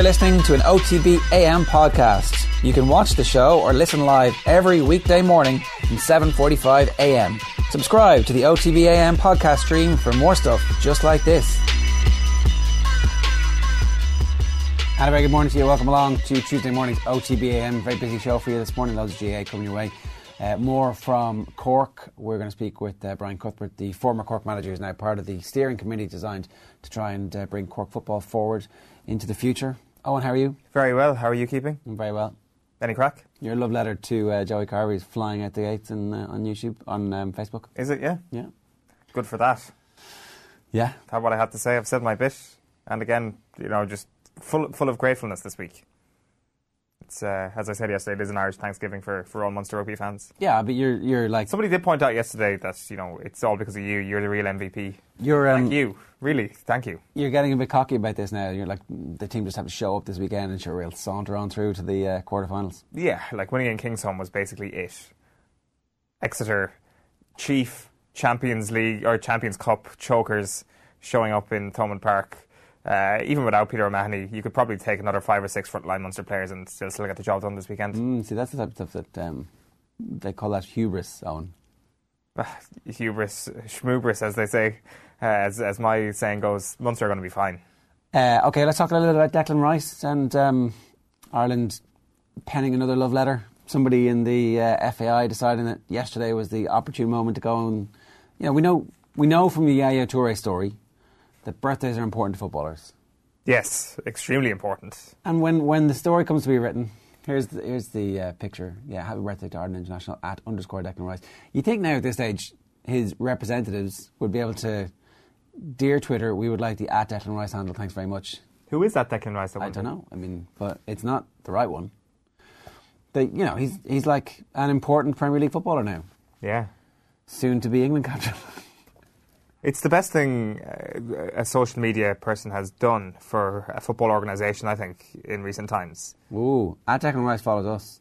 You're listening to an OTB AM podcast. You can watch the show or listen live every weekday morning from 7:45 AM. Subscribe to the OTB AM podcast stream for more stuff just like this. And a very good morning to you. Welcome along to Tuesday morning's OTB AM. Very busy show for you this morning. Loads of GAA coming your way. Uh, more from Cork. We're going to speak with uh, Brian Cuthbert, the former Cork manager, who's now part of the steering committee designed to try and uh, bring Cork football forward into the future. Eoin, how are you? Very well. How are you keeping? I'm very well. Any crack? Your love letter to uh, Joey Carbery is flying out the gates in, uh, on YouTube, on um, Facebook. Is it? Yeah. Yeah. Good for that. Yeah. That's what I had to say. I've said my bit, and again, you know, just full full of gratefulness this week. It's uh, as I said yesterday, it is an Irish Thanksgiving for, for all Munster rugby fans. Yeah, but you're you're like Somebody did point out yesterday that you know it's all because of you. You're the real MVP. you're um, Thank you. Really, thank you. you're getting a bit cocky about this now. You're like the team just have to show up this weekend and sure we'll saunter on through to the uh, quarterfinals. Yeah, like winning in Kingsholm was basically it. Exeter, chief Champions League or Champions Cup chokers showing up in Thomond Park. Uh, even without Peter O'Mahony, you could probably take another five or six frontline Munster players and still still get the job done this weekend. Mm, see, that's the type of stuff that um, they call that hubris, Eoin. Hubris, schmubris, as they say, uh, as as my saying goes. Munster are going to be fine. Uh, okay, let's talk a little bit about Declan Rice and um, Ireland penning another love letter. Somebody in the uh, FAI deciding that yesterday was the opportune moment to go and, you know, we know we know from the Yaya Toure story that birthdays are important to footballers. Yes, extremely important. And when, when the story comes to be written, here's the, here's the uh, picture. Yeah, happy birthday to Ireland International at underscore Declan Rice. You think now at this stage his representatives would be able to, dear Twitter, we would like the at Declan Rice handle. Thanks very much. Who is that Declan Rice? I don't know. I mean, but it's not the right one. They, you know, he's he's like an important Premier League footballer now, Yeah, soon to be England captain. It's the best thing uh, a social media person has done for a football organisation, I think, in recent times. Ooh, at Declan Rice follows us.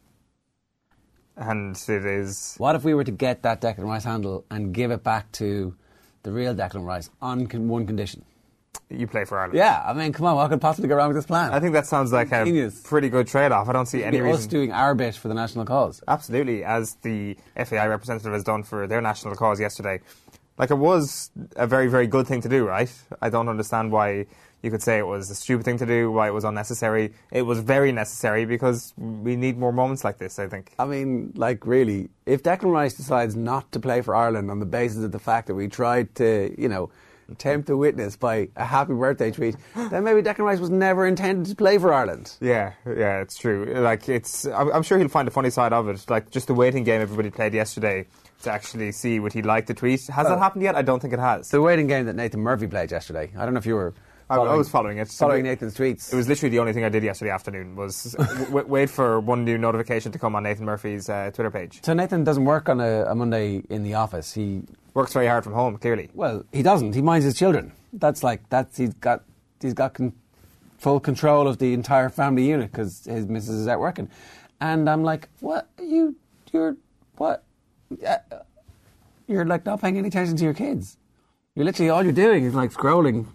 And it is. What if we were to get that Declan Rice handle and give it back to the real Declan Rice on con- one condition? You play for Ireland. Yeah, I mean, come on, what could possibly go wrong with this plan? I think that sounds like a pretty good trade off. I don't see any be us reason. doing our bit for the national cause. Absolutely, as the FAI representative has done for their national cause yesterday. Like, it was a very, very good thing to do, right? I don't understand why you could say it was a stupid thing to do, why it was unnecessary. It was very necessary because we need more moments like this, I think. I mean, like, really, if Declan Rice decides not to play for Ireland on the basis of the fact that we tried to, you know, tempt the witness by a happy birthday tweet, then maybe Declan Rice was never intended to play for Ireland. Yeah, yeah, it's true. Like, it's. I'm, I'm sure he'll find a funny side of it. Like, just the waiting game everybody played yesterday to actually see would he like the tweet. Has Well- that happened yet? I don't think it has. The waiting game that Nathan Murphy played yesterday. I don't know if you were. I, I was following it. Following Nathan's tweets. It was literally the only thing I did yesterday afternoon was w- wait for one new notification to come on Nathan Murphy's uh, Twitter page. So Nathan doesn't work on a, a Monday in the office. He Works very hard from home, clearly. well, he doesn't. He minds his children. That's like that's he's got he's got con- full control of the entire family unit because his missus is out working. And I'm like, what you you're what Uh, you're like not paying any attention to your kids. You're literally all you're doing is like scrolling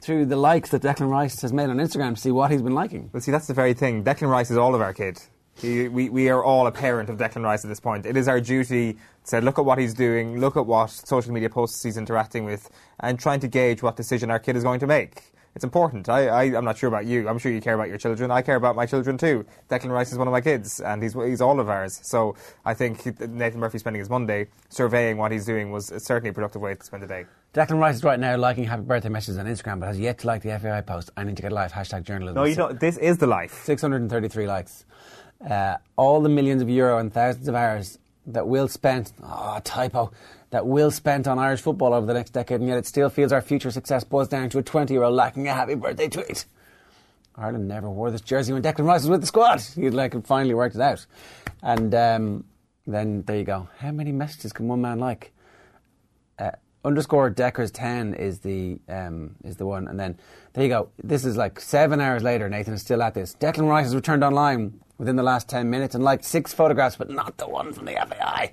through the likes that Declan Rice has made on Instagram to see what he's been liking. Well, see, that's the very thing. Declan Rice is all of our kid. He, we, we are all a parent of Declan Rice at this point. It is our duty to look at what he's doing, look at what social media posts he's interacting with, and trying to gauge what decision our kid is going to make. It's important. I, I, I'm not sure about you. I'm sure you care about your children. I care about my children too. Declan Rice is one of my kids, and he's, he's all of ours. So I think Nathan Murphy spending his Monday surveying what he's doing was certainly a productive way to spend the day. Declan Rice is right now liking happy birthday messages on Instagram, but has yet to like the FAI post. I need to get a life. Hashtag journalism. No, you don't. This is the life. 633 likes. Uh, all the millions of euro and thousands of hours that will spent, oh, typo, that will spent on Irish football over the next decade, and yet it still feels our future success boils down to a 20 year old lacking a happy birthday tweet. Ireland never wore this jersey when Declan Rice was with the squad. He'd like finally worked it out. And um, then there you go. How many messages can one man like? Uh, underscore Deckers ten is the um, is the one, and then there you go. This is like seven hours later. Nathan is still at this. Declan Rice has returned online within the last ten minutes and liked six photographs, but not the one from the FAI.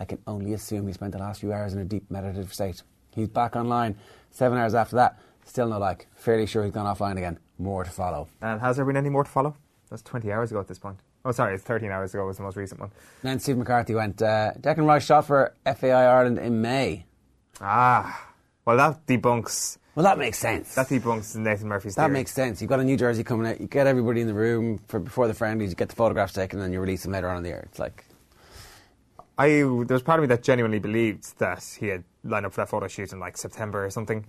I can only assume he spent the last few hours in a deep meditative state. He's back online seven hours after that. Still no like. Fairly sure he's gone offline again. More to follow. And has there been any more to follow? That's 20 hours ago at this point. Oh, sorry, it's 13 hours ago was the most recent one. Then Steve McCarthy went, uh, Declan Rice shot for FAI Ireland in May. Ah, well, that debunks Well, that makes sense. that debunks Nathan Murphy's that theory. makes sense. You've got a new jersey coming out. You get everybody in the room for before the friendlies. You get the photographs taken, and then you release them later on in the year. It's like I there was part of me that genuinely believed that he had lined up for that photo shoot in like September or something.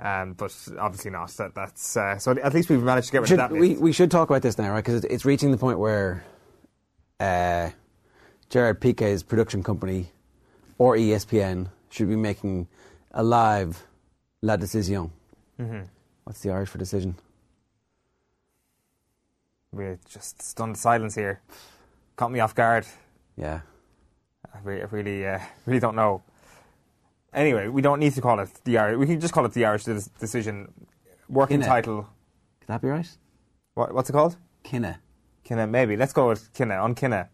Um, but obviously not. That, that's uh, so. At least we've managed to get rid should, of that. we myth. we should talk about this now, right? Because it's, it's reaching the point where uh, Gerard Pique's production company or ESPN should be making a live La Decision. Mm-hmm. What's the Irish for decision? We're just stunned silence here. Caught me off guard. Yeah. I really, uh, really don't know. Anyway, we don't need to call it the Irish. We can just call it the Irish decision. Working Kinna. title. Could that be right? What, what's it called? Kinna. Kinna, maybe. Let's go with Kinna on Kinna,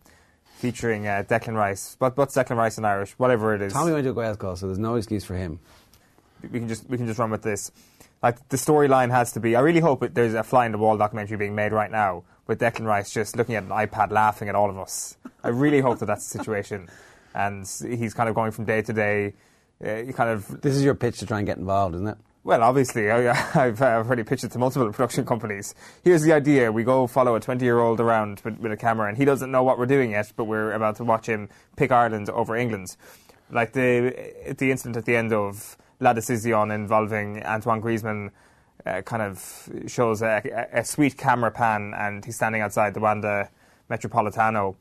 featuring uh, Declan Rice. But what's Declan Rice in Irish? Whatever it is. Tommy went to a Gaelscoil, so there's no excuse for him. we can just we can just run with this. Like the storyline has to be. I really hope it, there's a fly in the wall documentary being made right now with Declan Rice just looking at an iPad, laughing at all of us. I really hope that that's the situation, and he's kind of going from day to day. Uh, kind of This is your pitch to try and get involved, isn't it? well, obviously, I, I've, uh, I've already pitched it to multiple production companies. Here's the idea: we go follow a 20-year-old around with, with a camera, and he doesn't know what we're doing yet, but we're about to watch him pick Ireland over England. Like the the incident at the end of La Decision involving Antoine Griezmann. Uh, kind of shows a, a, a sweet camera pan, and he's standing outside the Wanda Metropolitano,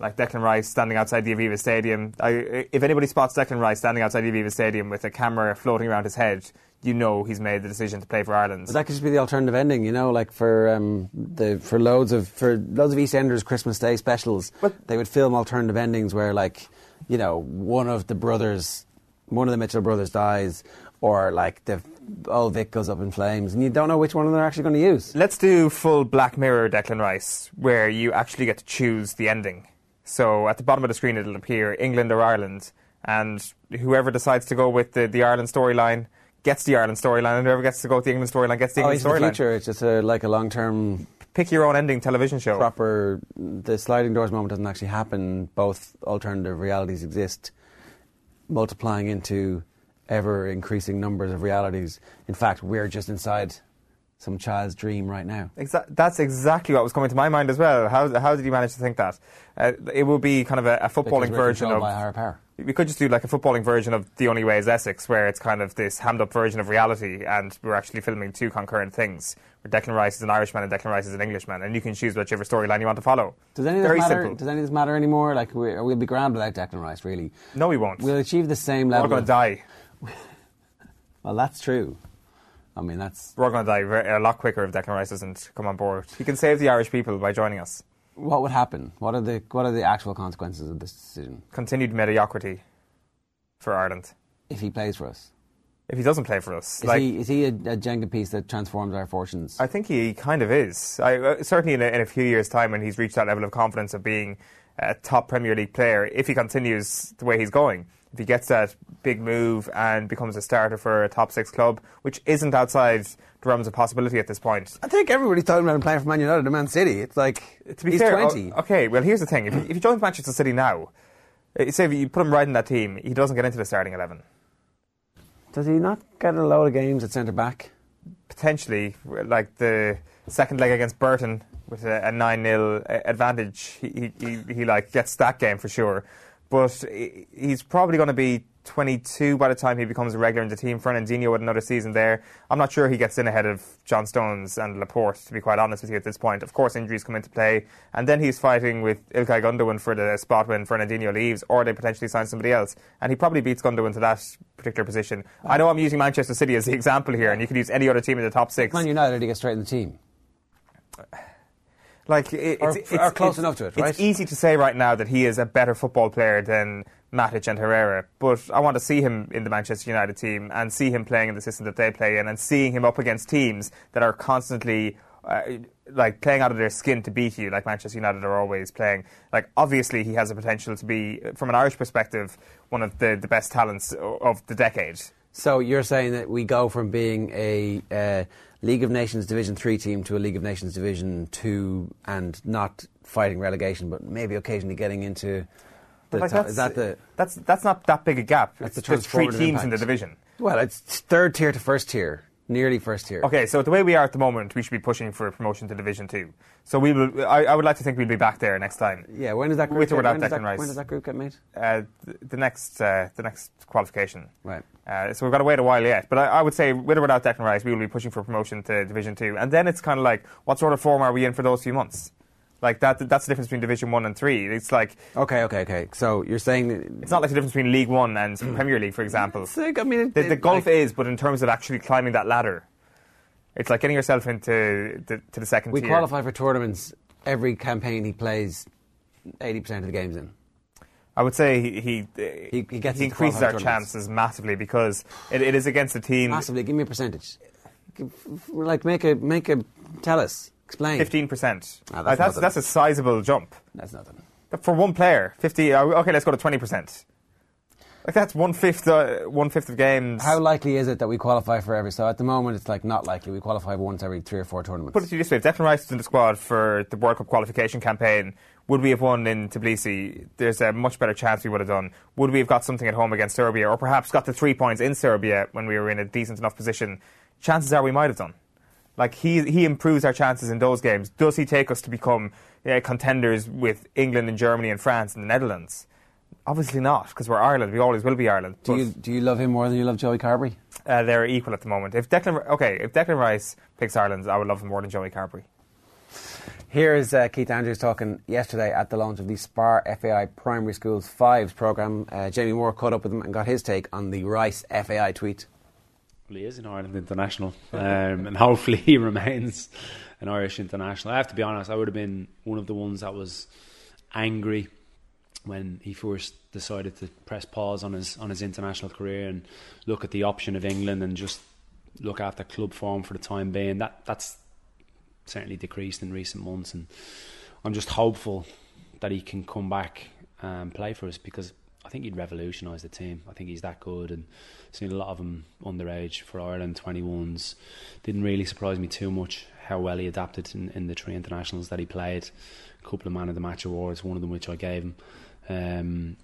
like Declan Rice standing outside the Aviva Stadium. I, if anybody spots Declan Rice standing outside the Aviva Stadium with a camera floating around his head, you know he's made the decision to play for Ireland. But that could just be the alternative ending, you know, like for um, the for loads of for loads of EastEnders Christmas Day specials, But- they would film alternative endings where, like, you know, one of the brothers, one of the Mitchell brothers dies, or like the old Vic goes up in flames, and you don't know which one of them they're actually going to use. Let's do full Black Mirror Declan Rice, where you actually get to choose the ending. So at the bottom of the screen, it'll appear England or Ireland, and whoever decides to go with the, the Ireland storyline gets the Ireland storyline, and whoever gets to go with the England storyline gets the Oh, England the storyline. future. It's just a, like a long term Pick your own ending television show. proper. The sliding doors moment doesn't actually happen. Both alternative realities exist, multiplying into ever increasing numbers of realities. In fact, we're just inside some child's dream right now. Exa- that's exactly what was coming to my mind as well. How, how did you manage to think that? Uh, it will be kind of a, a footballing we're version of. by higher power. We could just do like a footballing version of The Only Way is Essex, where it's kind of this hammed up version of reality, and we're actually filming two concurrent things. Where Declan Rice is an Irishman and Declan Rice is an Englishman, and you can choose whichever storyline you want to follow. Does any of this Very matter? simple. Does any of this matter anymore? Like we, we'll be grand without Declan Rice. Really, No, we won't. we'll achieve the same we're all level. going of- to die. Well, that's true. I mean, that's We're going to die very, a lot quicker if Declan Rice doesn't come on board. He can save the Irish people by joining us. what would happen. What are the what are the actual consequences of this decision Continued mediocrity for Ireland. if he plays for us? If he doesn't play for us, Is like he is he a, a Jenga piece that transforms our fortunes? I think he kind of is. I, uh, certainly, in a, in a few years' time, when he's reached that level of confidence of being a top Premier League player, if he continues the way he's going, if he gets that big move and becomes a starter for a top six club, which isn't outside the realms of possibility at this point. I think everybody's talking about him playing for Man United and Man City. It's like To be he's fair, twenty. okay. Well, here's the thing: if he, if he joins Manchester City now, uh, say if you put him right in that team, he doesn't get into the starting eleven. Does he not get a load of games at centre back? potentially like the second leg against Burton with a, a 9 0 advantage. He, he, he, he like gets that game for sure. But he's probably going to be 22 by the time he becomes a regular in the team. Fernandinho with another season there. I'm not sure he gets in ahead of John Stones and Laporte, to be quite honest with you at this point. Of course, injuries come into play. And then he's fighting with Ilkay Gundogan for the spot when Fernandinho leaves, or they potentially sign somebody else. And he probably beats Gundogan to that particular position. I know I'm using Manchester City as the example here, and you could use any other team in the top six. Man United, he gets straight in the team. Like it, Or- it's, close it's- enough to it, right? It's easy to say right now that he is a better football player than Matic and Herrera, but I want to see him in the Manchester United team and see him playing in the system that they play in, and seeing him up against teams that are constantly. Uh, like playing out of their skin to beat you, like Manchester United are always playing. Like obviously, he has a potential to be, from an Irish perspective, one of the, the best talents of the decade. So you're saying that we go from being a uh, League of Nations Division Three team to a League of Nations Division Two, and not fighting relegation, but maybe occasionally getting into. The Like, top- that's, is that the? that's that's not that big a gap. That's the There's three teams in the division. Well, it's third tier to first tier, nearly first tier. Okay, so the way we are at the moment, we should be pushing for promotion to Division Two. So we will. I, I would like to think we'll be back there next time. Yeah, when does that group With or get, when, does that, when does that group get made? Uh, the, the next uh, the next qualification. Right. Uh, so we've got to wait a while yet. But I, I would say, with or without Declan Rice, we will be pushing for promotion to Division Two. And then it's kind of like, what sort of form are we in for those few months? Like that. That's the difference between Division One and Three. It's like Okay, okay, okay. So you're saying it's not like the difference between League One and Premier League, for example. It's like, I mean, it, The, the it- gulf like, is, but in terms of actually climbing that ladder, it's like getting yourself into the, to the second we tier. qualify for tournaments every campaign he plays. Eighty percent of the games in. I would say he he, He- he gets us increases our chances massively because it, it is against a team. Massively. Give me a percentage. Like make a make a tell us. Explain. Fifteen percent. Ah, that's that's that's a sizable jump That's nothing. for one player. Fifty. uh, Okay, let's go to twenty percent. Like that's one fifth. Uh, one fifth of games. How likely is it that we qualify for every? So at the moment, it's like not likely. We qualify once every three or four tournaments. Put it to you this way: if Declan Rice was in the squad for the World Cup qualification campaign, would we have won in Tbilisi? There's a much better chance we would have done. Would we have got something at home against Serbia, or perhaps got the three points in Serbia when we were in a decent enough position? Chances are we might have done. Like he he improves our chances in those games. Does he take us to become uh, contenders with England and Germany and France and the Netherlands? Obviously not, because we're Ireland. We always will be Ireland. do you do you love him more than you love Joey Carbery? uh, they're equal at the moment. If Declan, okay, if Declan Rice picks Ireland, I would love him more than Joey Carbery. Here is uh, Keith Andrews talking yesterday at the launch of the SPAR FAI Primary Schools Fives program. Uh, Jamie Moore caught up with him and got his take on the Rice FAI tweet. Well, he is an Ireland international, um, and hopefully he remains an Irish international. I have to be honest; I would have been one of the ones that was angry when he first decided to press pause on his on his international career and look at the option of England and just look after club form for the time being. That that's certainly decreased in recent months, and I'm just hopeful that he can come back and play for us because I think he'd revolutionise the team. I think he's that good, and seen a lot of them underage for Ireland 21s. Didn't really surprise me too much how well he adapted in, in the three internationals that he played. A couple of man of the match awards, one of them which I gave him. Um,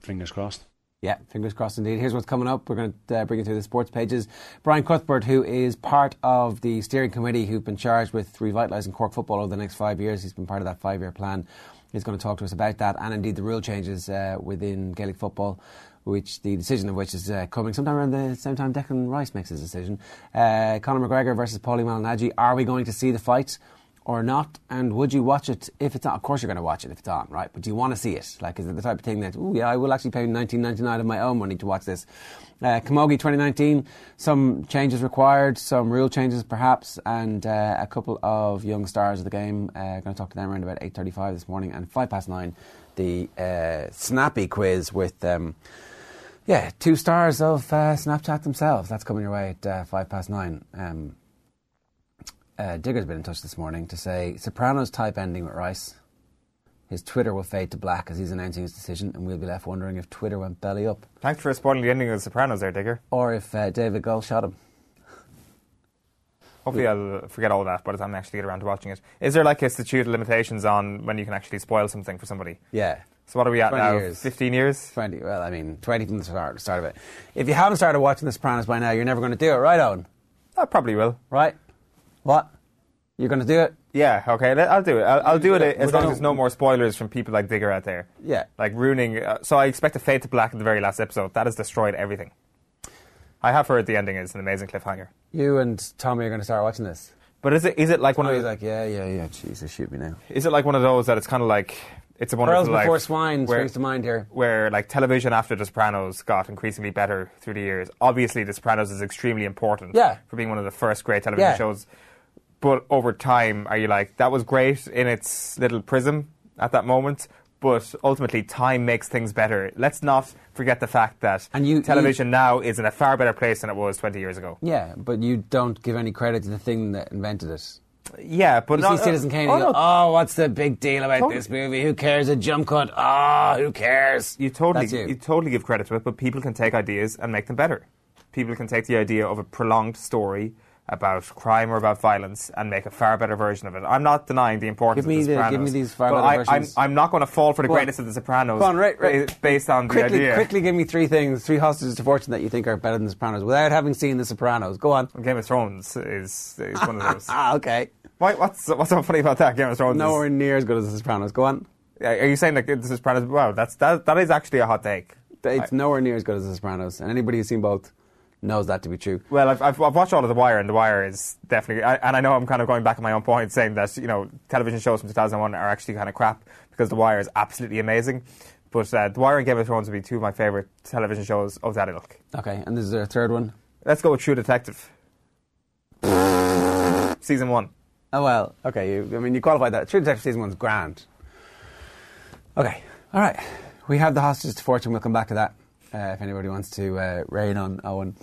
fingers crossed. Yeah, fingers crossed indeed. Here's what's coming up. We're going to uh, bring you through the sports pages. Brian Cuthbert, who is part of the steering committee who've been charged with revitalising Cork football over the next five years, he's been part of that five year plan. He's going to talk to us about that and indeed the rule changes uh, within Gaelic football, which the decision of which is uh, coming sometime around the same time Declan Rice makes his decision. Uh, Conor McGregor versus Paulie Malignaggi. Are we going to see the fight? Or not? And would you watch it if it's on? Of course, you're going to watch it if it's on, right? But do you want to see it? Like, is it the type of thing that, oh yeah, I will actually pay 19.99 of my own money to watch this? Uh, Camogie 2019, some changes required, some rule changes perhaps, and uh, a couple of young stars of the game. Uh, going to talk to them around about 8:35 this morning and five past nine, the uh, snappy quiz with. Um, yeah, two stars of uh, Snapchat themselves. That's coming your way at uh, five past nine. Um, uh, Digger's been in touch this morning to say Sopranos type ending with Rice. His Twitter will fade to black as he's announcing his decision, and we'll be left wondering if Twitter went belly up Thanks for spoiling the ending of The Sopranos there, Digger. or if uh, David Gull shot him. Hopefully, I'll forget all that by the time I actually get around to watching it. Is there like a statute of limitations on when you can actually spoil something for somebody? Yeah, So what are we at 20 now? years. 15 years? 20. Well, I mean, 20 from the start, start of it. If you haven't started watching The Sopranos by now, you're never going to do it, right, Eoin? I probably will. Right? What? You're going to do it? Yeah, okay, let- I'll do it. I'll, I'll do it as long as there's no more spoilers from people like Digger out there. Yeah. Like ruining. Uh, so I expect a fade to black at the very last episode. That has destroyed everything. I have heard the ending is an amazing cliffhanger. You and Tommy are going to start watching this. But is it is it like one Tommy's of the, like, yeah, yeah, yeah, Jesus, shoot me now. is it like one of those that it's kind of like it's a Pearls wonderful Before life Swine where, springs to mind here. where like television after The Sopranos got increasingly better through the years. Obviously, The Sopranos is extremely important Yeah. for being one of the first great television shows. Yeah. shows. But over time, are you like that was great in its little prism at that moment? But ultimately, time makes things better. Let's not forget the fact that And you- television now is in a far better place than it was 20 years ago. Yeah, but you don't give any credit to the thing that invented it. Yeah, but You no, see uh, Citizen Kane, oh, and you go, no, oh, what's the big deal about Totally. this movie? Who cares? A jump cut? Oh, who cares? you totally you. you. totally give credit to it, but people can take ideas and make them better. People can take the idea of a prolonged story about crime or about violence and make a far better version of it. I'm not denying the importance Give me of the the- give me these far better I, versions. I'm, I'm not going to fall for the Go on. greatness of the Sopranos Go on, right, right. based on the quickly, idea. quickly give me three things, three hostages to fortune that you think are better than The Sopranos without having seen The Sopranos. Go on. Game of Thrones is, is one of those. Ah, okay. Why, what's, what's so funny about that? Game of Thrones is- Nowhere near as good as The Sopranos. Go on. Are you saying that The Sopranos? Wow, that's that. That is actually a hot take. It's nowhere near as good as The Sopranos, and anybody who's seen both knows that to be true. Well, I've, I've, I've watched all of The Wire, and The Wire is definitely. I, and I know I'm kind of going back on my own point, saying that you know television shows from 2001 are actually kind of crap because The Wire is absolutely amazing. But uh, The Wire and Game of Thrones would be two of my favourite television shows of that ilk. Okay, and this is our third one. Let's go with True Detective. Season one. Oh well, okay. You, I mean, you qualified that. True Detective season one's grand. Okay, all right. We have the hostages to fortune. We'll come back to that. Uh, if anybody wants to uh, rain on Eoin,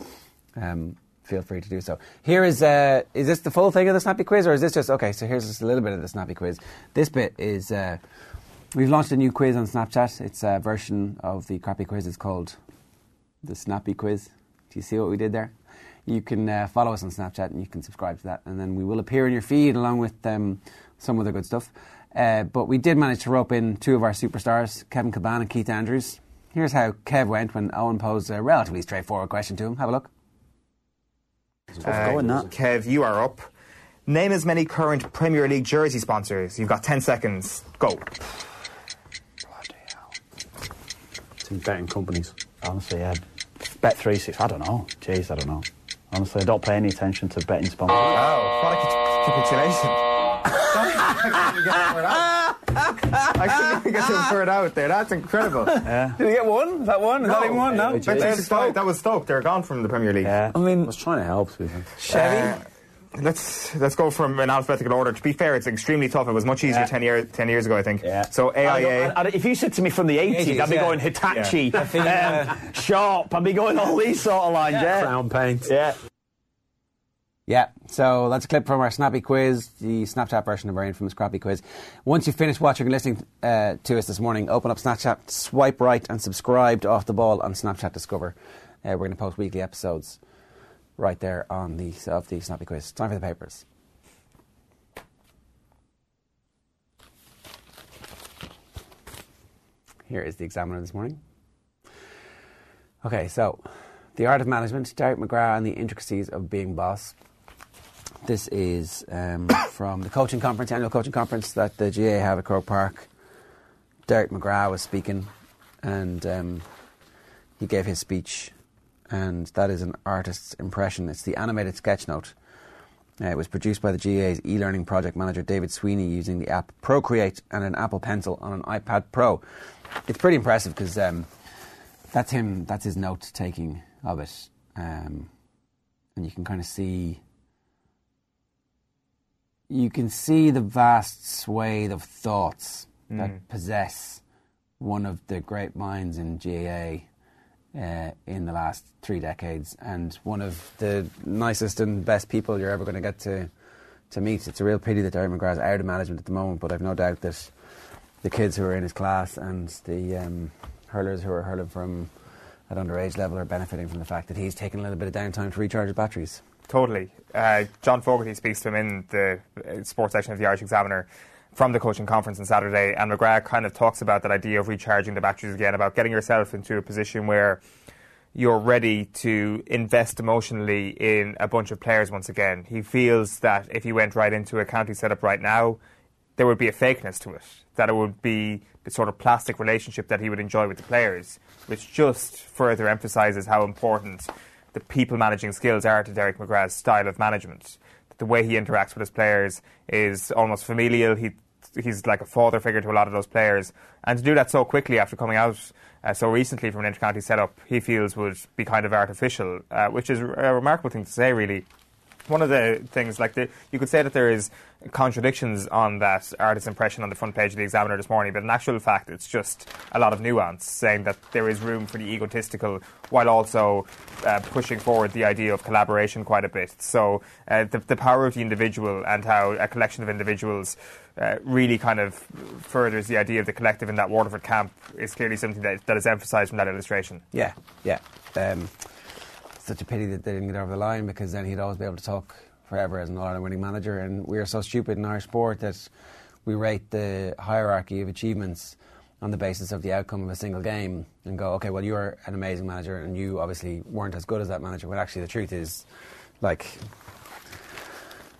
um, feel free to do so. Here is uh, is this the full thing of the snappy quiz, or is this just okay? So here's just a little bit of the snappy quiz. This bit is uh, we've launched a new quiz on Snapchat. It's a version of the crappy quiz. It's called the Snappy Quiz. Do you see what we did there? You can uh, follow us on Snapchat and you can subscribe to that, and then we will appear in your feed along with um, some other good stuff. Uh, but we did manage to rope in two of our superstars, Kevin Kilbane and Keith Andrews. Here's how Kev went when Eoin posed a relatively straightforward question to him. Have a look. Uh, going, that. Kev, you are up. Name as many current Premier League jersey sponsors. You've got 10 seconds. Go. Bloody hell. It's in betting companies. Honestly, yeah. Bet three six. I don't know. Jeez, I don't know. Honestly, I don't pay any attention to betting sponsors. Oh, what a capitulation. I couldn't even get the word out there. That's incredible. Yeah. Did you get one? Is that one? Is that even one? No. Yeah, Bet 365, that was Stoke. They're gone from the Premier League. Yeah. I mean- I was trying to help. to. Chevy. Uh, let's let's go from an alphabetical order. To be fair, it's extremely tough. It was much easier Yeah. 10, year, 10 years ago, I think. Yeah. So AIA. I- I- if you said to me from the 80s, 80s, I'd be yeah. going Hitachi, Yeah. I think, um, Sharp, I'd be going all these sort of lines, yeah. Crown paint. Yeah. Yeah, so that's a clip from our Snappy quiz, the Snapchat version of our infamous Crappy quiz. Once you've finished watching and listening uh, to us this morning, open up Snapchat, swipe right, and subscribe to Off the Ball on Snapchat Discover. Uh, we're going to post weekly episodes right there on the of the Snappy quiz. Time for the papers. Here is the Examiner this morning. Okay, so the art of management, Derek McGrath and the intricacies of being boss. This is um, from the coaching conference, annual coaching conference that the GAA have at Croke Park. Derek McGrath was speaking, and um, he gave his speech, and that is an artist's impression. It's the animated sketch note. Uh, it was produced by the GAA's e-learning project manager David Sweeney using the app Procreate and an Apple Pencil on an iPad Pro. It's pretty impressive because um, that's him. That's his note taking of it, um, and you can kind of see. You can see the vast swathe of thoughts that possess one of the great minds in GAA uh, in the last three decades, and one of the nicest and best people you're ever going to get to to meet. It's a real pity that Derek McGrath is out of management at the moment, but I've no doubt that the kids who are in his class and the um, hurlers who are hurling from at underage level are benefiting from the fact that he's taken a little bit of downtime to recharge his batteries. Totally. Uh, John Fogarty speaks to him in the uh, sports section of the Irish Examiner from the coaching conference on Saturday, and McGrath kind of talks about that idea of recharging the batteries again, about getting yourself into a position where you're ready to invest emotionally in a bunch of players once again. He feels that if he went right into a county setup right now, there would be a fakeness to it, that it would be the sort of plastic relationship that he would enjoy with the players, which just further emphasises how important people managing skills are to Derek McGrath's style of management. The way he interacts with his players is almost familial. He he's like a father figure to a lot of those players, and to do that so quickly after coming out uh, so recently from an intercounty setup, he feels would be kind of artificial, uh, which is a remarkable thing to say, really. One of the things, like the, you could say that there is contradictions on that artist's impression on the front page of the Examiner this morning, but in actual fact, it's just a lot of nuance, saying that there is room for the egotistical while also uh, pushing forward the idea of collaboration quite a bit. So uh, the, the power of the individual and how a collection of individuals uh, really kind of furthers the idea of the collective in that Waterford camp is clearly something that, that is emphasised from that illustration. Yeah, yeah. Um, such a pity that they didn't get over the line because then he'd always be able to talk forever as an All winning manager. And we are so stupid in our sport that we rate the hierarchy of achievements on the basis of the outcome of a single game and go, okay, well, you're an amazing manager and you obviously weren't as good as that manager. When actually the truth is, like,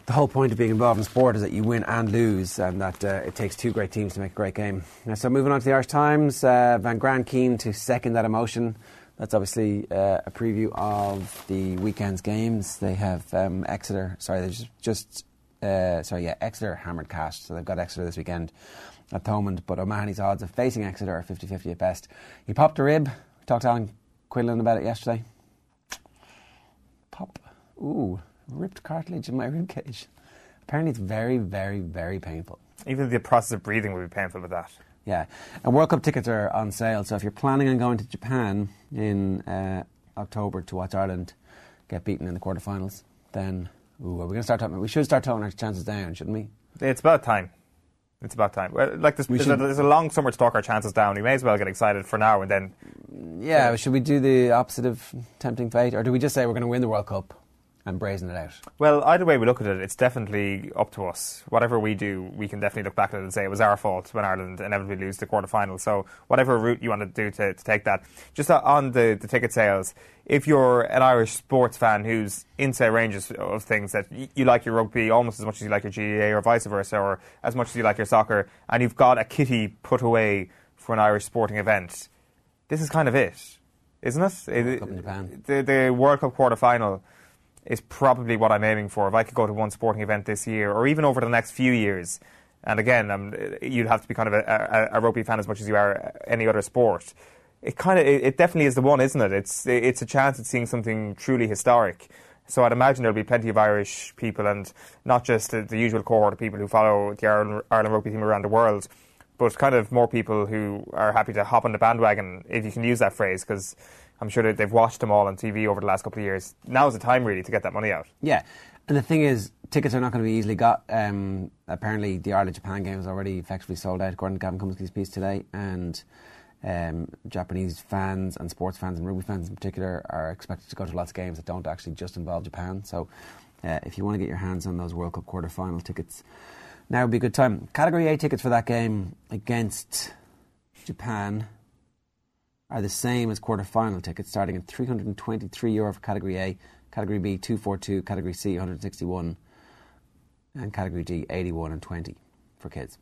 the whole point of being involved in sport is that you win and lose, and that uh, it takes two great teams to make a great game. Now, so moving on to the Irish Times, uh, Van Graan keen to second that emotion. That's obviously uh, a preview of the weekend's games. They have um, Exeter. Sorry, they just, just uh, sorry, yeah, Exeter hammered Castres, so they've got Exeter this weekend at Thomond. But O'Mahony's odds of facing Exeter are 50-50 at best. He popped a rib. We talked to Alan Quinlan about it yesterday. Pop. Ooh, ripped cartilage in my rib cage. Apparently, it's very, very, very painful. Even the process of breathing would be painful with that. Yeah, and World Cup tickets are on sale. So if you're planning on going to Japan in uh, October to watch Ireland get beaten in the quarterfinals, then ooh, are we going to start talking? We should start toning our chances down, shouldn't we? It's about time. It's about time. Well, like this, there's, a, there's a long summer to talk our chances down. We may as well get excited for now and then. Yeah, should we do the opposite of tempting fate, or do we just say we're going to win the World Cup and brazen it out? Well, either way we look at it, it's definitely up to us. Whatever we do, we can definitely look back at it and say it was our fault when Ireland inevitably lose the quarter final. So, whatever route you want to do to, to take that. Just on the, the ticket sales, if you're an Irish sports fan who's into a range of- of things that y- you like your rugby almost as much as you like your GAA or vice versa, or as much as you like your soccer, and you've got a kitty put away for an Irish sporting event, this is kind of it, isn't it? It- Cup in Japan. The, the World Cup quarter final is probably what I'm aiming for. If I could go to one sporting event this year, or even over the next few years, and again, um, you'd have to be kind of a, a, a rugby fan as much as you are any other sport. It kind of, it, it definitely is the one, isn't it? It's it's a chance at seeing something truly historic. So I'd imagine there'll be plenty of Irish people, and not just the, the usual cohort of people who follow the Ireland, Ireland rugby team around the world, but kind of more people who are happy to hop on the bandwagon, if you can use that phrase, because I'm sure they've watched them all on TV over the last couple of years. Now's the time, really, to get that money out. Yeah, and the thing is, tickets are not going to be easily got. Um, apparently, the Ireland Japan game is already effectively sold out, according to Gavin Cummiskey's piece today. And um, Japanese fans and sports fans and rugby fans in particular are expected to go to lots of games that don't actually just involve Japan. So, uh, if you want to get your hands on those World Cup quarter final tickets, now would be a good time. Category A tickets for that game against Japan are the same as quarter final tickets, starting at 323 euro for Category A, Category B 242, Category C 161, and Category D 81 and 20 for kids.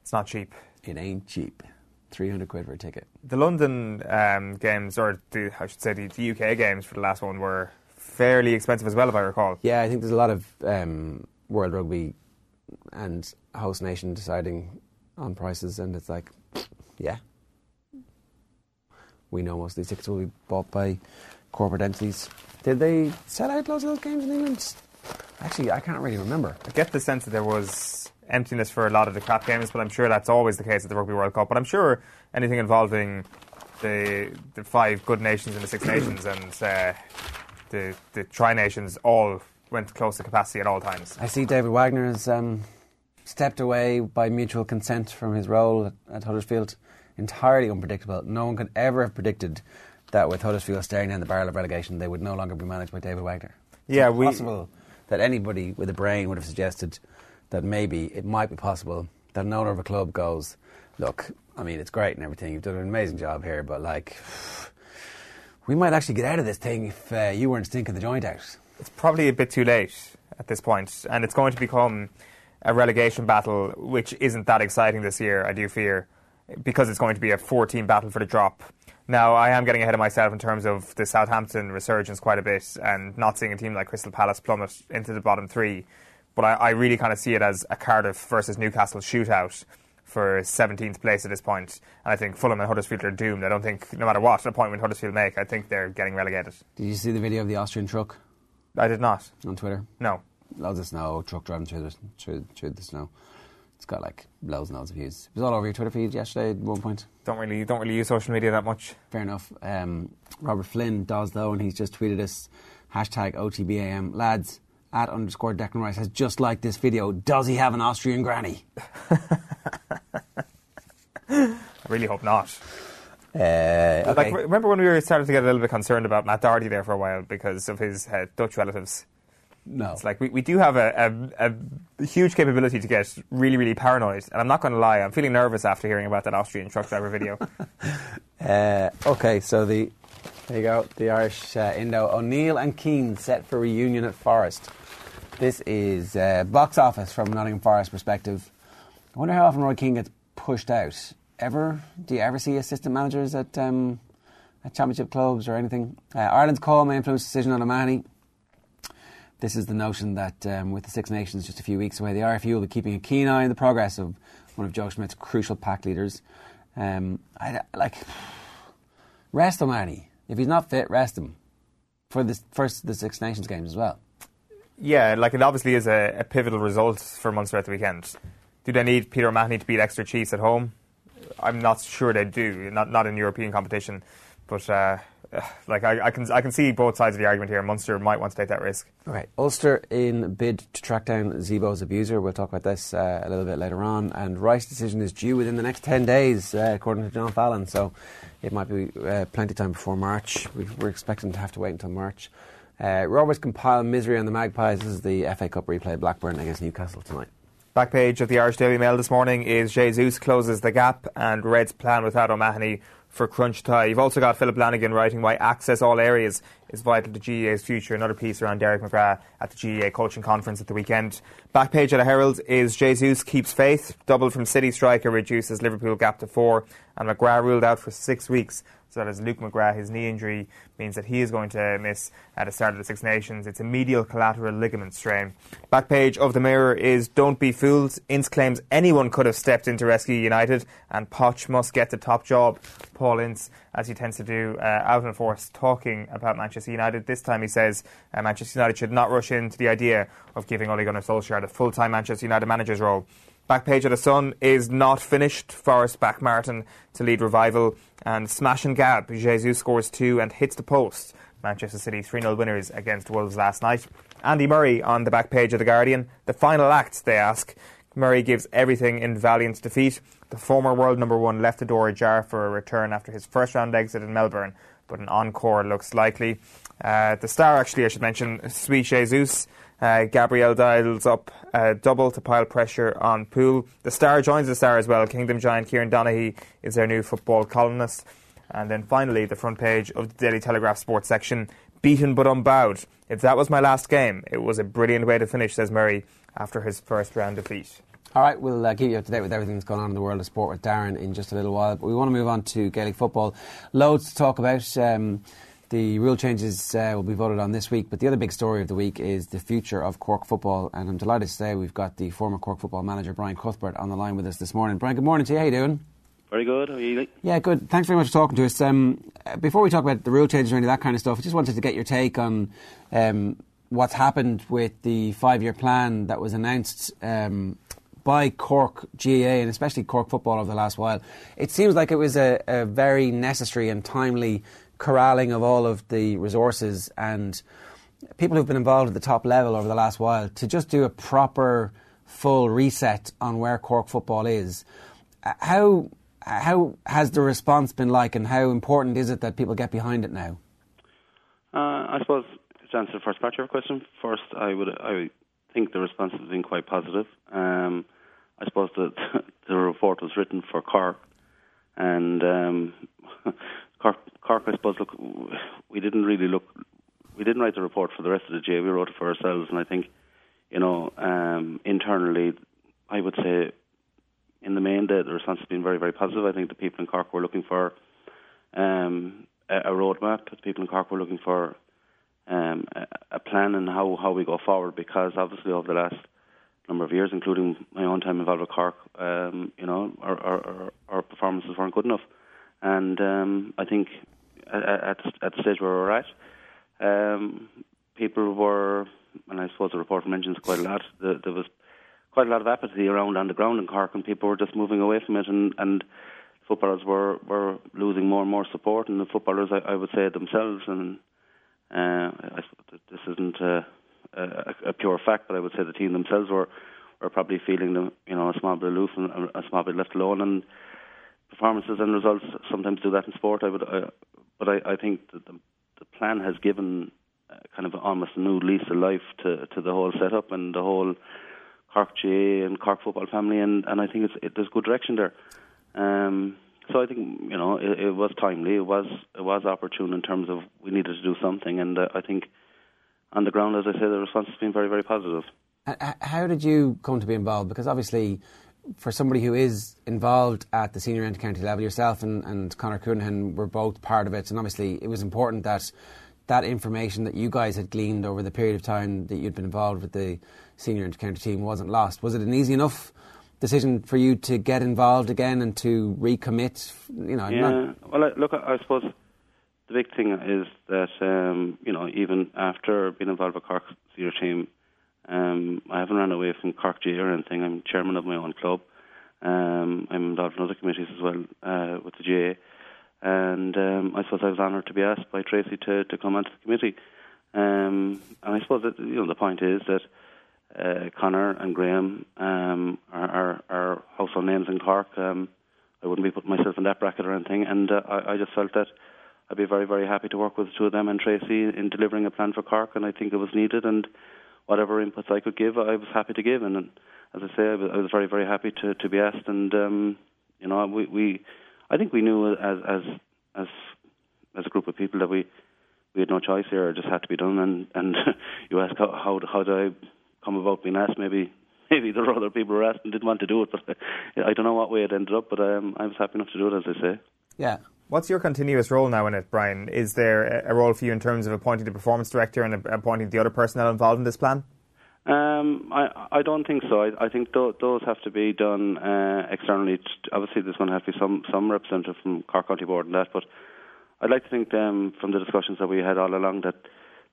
It's not cheap. It ain't cheap. 300 quid for a ticket. The London um, games, or the, I should say the, the UK games for the last one, were fairly expensive as well, if I recall. Yeah, I think there's a lot of um, World Rugby and host nation deciding on prices, and it's like, yeah. We know most of these tickets will be bought by corporate entities. Did they sell out loads of those games in England? Actually, I can't really remember. I get the sense that there was emptiness for a lot of the crap games, but I'm sure that's always the case at the Rugby World Cup. But I'm sure anything involving the the five good nations and the Six Nations and uh, the the Tri Nations all went close to capacity at all times. I see David Wagner has um, stepped away by mutual consent from his role at, at Huddersfield. Entirely unpredictable. No one could ever have predicted that with Huddersfield staring down the barrel of relegation, they would no longer be managed by David Wagner. It's Yeah, we- possible that anybody with a brain would have suggested that maybe it might be possible that an owner of a club goes, look, I mean, it's great and everything. You've done an amazing job here, but like, we might actually get out of this thing if uh, you weren't stinking the joint out. It's probably a bit too late at this point, and it's going to become a relegation battle, which isn't that exciting this year. I do fear because it's going to be a four-team battle for the drop. Now, I am getting ahead of myself in terms of the Southampton resurgence quite a bit, and not seeing a team like Crystal Palace plummet into the bottom three. But I, I really kind of see it as a Cardiff versus Newcastle shootout for 17th place at this point. And I think Fulham and Huddersfield are doomed. I don't think, no matter what appointment Huddersfield make, I think they're getting relegated. Did you see the video of the Austrian truck? I did not. on Twitter? No. Loads of snow, truck driving through the, through, through the snow. It's got like loads and loads of views. It was all over your Twitter feed yesterday at one point. Don't really don't really use social media that much. Fair enough. Um, Robert Flynn does though, and he's just tweeted us hashtag OTBAM. Lads, at underscore Declan Rice has just liked this video. Does he have an Austrian granny? I really hope not. Uh, okay. Like, remember when we were starting to get a little bit concerned about Matt Doherty there for a while because of his uh, Dutch relatives? No. It's like we, we do have a, a, a huge capability to get really, really paranoid. And I'm not going to lie, I'm feeling nervous after hearing about that Austrian truck driver video. Uh, okay, so the there you go. The Irish uh, Indo O'Neill and Keane set for reunion at Forest. This is uh, box office from Nottingham Forest perspective. I wonder how often Roy Keane gets pushed out. Ever? Do you ever see assistant managers at um, at championship clubs or anything? Uh, Ireland's call may influence decision on O'Mahony. This is the notion that um, with the Six Nations just a few weeks away, the RFU will be keeping a keen eye on the progress of one of Joe Schmidt's crucial pack leaders. Um, I, like, rest him, O'Mahony. If he's not fit, rest him for the first the Six Nations games as well. yeah, like it obviously is a, a pivotal result for Munster at the weekend. Do they need Peter O'Mahony to beat Exeter Chiefs at home? I'm not sure they do. Not not in European competition, but uh, like I, I can I can see both sides of the argument here. Munster might want to take that risk. Okay, Ulster in bid to track down Zebo's abuser. We'll talk about this uh, a little bit later on. And Rice's decision is due within the next 10 days, uh, according to John Fallon. So it might be uh, plenty of time before March. We, we're expecting to have to wait until March. Uh, Roberts compile misery on the Magpies. This is the FA Cup replay Blackburn against Newcastle tonight. Back page of the Irish Daily Mail this morning is Jesus closes the gap and Red's plan without O'Mahony for crunch tie. You've also got Philip Lanigan writing why access all areas is vital to GAA's future. Another piece around Derek McGrath at the GAA coaching conference at the weekend. Back page of the Herald is Jesus keeps faith. Double from City striker reduces Liverpool gap to four. And McGrath ruled out for six weeks. So that as Luke McGrath, his knee injury means that he is going to miss at the start of the Six Nations. It's a medial collateral ligament strain. Back page of the Mirror is Don't Be Fooled. Ince claims anyone could have stepped in to rescue United and Poch must get the top job. Paul Ince, as he tends to do, uh, out in force talking about Manchester United. This time he says uh, Manchester United should not rush into the idea of giving Ole Gunnar Solskjaer the full-time Manchester United manager's role. Back page of the Sun is not finished. Forest back Martin to lead revival and smash and gab. Jesus scores two and hits the post. Manchester City 3 0 winners against Wolves last night. Andy Murray on the back page of The Guardian. The final act, they ask. Murray gives everything in valiant defeat. The former world number one left the door ajar for a return after his first round exit in Melbourne, but an encore looks likely. Uh, the star, actually, I should mention, Sweet Jesus. Uh, Gabriel dials up uh, double to pile pressure on Pool. The star joins the star as well. Kingdom giant Kieran Donaghy is their new football columnist. And then finally, the front page of the Daily Telegraph sports section beaten but unbowed. If that was my last game, it was a brilliant way to finish, says Murray, after his first round defeat. All right, we'll uh, keep you up to date with everything that's going on in the world of sport with Darren in just a little while. But we want to move on to Gaelic football. Loads to talk about. Um, the rule changes uh, will be voted on this week, but the other big story of the week is the future of Cork football. And I'm delighted to say we've got the former Cork football manager, Brian Cuthbert, on the line with us this morning. Brian, good morning to you. How are you doing? Very good. How are you? Yeah, good. Thanks very much for talking to us. Um, uh, before we talk about the rule changes or any of that kind of stuff, I just wanted to get your take on um, what's happened with the five-year plan that was announced um, by Cork GAA and especially Cork football over the last while. It seems like it was a, a very necessary and timely corralling of all of the resources and people who've been involved at the top level over the last while to just do a proper full reset on where Cork football is. How how has the response been like, and how important is it that people get behind it now? Uh, I suppose to answer the first part of your question, first I would I think the response has been quite positive. Um, I suppose that the report was written for Cork, and um, Cork, Cork, I suppose, look, we didn't really look, we didn't write the report for the rest of the J. We wrote it for ourselves, and I think, you know, um, internally, I would say, in the main, the, the response has been very, very positive. I think the people in Cork were looking for um, a, a roadmap. The people in Cork were looking for um, a, a plan and how, how we go forward because obviously over the last number of years, including my own time involved with Cork, um, you know, our, our, our performances weren't good enough. And um, I think at, at, the stage where we're at, um, people were, and I suppose the report mentions quite a lot. The, there was quite a lot of apathy around on the ground in Cork, and people were just moving away from it, and and footballers were were losing more and more support, and the footballers, I, I would say themselves, and uh, I, this isn't a, a, a pure fact, but I would say the team themselves were were probably feeling you know, a small bit aloof and a small bit left alone, and performances and results sometimes do that in sport. I would, uh, but I, I think that the, the plan has given uh, kind of almost a new lease of life to to the whole setup and the whole Cork GAA and Cork football family, and and I think it's it, there's good direction there. Um, so I think you know it, it was timely. It was it was opportune in terms of we needed to do something, and uh, I think on the ground, as I say, the response has been very very positive. How did you come to be involved? Because obviously, for somebody who is involved at the senior inter-county level, yourself and, and Conor Counihan were both part of it, and obviously it was important that that information that you guys had gleaned over the period of time that you'd been involved with the senior inter-county team wasn't lost. Was it an easy enough decision for you to get involved again and to recommit? You know, yeah. Not... Well, look, I suppose the big thing is that um, you know even after being involved with Cork senior team um, I haven't run away from Cork GAA or anything. I'm chairman of my own club. Um, I'm involved in other committees as well uh, with the GAA. And um, I suppose I was honoured to be asked by Tracey to, to come onto the committee. Um, and I suppose that you know the point is that uh, Conor and Graham um, are, are, are household names in Cork. Um, I wouldn't be putting myself in that bracket or anything. And uh, I, I just felt that I'd be very, very happy to work with the two of them and Tracey in delivering a plan for Cork. And I think it was needed. And whatever inputs I could give, I was happy to give. And, and as I say, I was, I was, very, very happy to, to be asked. And um, you know, we, we, I think we knew as as as as a group of people that we we had no choice here; it just had to be done. And and you ask how how how did I come about being asked? Maybe maybe there were other people who were asked and didn't want to do it, but I don't know what way it ended up. But um, I was happy enough to do it, as I say. Yeah. What's your continuous role now in it, Brian? Is there a role for you in terms of appointing the performance director and appointing the other personnel involved in this plan? Um, I I don't think so. I, I think th- those have to be done uh, externally. Obviously, there's going to have to be some some representative from Cork County Board and that. But I'd like to think um, from the discussions that we had all along that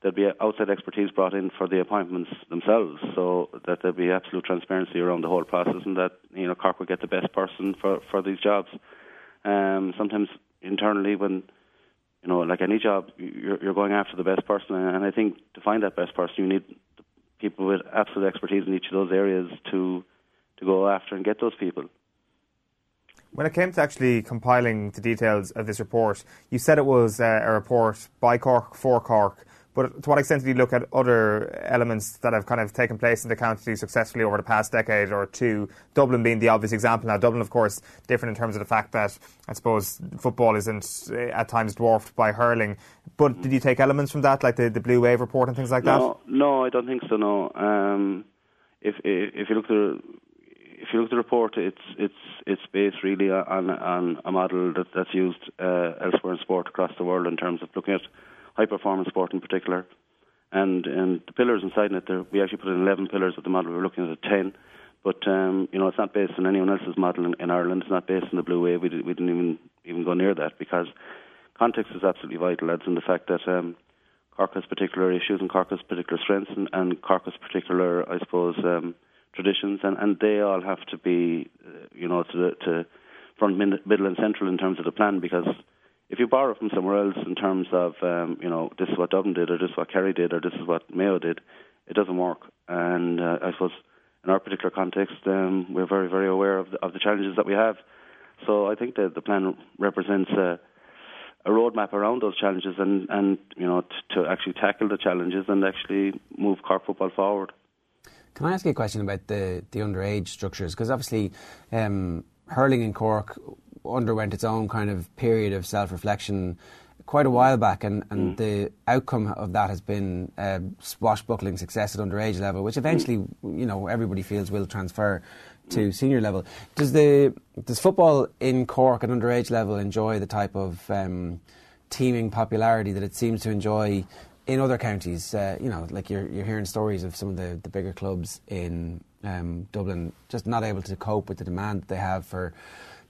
there'd be outside expertise brought in for the appointments themselves, so that there'd be absolute transparency around the whole process, and that you know Cork would get the best person for for these jobs. Um, sometimes internally when you know, like any job, you're, you're going after the best person, and I think to find that best person, you need people with absolute expertise in each of those areas to to go after and get those people. When it came to actually compiling the details of this report, you said it was uh, a report by Cork for Cork. But to what extent did you look at other elements that have kind of taken place in the county successfully over the past decade or two? Dublin being the obvious example. Now, Dublin, of course, different in terms of the fact that I suppose football isn't uh, at times dwarfed by hurling. But did you take elements from that, like the, the Blue Wave report and things like no, that? No, I don't think so. No. Um, if if you look at the if you look at the report, it's it's it's based really on on a model that, that's used uh, elsewhere in sport across the world in terms of looking at high performance sport in particular. And and the pillars inside it, there, we actually put in 11 pillars with the model. We were looking at a 10, but um, you know it's not based on anyone else's model in, in Ireland. It's not based on the Blue Wave. We, did, we didn't even even go near that because context is absolutely vital. That's in the fact that um, Cork has particular issues and Cork has particular strengths and, and Cork has particular, I suppose, um, traditions, and, and they all have to be, uh, you know, to, to front, middle, and central in terms of the plan because if you borrow from somewhere else in terms of um, you know this is what Dublin did or this is what Kerry did or this is what Mayo did, it doesn't work. And uh, I suppose in our particular context, um, we're very very aware of the, of the challenges that we have. So I think that the plan represents a, a roadmap around those challenges and and you know t- to actually tackle the challenges and actually move Cork football forward. Can I ask you a question about the the underage structures? Because obviously, um, hurling in Cork underwent its own kind of period of self reflection quite a while back, and, and mm. the outcome of that has been uh, swashbuckling success at underage level, which eventually, you know, everybody feels will transfer to mm. senior level. Does the does football in Cork at underage level enjoy the type of um, teeming popularity that it seems to enjoy in other counties? Uh, you know, like you're you're hearing stories of some of the, the bigger clubs in um, Dublin just not able to cope with the demand that they have for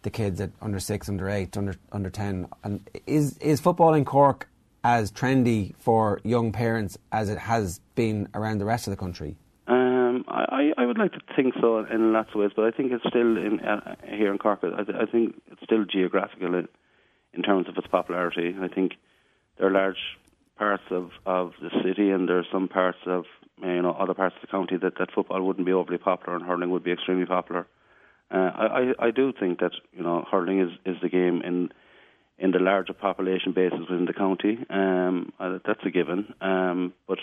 the kids at under six, under eight, under under ten. And is is football in Cork as trendy for young parents as it has been around the rest of the country? Um, I, I would like to think so in lots of ways, but I think it's still in uh, here in Cork. I, th- I think it's still geographical in, in terms of its popularity. I think there are large parts of, of the city, and there are some parts of you know other parts of the county that, that football wouldn't be overly popular, and hurling would be extremely popular. Uh, I, I do think that you know hurling is, is the game in in the larger population bases within the county. Um, uh, that's a given. Um, but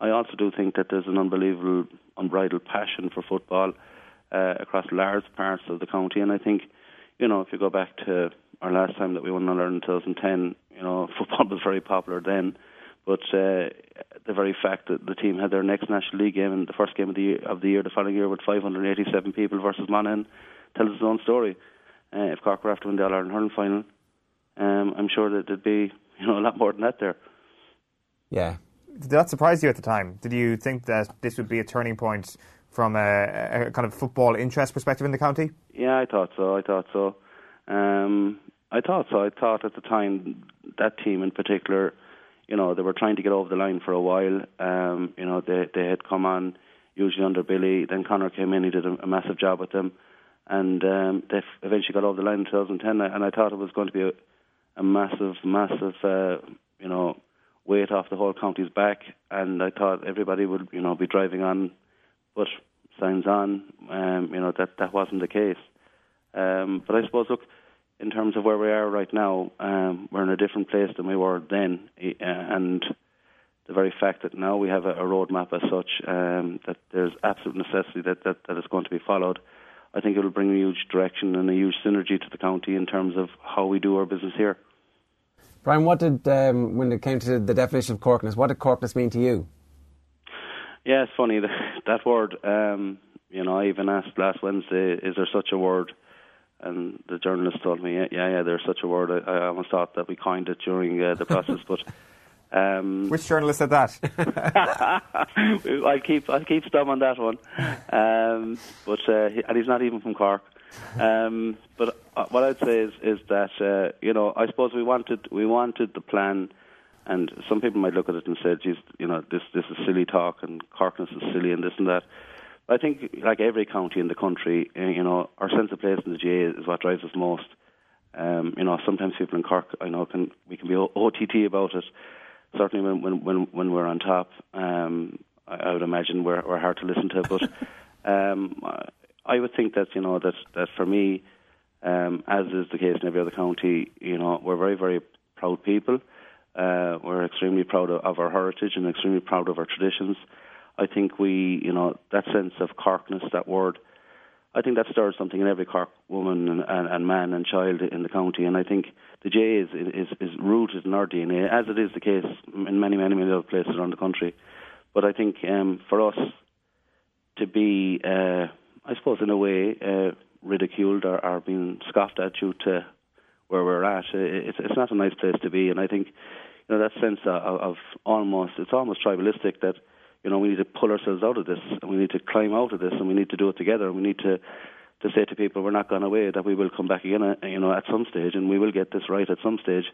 I also do think that there's an unbelievable, unbridled passion for football uh, across large parts of the county. And I think, you know, if you go back to our last time that we won Ireland in 2010, you know, football was very popular then. But uh, the very fact that the team had their next National League game in the first game of the year, of the year the following year with 587 people versus Monaghan tells its own story. Uh, if Cork were after win the All Ireland hurling final, um, I'm sure that there'd be you know a lot more than that there. Yeah. Did that surprise you at the time? Did you think that this would be a turning point from a, a kind of football interest perspective in the county? Yeah, I thought so. I thought so. Um, I thought so. I thought at the time that team in particular, you know, they were trying to get over the line for a while. Um, you know, they they had come on usually under Billy. Then Conor came in. He did a, a massive job with them, and um, they eventually got over the line in 2010. And I thought it was going to be a, a massive, massive, uh, you know, weight off the whole county's back. And I thought everybody would, you know, be driving on, but signs on, um, you know, that that wasn't the case. Um, but I suppose, look, in terms of where we are right now, um, we're in a different place than we were then, uh, and the very fact that now we have a, a roadmap as such, um, that there's absolute necessity that, that that is going to be followed. I think it will bring a huge direction and a huge synergy to the county in terms of how we do our business here. Brian, what did, um, when it came to the definition of corkness, what did corkness mean to you? Yeah, it's funny that, that word. Um, you know, I even asked last Wednesday, "Is there such a word?" And the journalist told me, "Yeah, yeah, there's such a word." I, I almost thought that we coined it during uh, the process, but. Um, Which journalist said that? I'll keep I'll keep Stum on that one, um, but uh, he, and he's not even from Cork. Um, but uh, what I'd say is is that uh, you know I suppose we wanted we wanted the plan, and some people might look at it and say, "Geez, you know this this is silly talk and Corkness is silly and this and that." I think like every county in the country, uh, you know, our sense of place in the GAA is what drives us most. Um, you know, sometimes people in Cork, I know, can we can be OTT about it. Certainly, when when when, when we're on top, um, I, I would imagine we're we're hard to listen to. But um, I would think that you know that that for me, um, as is the case in every other county, you know, we're very very proud people. Uh, we're extremely proud of, of our heritage and extremely proud of our traditions. I think we, you know, that sense of Corkness, that word, I think that stirs something in every Cork woman and, and, and man and child in the county. And I think the J is, is is rooted in our DNA, as it is the case in many, many, many other places around the country. But I think um, for us to be, uh, I suppose, in a way, uh, ridiculed or, or being scoffed at due to where we're at, it's, it's not a nice place to be. And I think, you know, that sense of, of almost, it's almost tribalistic that you know, we need to pull ourselves out of this and we need to climb out of this and we need to do it together. And We need to to say to people we're not gone away, that we will come back again, uh, you know, at some stage and we will get this right at some stage.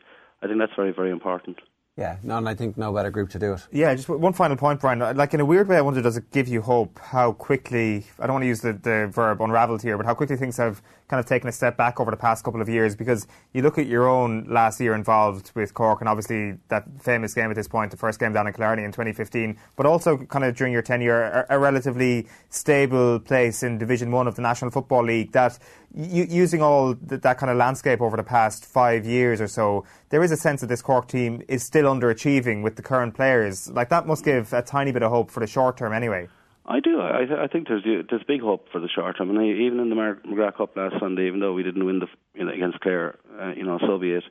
I think that's very, very important. Yeah, no, and I think no better group to do it. Yeah, just one final point, Brian. Like in a weird way, I wonder, does it give you hope how quickly? I don't want to use the, the verb unravelled here, but how quickly things have kind of taken a step back over the past couple of years? Because you look at your own last year involved with Cork, and obviously that famous game at this point, the first game down in Killarney in 2015, but also kind of during your tenure, a, a relatively stable place in Division One of the National Football League. That using all th- that kind of landscape over the past five years or so, there is a sense that this Cork team is still underachieving with the current players. Like that must give a tiny bit of hope for the short term, anyway. I do. I, th- I think there's there's big hope for the short term. And even in the Mar- McGrath Cup last Sunday, even though we didn't win the you know, against Clare, uh, you know, so be it.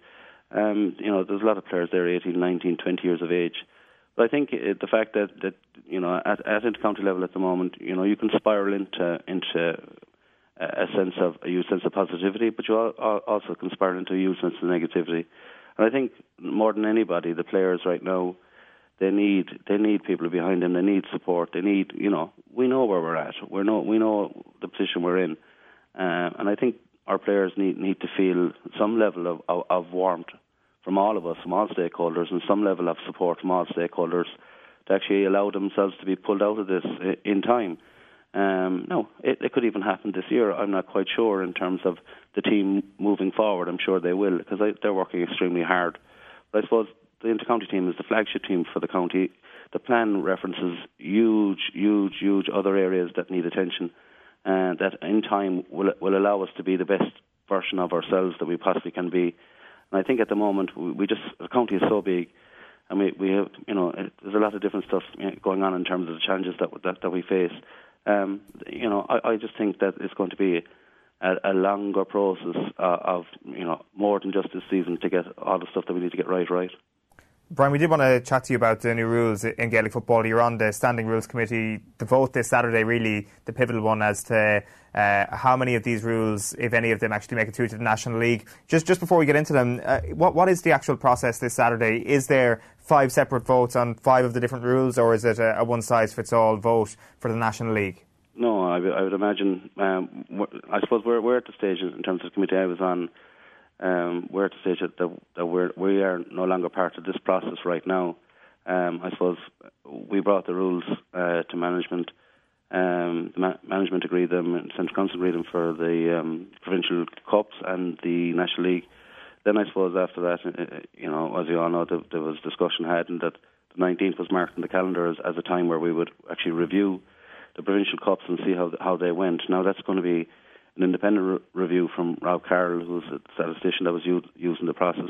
Um, you know, there's a lot of players there, 18, 19, 20 years of age. But I think it, the fact that that you know at at intercounty level at the moment, you know, you can spiral into into a sense of a huge sense of positivity, but you also can spiral into a huge sense of negativity. And I think more than anybody, the players right now, they need they need people behind them. They need support. They need you know we know where we're at. We know we know the position we're in, uh, and I think our players need need to feel some level of, of, of warmth from all of us, from all stakeholders, and some level of support from all stakeholders to actually allow themselves to be pulled out of this in time. Um, no, it, it, could even happen this year. I'm not quite sure in terms of the team moving forward. I'm sure they will because they're working extremely hard. But I suppose the intercounty team is the flagship team for the county. The plan references huge, huge, huge other areas that need attention, and that in time will will allow us to be the best version of ourselves that we possibly can be. And I think at the moment we, we just the county is so big and we we have you know there's a lot of different stuff going on in terms of the challenges that that, that we face um, you know, I, I just think that it's going to be a, a longer process uh, of, you know, more than just this season to get all the stuff that we need to get right, right. Brian, we did want to chat to you about the new rules in Gaelic football. You're on the Standing Rules Committee. The vote this Saturday, really the pivotal one as to uh, how many of these rules, if any of them, actually make it through to the National League. Just just before we get into them, uh, what what is the actual process this Saturday? Is there five separate votes on five of the different rules, or is it a, a one size fits all vote for the National League? No, I, would imagine. Um, I suppose we're we're at the stage in terms of the committee I was on um, we're at the stage that, that we're, we are no longer part of this process right now. Um, I suppose we brought the rules uh, to management. Um, the ma- management agreed them, and Central Council agreed them for the um, provincial cups and the National League. Then I suppose after that, uh, uh you know, as you all know, there, there was discussion had, and that the 19th was marked in the calendar as, as a time where we would actually review the provincial cups and see how how they went. Now that's going to be an independent re- review from Rob Carroll, who's a statistician that was u- used in the process.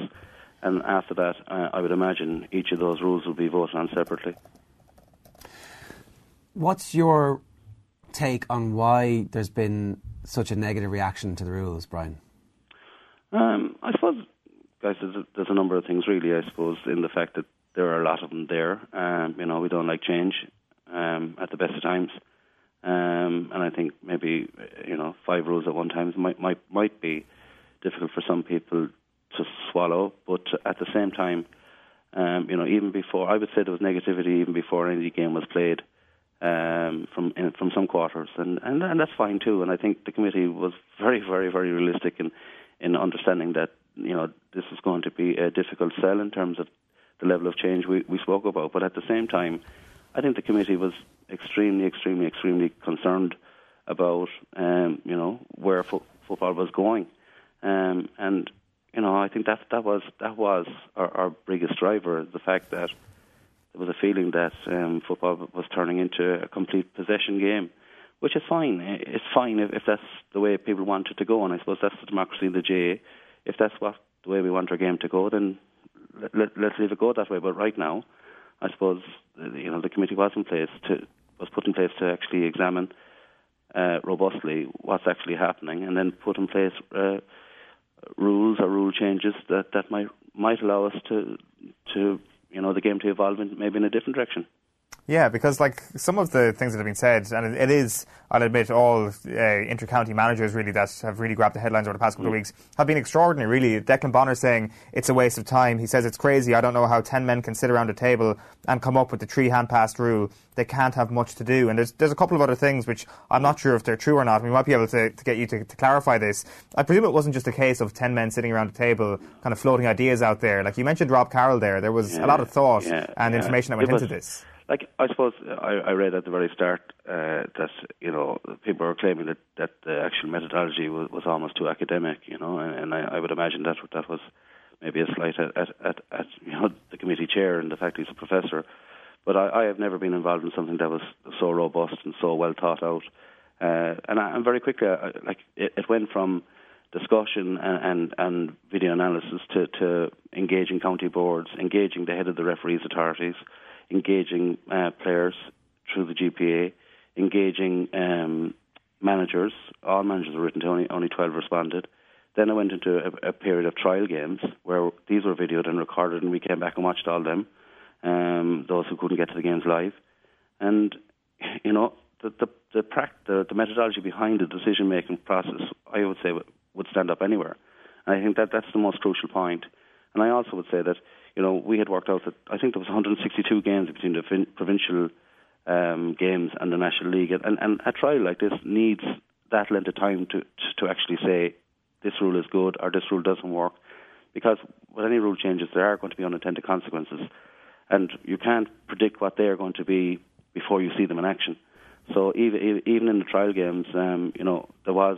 And after that, uh, I would imagine each of those rules will be voted on separately. What's your take on why there's been such a negative reaction to the rules, Brian? Um, I suppose, guys, there's a, there's a, number of things really. I suppose in the fact that there are a lot of them there. Um, you know, we don't like change um, at the best of times. Um, and I think maybe you know five rules at one time might might might be difficult for some people to swallow. But at the same time, um, you know, even before I would say there was negativity even before any game was played um, from in, from some quarters, and, and and that's fine too. And I think the committee was very very very realistic in in understanding that you know this is going to be a difficult sell in terms of the level of change we, we spoke about. But at the same time, I think the committee was extremely, extremely, extremely concerned about, um, you know, where fo- football was going, um, and you know, I think that that was that was our, our biggest driver, the fact that there was a feeling that um, football was turning into a complete possession game, which is fine. It's fine if, if that's the way people want it to go, and I suppose that's the democracy in the GAA. If that's what the way we want our game to go, then let, let, let's leave it go that way. But right now, I suppose you know the committee was in place to was put in place to actually examine uh, robustly what's actually happening, and then put in place uh, rules or rule changes that, that might might allow us to to you know the game to evolve in, maybe in a different direction. Yeah, because like some of the things that have been said, and it is, I'll admit, all uh, inter-county managers really that have really grabbed the headlines over the past couple mm. of weeks have been extraordinary. Really, Declan Bonner saying it's a waste of time. He says it's crazy. I don't know how ten men can sit around a table and come up with the three hand pass rule. They can't have much to do. And there's there's a couple of other things which I'm not sure if they're true or not. We might be able to, to get you to, to clarify this. I presume it wasn't just a case of ten men sitting around a table, kind of floating ideas out there. Like you mentioned, Rob Carroll there. There was yeah, a lot of thought yeah, and yeah. information that went into this like I suppose I, I read at the very start uh, that you know people were claiming that that the actual methodology was, was almost too academic, you know, and, and I, I would imagine that that was maybe a slight at, at, at, at you know the committee chair and the fact he's a professor. But I, I have never been involved in something that was so robust and so well thought out. Uh, and, I, and very quickly, I, like it, it went from discussion and, and, and video analysis to, to engaging county boards, engaging the head of the referees authorities, engaging uh, players through the GPA, engaging um, managers. All managers were written to, only, only 12 responded. Then I went into a, a, period of trial games where these were videoed and recorded, and we came back and watched all them, um, those who couldn't get to the games live. And, you know, the, the, the, the, the methodology behind the decision making process, I would say, would stand up anywhere. And I think that that's the most crucial point. And I also would say that you know, we had worked out that I think there was 162 games between the fin- provincial um, games and the National League, and, and a trial like this needs that length of time to to actually say this rule is good or this rule doesn't work, because with any rule changes, there are going to be unintended consequences, and you can't predict what they are going to be before you see them in action. So even even in the trial games, um, you know, there was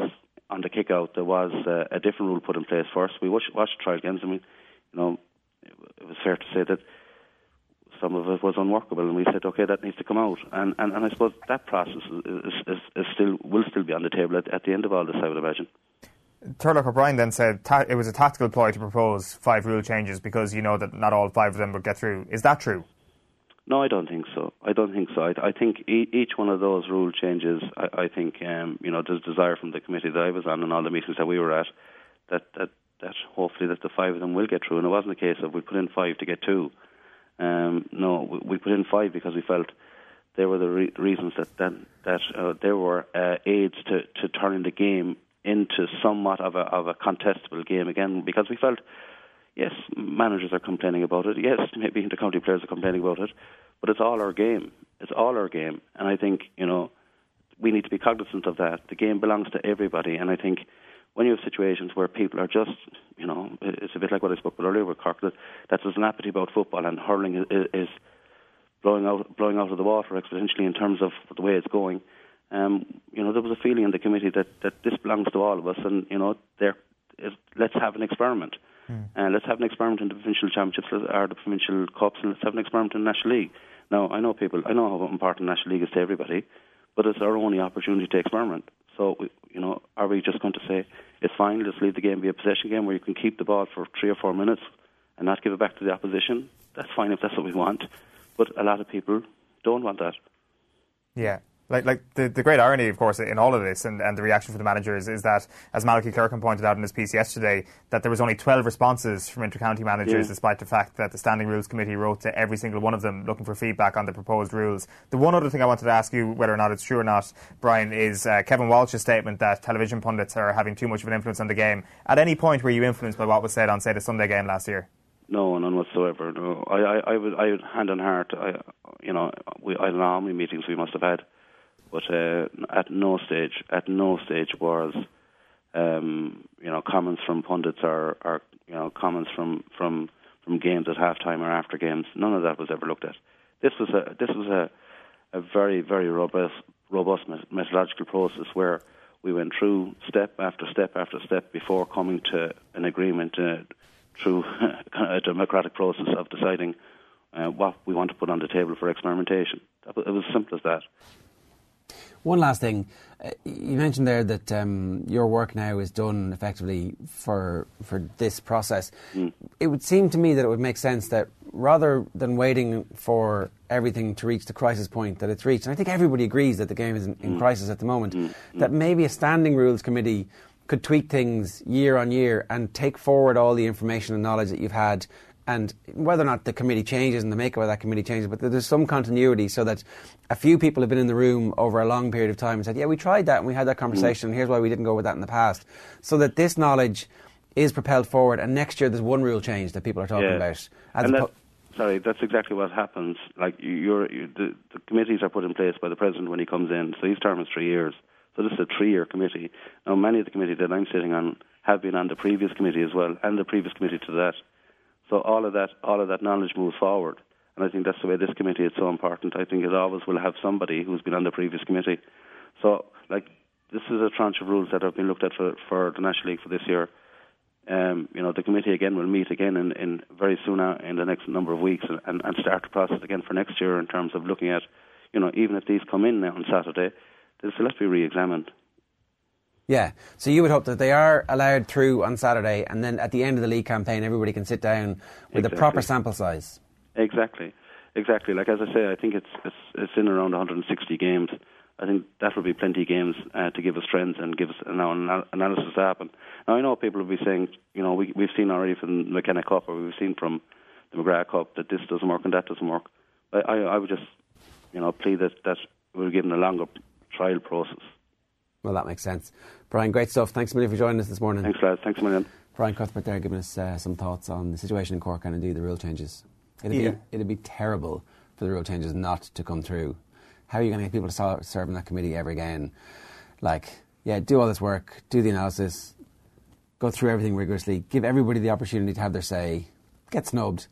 on the kick out there was uh, a different rule put in place first. We watched, watched trial games, and we, you know, it, was fair to say that some of it was unworkable, and we said, okay, that needs to come out. And and, and I suppose that process is, is, is still will still be on the table at, at the end of all this, I would imagine. Turlough O'Brien then said ta- it was a tactical ploy to propose five rule changes because you know that not all five of them would get through. Is that true? No, I don't think so. I don't think so. I, I think e- each one of those rule changes, I, I think, um, you know, there's desire from the committee that I was on and all the meetings that we were at, that that that hopefully that the five of them will get through. And it wasn't a case of we put in five to get two. Um, no, we, put in five because we felt there were the re- reasons that that, that uh, there were uh, aids to, to turning the game into somewhat of a of a contestable game again because we felt yes, managers are complaining about it. Yes, maybe the county players are complaining about it, but it's all our game. It's all our game, and I think you know we need to be cognizant of that. The game belongs to everybody, and I think when you have situations where people are just, you know, it's a bit like what I spoke about earlier with Cork that that there's an apathy about football and hurling is, is blowing out blowing out of the water exponentially in terms of the way it's going. Um, you know, there was a feeling in the committee that, that this belongs to all of us, and you know, there, let's have an experiment. Mm. Uh, let's have an experiment in the provincial championships or the provincial cups, and let's have an experiment in the national league. Now, I know people, I know how important the national league is to everybody, but it's our only opportunity to experiment. So, we, you know, are we just going to say it's fine, let's leave the game be a possession game where you can keep the ball for three or four minutes and not give it back to the opposition? That's fine if that's what we want, but a lot of people don't want that. Yeah, like, like the, the great irony, of course, in all of this and, and the reaction from the managers is that, as Malachy Clerkin pointed out in his piece yesterday, that there was only 12 responses from inter-county managers, yeah. despite the fact that the Standing Rules Committee wrote to every single one of them looking for feedback on the proposed rules. The one other thing I wanted to ask you, whether or not it's true or not, Brian, is uh, Kevin Walsh's statement that television pundits are having too much of an influence on the game. At any point were you influenced by what was said on, say, the Sunday game last year? No, none whatsoever. No, I, I, I would, I would hand on heart. I, you know, we, I don't know how many meetings we must have had but uh, at no stage, at no stage was um, you know comments from pundits or, or you know comments from from from games at halftime or after games. None of that was ever looked at. This was a this was a a very very robust robust methodological process where we went through step after step after step before coming to an agreement uh, through a democratic process of deciding uh, what we want to put on the table for experimentation. It was as simple as that. One last thing, uh, you mentioned there that um, your work now is done effectively for for this process. Mm. It would seem to me that it would make sense that rather than waiting for everything to reach the crisis point that it's reached, and I think everybody agrees that the game is in, in mm. crisis at the moment, mm. that maybe a standing rules committee could tweak things year on year and take forward all the information and knowledge that you've had and whether or not the committee changes and the makeup of that committee changes, but there's some continuity so that a few people have been in the room over a long period of time and said, yeah, we tried that and we had that conversation, mm. and here's why we didn't go with that in the past. So that this knowledge is propelled forward, and next year there's one rule change that people are talking yeah. about. and po- sorry, that's exactly what happens. Like you're, you're, the, the committees are put in place by the president when he comes in, so his term is three years. So this is a three-year committee. Now, many of the committees that I'm sitting on have been on the previous committee as well, and the previous committee to that. So all of that, all of that knowledge moves forward, and I think that's the way this committee is so important. I think it always will have somebody who's been on the previous committee. So, like, this is a tranche of rules that have been looked at for, for the National League for this year. Um, you know, the committee again will meet again in, in very soon uh, in the next number of weeks and, and start the process again for next year in terms of looking at, you know, even if these come in now on Saturday, they'll still have to be re-examined. Yeah. So you would hope that they are allowed through on Saturday, and then at the end of the league campaign, everybody can sit down with exactly. a proper sample size. Exactly. Exactly. Like as I say, I think it's it's, it's in around 160 games. I think that will be plenty of games uh, to give us trends and give us an analysis to happen. Now I know people will be saying, you know, we we've seen already from the McKenna Cup or we've seen from the McGrath Cup that this doesn't work and that doesn't work. I I, I would just, you know, plead that that we're given a longer trial process. Well, that makes sense. Brian, great stuff. Thanks a million for joining us this morning. Thanks, lads. Thanks a million. Brian Cuthbert there giving us uh, some thoughts on the situation in Cork and indeed the rule changes. It'd, yeah. be, it'd be terrible for the rule changes not to come through. How are you going to get people to serve in that committee ever again? Like, yeah, do all this work, do the analysis, go through everything rigorously, give everybody the opportunity to have their say, get snubbed,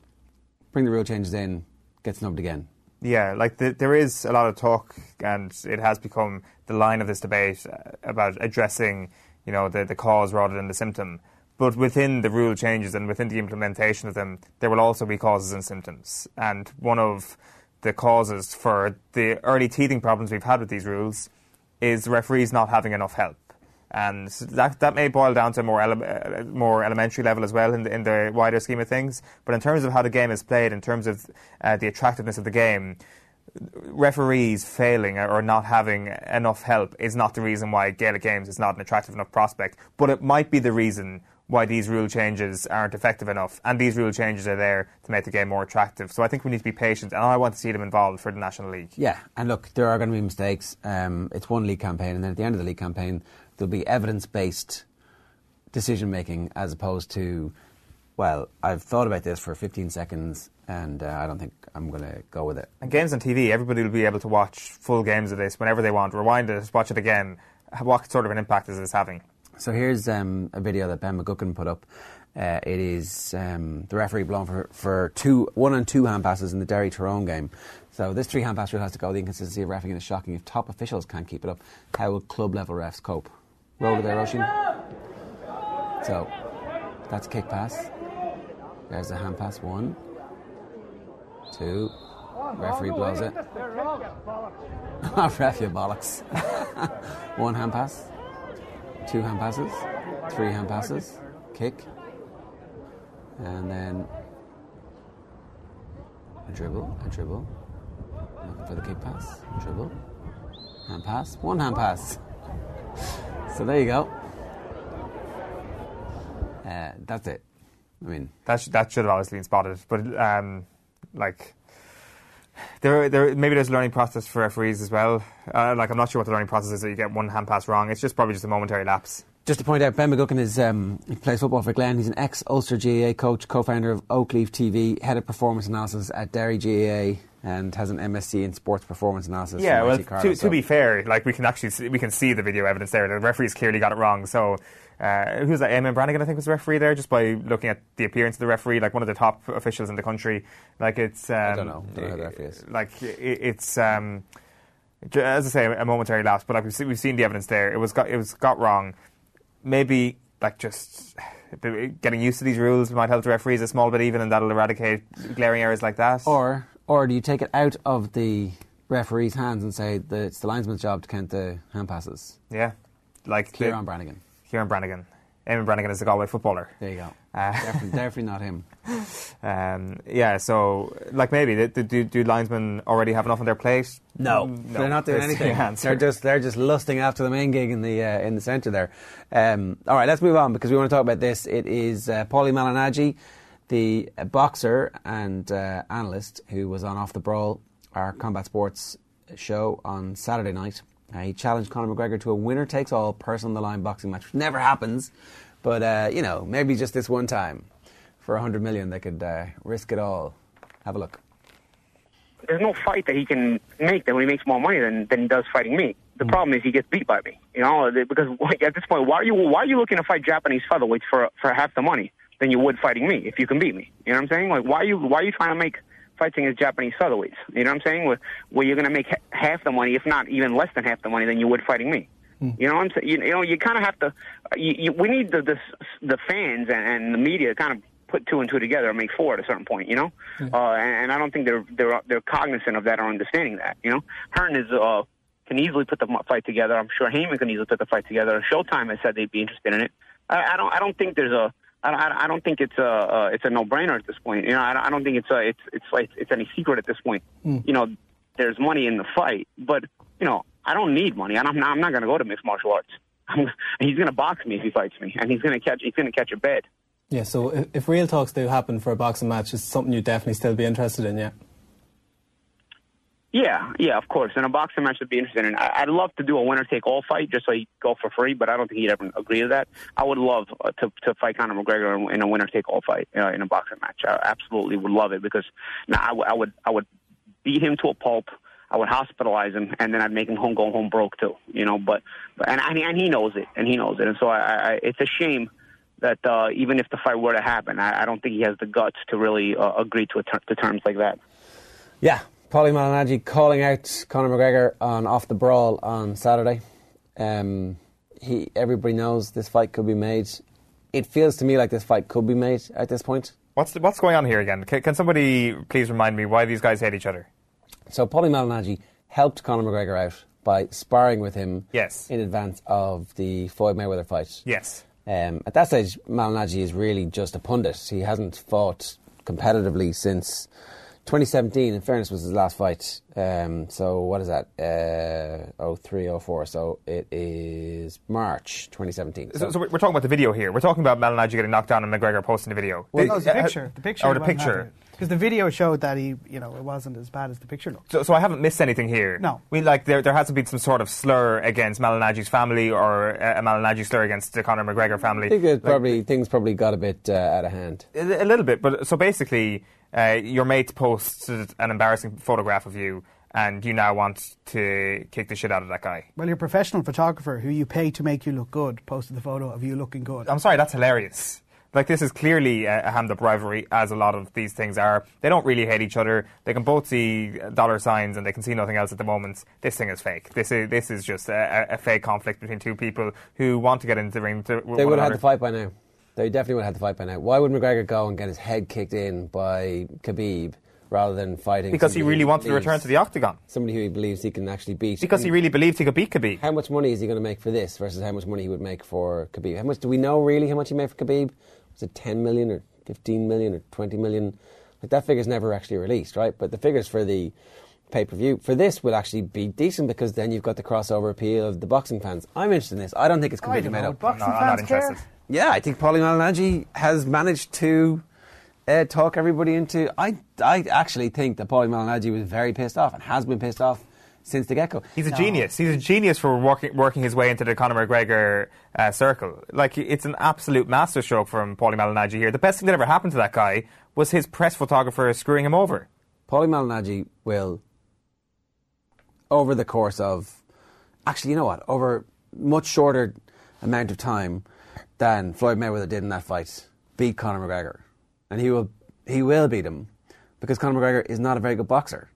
bring the rule changes in, get snubbed again. Yeah, like the, there is a lot of talk, and it has become the line of this debate uh, about addressing, you know, the, the cause rather than the symptom. But within the rule changes and within the implementation of them, there will also be causes and symptoms. And one of the causes for the early teething problems we've had with these rules is referees not having enough help. And that, that may boil down to a more, ele- uh, more elementary level as well in the, in the wider scheme of things. But in terms of how the game is played, in terms of uh, the attractiveness of the game, referees failing or not having enough help is not the reason why Gaelic Games is not an attractive enough prospect. But it might be the reason why these rule changes aren't effective enough. And these rule changes are there to make the game more attractive. So I think we need to be patient. And I want to see them involved for the National League. Yeah, and look, there are going to be mistakes. Um, it's one league campaign, and then at the end of the league campaign, there'll be evidence based decision making as opposed to, well, I've thought about this for 15 seconds and uh, I don't think I'm going to go with it. And games on TV, everybody will be able to watch full games of this whenever they want, rewind it, watch it again. What sort of an impact is this having? So here's um, a video that Ben McGuckin put up. Uh, it is um, the referee blown for, for two, one and two hand passes in the Derry Tyrone game. So this three hand pass rule has to go. The inconsistency of refereeing is shocking. If top officials can't keep it up, how will club level refs cope? Roll it there, Oisin. So that's a kick pass. There's a hand pass. One, two. Referee blows it. Ref, you bollocks. One hand pass. Two hand passes. Three hand passes. Kick. And then a dribble, a dribble. Looking for the kick pass. Dribble. Hand pass. One hand pass. So there you go. Uh, that's it. I mean, That, sh- that should have obviously been spotted. But, um, like, there, there, maybe there's a learning process for referees as well. Uh, like, I'm not sure what the learning process is that you get one hand pass wrong. It's just probably just a momentary lapse. just to point out, Ben McGuckin is um, he plays football for Glen. He's an ex Ulster GAA coach, co-founder of Oakleaf TV, head of performance analysis at Derry GAA, and has an MSc in sports performance analysis. Yeah, well, IT Carlow, to, so- to be fair, like we can actually see, we can see the video evidence there. The referees clearly got it wrong. So, uh, who's that? Eamon Brannigan, I think, was the referee there. Just by looking at the appearance of the referee, like one of the top officials in the country. Like it's, um, don't know. Don't know who the referee is. Like it, it's, um, as I say, a momentary lapse. But like we've seen, we've seen the evidence there. It was got it was got wrong. Maybe like just getting used to these rules might help the referees a small bit, even, and that'll eradicate glaring errors like that. or or do you take it out of the referee's hands and say that it's the linesman's job to count the hand passes? yeah, like the- Kieran Brannigan. Kieran Brannigan. Eamon Brannigan is a Galway footballer. There you go. Uh, definitely, definitely not him. Um, yeah, so like maybe do, do, do linesmen already have enough on their plate? No, they're not doing the anything. answer. They're just they're just lusting after the main gig in the uh, in the centre there. Um, all right, let's move on because we want to talk about this. It is uh, Paulie Malignaggi, the uh, boxer and uh, analyst who was on Off the Brawl, our combat sports show on Saturday night. Uh, he challenged Conor McGregor to a winner takes all person on the line boxing match, which never happens, but uh, you know maybe just this one time for a hundred million they could uh, risk it all. Have a look. there's no fight that he can make that when he makes more money than than he does fighting me. The problem is he gets beat by me. You know, because at this point, why are you why are you looking to fight Japanese featherweights for for half the money than you would fighting me if you can beat me? You know what I'm saying? Like, why are you why are you trying to make fighting as Japanese featherweights? You know what I'm saying? Where, where you're going to make ha- half the money, if not even less than half the money, than you would fighting me. You know what I'm saying? You, you know, you kind of have to. You, you, we need the, the the fans and, and the media to kind of put two and two together and make four at a certain point. You know, uh, and, and I don't think they're they're they're cognizant of that or understanding that. You know, Hearn is uh, can easily put the fight together. I'm sure Haymon can easily put the fight together. Showtime has said they'd be interested in it. I, I don't. I don't think there's a. I don't, I don't think it's a uh, it's a no brainer at this point. You know, I don't, I don't think it's a it's it's like it's any secret at this point. You know, there's money in the fight, but you know, I don't need money. I'm not, I'm not going to go to mixed martial arts. I'm, he's going to box me if he fights me, and he's going to catch he's going to catch a bed. Yeah, so if, if real talks do happen for a boxing match, it's something you'd definitely still be interested in, yeah. Yeah, yeah, of course. And a boxing match would be interesting. And I'd love to do a winner take all fight just so he go for free, but I don't think he'd ever agree to that. I would love uh, to to fight Conor McGregor in, a winner take all fight uh, in a boxing match. I absolutely would love it because now I, w- I would I would beat him to a pulp. I would hospitalize him, and then I'd make him home go home broke too. You know, but, and and and he knows it, and he knows it, and so I, I it's a shame that uh, even if the fight were to happen, I, I don't think he has the guts to really uh, agree to, ter- to terms like that. Yeah, Paulie Malignaggi calling out Conor McGregor on off the brawl on Saturday. Um, he, everybody knows this fight could be made. It feels to me like this fight could be made at this point. What's the, what's going on here again? Can, can somebody please remind me why these guys hate each other? So Paulie Malignaggi helped Conor McGregor out by sparring with him Yes. in advance of the Floyd Mayweather fight. Yes. Um, at that stage, Malignaggi is really just a pundit. He hasn't fought competitively since 2017. In fairness, was his last fight. Um, so what is that? Uh, 03, 04. So it is March 2017. So, so we're talking about the video here. We're talking about Malignaggi getting knocked down and McGregor posting the video. Well, no, the uh, picture. The picture. Or the picture. Because the video showed that he, you know, it wasn't as bad as the picture looked. So, so I haven't missed anything here. No. We like there there hasn't been some sort of slur against Malignaggi's family or a, a Malignaggi slur against the Conor McGregor family. I think Like, probably things probably got a bit uh, out of hand. a, a little bit, but so basically, uh, your mate posted an embarrassing photograph of you, and you now want to kick the shit out of that guy. Well, your professional photographer, who you pay to make you look good, posted the photo of you looking good. I'm sorry, that's hilarious. Like this is clearly a, a hand-up rivalry, as a lot of these things are. They don't really hate each other. They can both see dollar signs, and they can see nothing else at the moment. This thing is fake. This is this is just a, a fake conflict between two people who want to get into the ring. To They would have had the fight by now. They definitely would have had the fight by now. Why would McGregor go and get his head kicked in by Khabib rather than fighting? because he really wants to return to the octagon. Somebody who he believes he can actually beat. Because he really believes he could beat Khabib. How much money is he going to make for this versus how much money he would make for Khabib? How much do we know really how much he made for Khabib? Was it 10 million or 15 million or 20 million? Like that figure's never actually released, right? But the figures for the pay per view for this will actually be decent because then you've got the crossover appeal of the boxing fans. I'm interested in this. I don't think it's I completely don't made know. up. Boxing No, I'm not fans care. interested. Yeah, I think Paulie Malignaggi has managed to uh, talk everybody into. I, I actually think that Paulie Malignaggi was very pissed off and has been pissed off since the get go. He's a genius. He's a genius for working working his way into the Conor McGregor uh, circle. Like it's an absolute masterstroke from Paulie Malignaggi here. The best thing that ever happened to that guy was his press photographer screwing him over. Paulie Malignaggi will, over the course of, actually, you know what, over much shorter amount of time than Floyd Mayweather did in that fight, beat Conor McGregor, and he will he will beat him because Conor McGregor is not a very good boxer,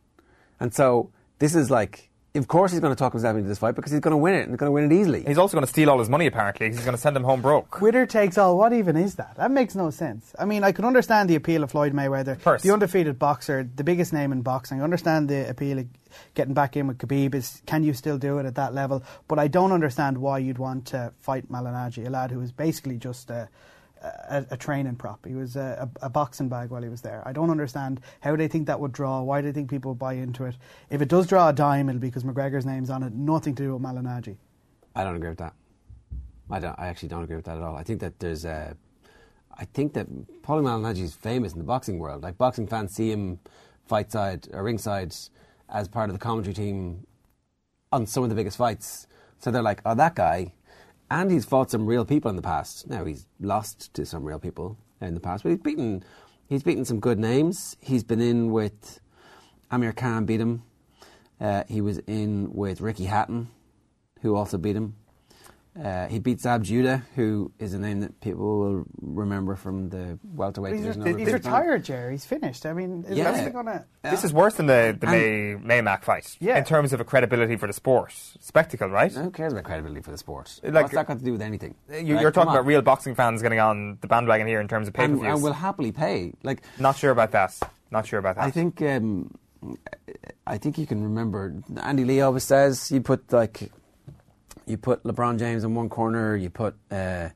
and so this is like. Of course, he's going to talk himself into this fight because he's going to win it and he's going to win it easily. He's also going to steal all his money. Apparently, he's going to send him home broke. Winner takes all. What even is that? That makes no sense. I mean, I can understand the appeal of Floyd Mayweather, Purse. the undefeated boxer, the biggest name in boxing. I understand the appeal of getting back in with Khabib. Is can you still do it at that level? But I don't understand why you'd want to fight Malignaggi, a lad who is basically just a, a, a training prop. He was a, a, a boxing bag while he was there. I don't understand how they think that would draw. Why do they think people buy into it? If it does draw a dime, it'll be because McGregor's name's on it. Nothing to do with Malignaggi. I don't agree with that. I don't. I actually don't agree with that at all. I think that there's a. I think that Paulie Malignaggi is famous in the boxing world. Like boxing fans see him fight side or ringside as part of the commentary team on some of the biggest fights. So they're like, oh, that guy. And he's fought some real people in the past. Now he's lost to some real people in the past, but he's beaten. He's beaten some good names. He's been in with Amir Khan, beat him. Uh, he was in with Ricky Hatton, who also beat him. Uh, he beats Zab Judah, who is a name that people will remember from the welterweight He's, division. he's over Big Time. retired, Jerry. He's finished. I mean, is Yeah. gonna? This is worse than the, the And- May Maymack fight Yeah. in terms of a credibility for the sport, spectacle, right? Who cares about credibility for the sport? Like- What's that got to do with anything? You, Like, you're come talking about real boxing fans getting on the bandwagon here in terms of pay per views. and will happily pay. Like Not sure about that. Not sure about that. I think, um, I think you can remember. Andy Lee always says you put like, you put LeBron James in one corner. You put uh,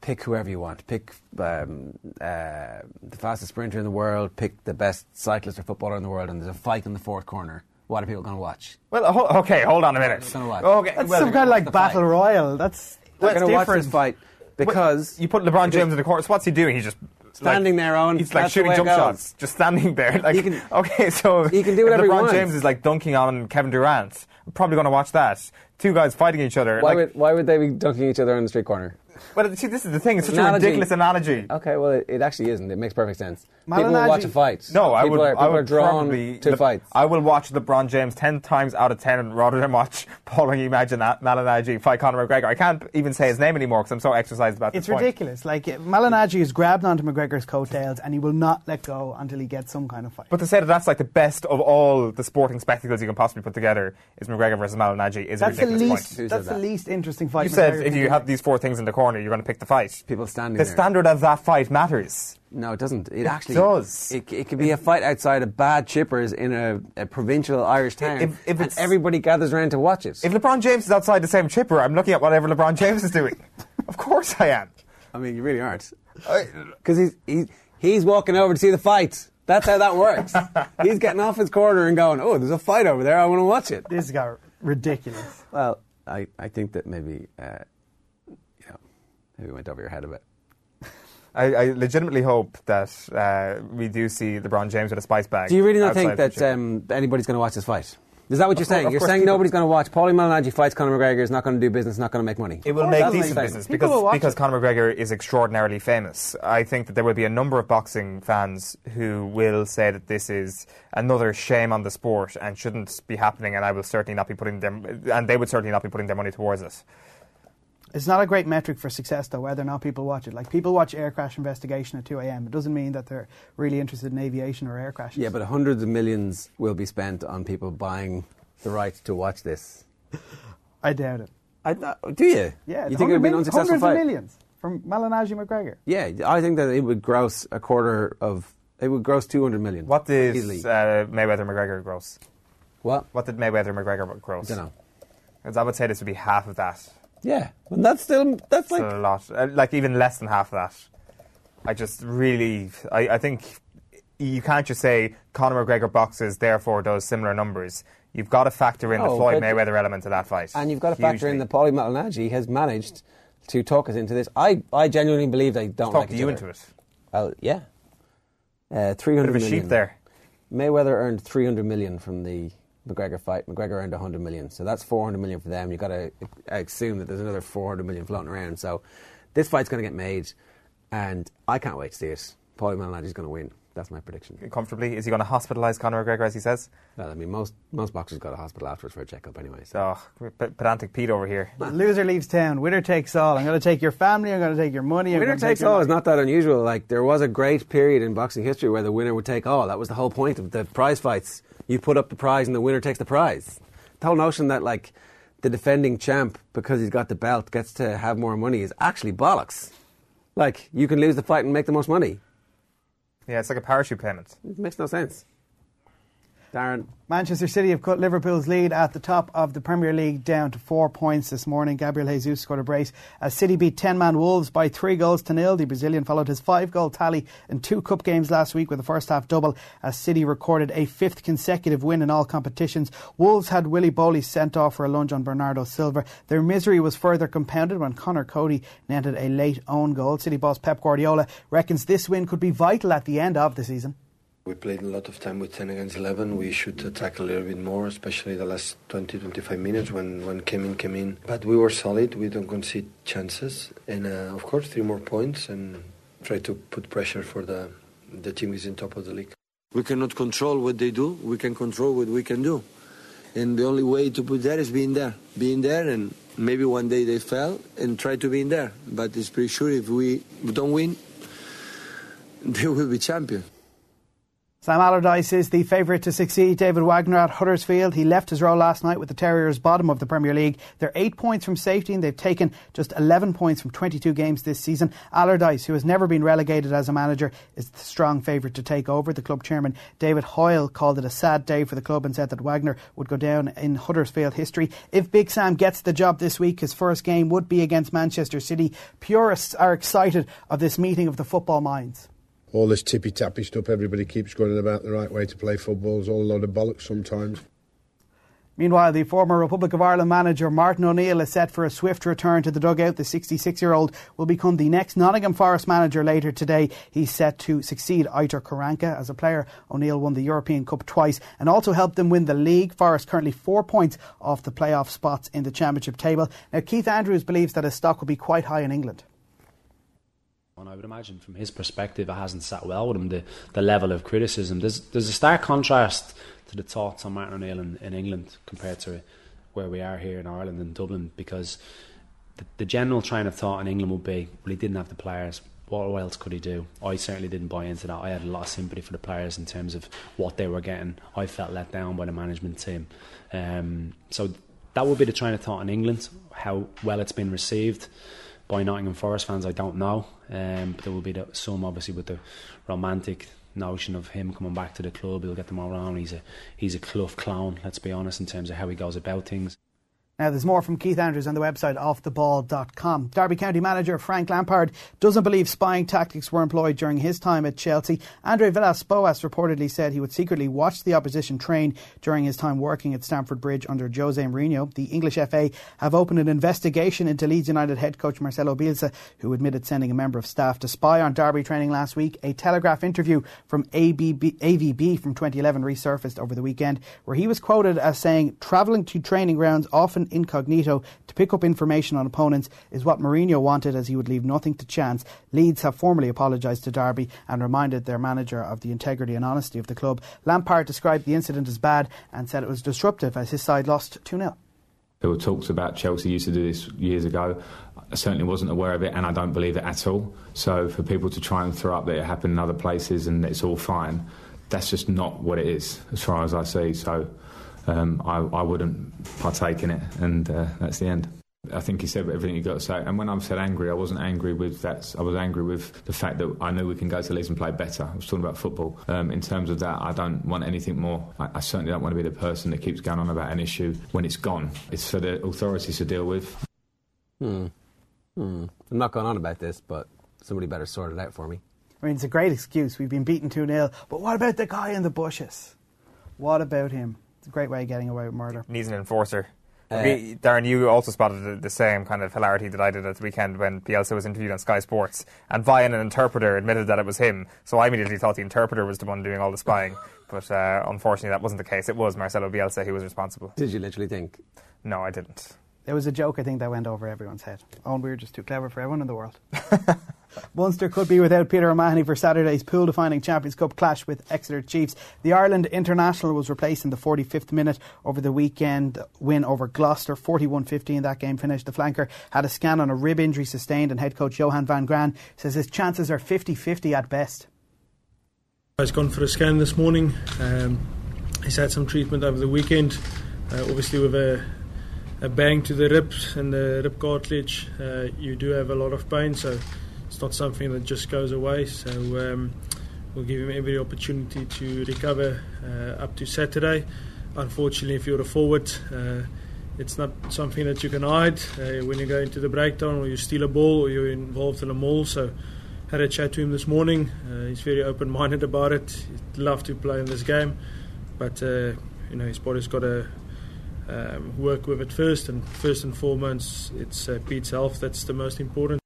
pick whoever you want. Pick um, uh, the fastest sprinter in the world. Pick the best cyclist or footballer in the world, and there's a fight in the fourth corner. What are people going to watch? Well, ho- okay, hold on a minute. Gonna watch. Okay, That's well, some kind of like battle fight. royal. That's They're that's going to watch different. this fight because you put LeBron James in the corner. So what's he doing? He's just Standing like, there, Eoin. He's like shooting jump shots, just standing there. Like, can- okay, so he can do if whatever he LeBron wants. James is like dunking on Kevin Durant. I'm probably going to watch that. Two guys fighting each other. Why like, would why would they be dunking each other on the street corner? But see, this is the thing. It's such a ridiculous analogy. Okay, well, it, it actually isn't. It makes perfect sense. People will watch a fight. No, I people would. Are, people I would are drawn probably, to Le- fights. I will watch LeBron James ten times out of ten rather than watch Paul Imagine that Malignaggi fight Conor McGregor. I can't even say his name anymore because I'm so exercised about It's this point. ridiculous. Like Malignaggi has grabbed onto McGregor's coattails, and he will not let go until he gets some kind of fight. But to say that that's like the best of all the sporting spectacles you can possibly put together is McGregor versus Malignaggi is that's a the ridiculous least. point. That's the that? least interesting fight. You said McGregor if you have these four things in the corner, you're going to pick the fight. people standing The there. standard of that fight matters. No, it doesn't. It, actually does. It, it could be a fight outside of bad chippers in a, a provincial Irish town, If- if and everybody gathers around to watch it. If LeBron James is outside the same chipper, I'm looking at whatever LeBron James is doing. of course I am. I mean, you really aren't, because he's he, he's walking over to see the fight. That's how that works. he's getting off his corner and going, "Oh, there's a fight over there. I want to watch it." This is got ridiculous. Well, I, I think that maybe uh, you know maybe went over your head a bit. I, I legitimately hope that uh, we do see LeBron James with a spice bag. Do you really not think that um, anybody's going to watch this fight? Is that what you're Of course- saying? of You're saying people- nobody's going to watch. Paulie Malignaggi fights Conor McGregor is not going to do business, not going to make money. It will make that's decent business because, will because it. Conor McGregor is extraordinarily famous. I think that there will be a number of boxing fans who will say that this is another shame on the sport and shouldn't be happening, and I will certainly not be putting them, and they would certainly not be putting their money towards it. It's not a great metric for success, though, whether or not people watch it. Like people watch Air Crash Investigation at 2 a.m. It doesn't mean that they're really interested in aviation or air crashes. Yeah, but hundreds of millions will be spent on people buying the right to watch this. I doubt it. I, th- do you? Yeah, You think it would be an unsuccessful hundreds fight? of millions from Malignaggi McGregor. Yeah, I think that it would gross a quarter of. It would gross 200 million. What did Easily. uh, Mayweather McGregor gross? What? What did Mayweather McGregor gross? I don't know. 'Cause I would say this would be half of that. Yeah, and that's still that's like a lot, uh, like even less than half of that. I just really, I, I think you can't just say Conor McGregor boxes, therefore does similar numbers. You've got to factor in the Floyd Mayweather element to that fight. And you've got to factor in that Paulie Malignaggi has managed to talk us into this. I, I genuinely believe they don't Talk like you into it. Well, yeah. Uh, 300 Bit of a million. sheep there. Mayweather earned 300 million from the McGregor fight. McGregor earned 100 million. So that's 400 million for them. You've got to assume that there's another 400 million floating around. So this fight's going to get made, and I can't wait to see it. Paulie Malignaggi's going to win. That's my prediction. Comfortably, is he going to hospitalise Conor McGregor as he says? Well, I mean, most most boxers go to hospital afterwards for a checkup anyway. So. Oh, pedantic Pete over here. Loser leaves town. Winner takes all. I'm going to take your family. I'm going to take your money. I'm Winner gonna take takes all life. is not that unusual. Like there was a great period in boxing history where the winner would take all. That was the whole point of the prize fights. You put up the prize and the winner takes the prize. The whole notion that like the defending champ because he's got the belt gets to have more money is actually bollocks. Like you can lose the fight and make the most money. Yeah, it's like a parachute payment. It makes no sense. Darren, Manchester City have cut Liverpool's lead at the top of the Premier League down to four points this morning. Gabriel Jesus scored a brace as City beat 10 man Wolves by three goals to nil. The Brazilian followed his five goal tally in two cup games last week with a first half double as City recorded a fifth consecutive win in all competitions. Wolves had Willy Boly sent off for a lunge on Bernardo Silva. Their misery was further compounded when Conor Coady netted a late own goal. City boss Pep Guardiola reckons this win could be vital at the end of the season. We played a lot of time with 10 against 11. We should attack a little bit more, especially the last 20, 25 minutes when, when came in, came in. But we were solid. We don't concede chances. And uh, of course, three more points and try to put pressure for the, the team is in top of the league. We cannot control what they do. We can control what we can do. And the only way to put that is being there. Being there and maybe one day they fell and try to be in there. But it's pretty sure if we don't win, they will be champions. Sam Allardyce is the favourite to succeed David Wagner at Huddersfield. He left his role last night with the Terriers bottom of the Premier League. They're eight points from safety and they've taken just 11 points from 22 games this season. Allardyce, who has never been relegated as a manager, is the strong favourite to take over. The club chairman David Hoyle called it a sad day for the club and said that Wagner would go down in Huddersfield history. If Big Sam gets the job this week, his first game would be against Manchester City. Purists are excited of this meeting of the football minds. All this tippy tappy stuff everybody keeps going about the right way to play football is all a lot of bollocks sometimes. Meanwhile, the former Republic of Ireland manager Martin O'Neill is set for a swift return to the dugout. The 66 year old will become the next Nottingham Forest manager later today. He's set to succeed Aitor Karanka. As a player, O'Neill won the European Cup twice and also helped them win the league. Forest currently four points off the playoff spots in the championship table. Now, Keith Andrews believes that his stock will be quite high in England. And I would imagine from his perspective, it hasn't sat well with him, the, the level of criticism. There's, there's a stark contrast to the thoughts on Martin O'Neill in, in England compared to where we are here in Ireland and Dublin because the, the general train of thought in England would be well he didn't have the players. What else could he do? I certainly didn't buy into that. I had a lot of sympathy for the players in terms of what they were getting. I felt let down by the management team. Um, so that would be the train of thought in England how well it's been received by Nottingham Forest fans I don't know um, but there will be some obviously with the romantic notion of him coming back to the club. He'll get them all around. He's a he's a Clough clown. Let's be honest in terms of how he goes about things. Now, there's more from Keith Andrews on the website offtheball.com. Derby County manager Frank Lampard doesn't believe spying tactics were employed during his time at Chelsea. Andre Villas-Boas reportedly said he would secretly watch the opposition train during his time working at Stamford Bridge under Jose Mourinho. The English FA have opened an investigation into Leeds United head coach Marcelo Bielsa, who admitted sending a member of staff to spy on Derby training last week. A Telegraph interview from ABB, AVB from 2011 resurfaced over the weekend, where he was quoted as saying, travelling to training grounds often incognito to pick up information on opponents is what Mourinho wanted as he would leave nothing to chance. Leeds have formally apologised to Derby and reminded their manager of the integrity and honesty of the club. Lampard described the incident as bad and said it was disruptive as his side lost 2 0. There were talks about Chelsea used to do this years ago. I certainly wasn't aware of it, and I don't believe it at all. So for people to try and throw up that it happened in other places and it's all fine, that's just not what it is, as far as I see. So um, I, I, wouldn't partake in it, and uh, that's the end. I think he said everything you got to say. And when I said angry, I wasn't angry with that. I was angry with the fact that I knew we can go to Leeds and play better. I was talking about football. Um, in terms of that, I don't want anything more. I, I, certainly don't want to be the person that keeps going on about an issue when it's gone. It's for the authorities to deal with. Hmm. Hmm. I'm not going on about this, but somebody better sort it out for me. I mean, it's a great excuse. We've been beaten 2 0. But what about the guy in the bushes? What about him? It's a great way of getting away with murder. Needs an enforcer. Uh, Darren, you also spotted the, the, same kind of hilarity that I did at the weekend when Bielsa was interviewed on Sky Sports, and via an interpreter admitted that it was him. So I immediately thought the interpreter was the one doing all the spying, but uh, unfortunately that wasn't the case. It was Marcelo Bielsa who was responsible. Did you literally think? No, I didn't. There was a joke, I think, that went over everyone's head. Oh, and we were just too clever for everyone in the world. Munster could be without Peter O'Mahony for Saturday's pool defining Champions Cup clash with Exeter Chiefs. The Ireland international was replaced in the 45th minute over the weekend win over Gloucester, 41 15. That game finished. The flanker had a scan on a rib injury sustained, and head coach Johan van Graan says his chances are 50 50 at best. He's gone for a scan this morning. Um, he's had some treatment over the weekend, uh, obviously, with a a bang to the ribs and the rib cartilage, uh, you do have a lot of pain. So it's not something that just goes away. So um, we'll give him every opportunity to recover uh, up to Saturday. Unfortunately, if you're a forward, uh, it's not something that you can hide uh, when you go into the breakdown or you steal a ball or you're involved in a maul. So had a chat to him this morning. Uh, he's very open-minded about it. He'd love to play in this game, but uh, you know his body's got to um, work with it first, and first and foremost, it's uh, Pete's health that's the most important.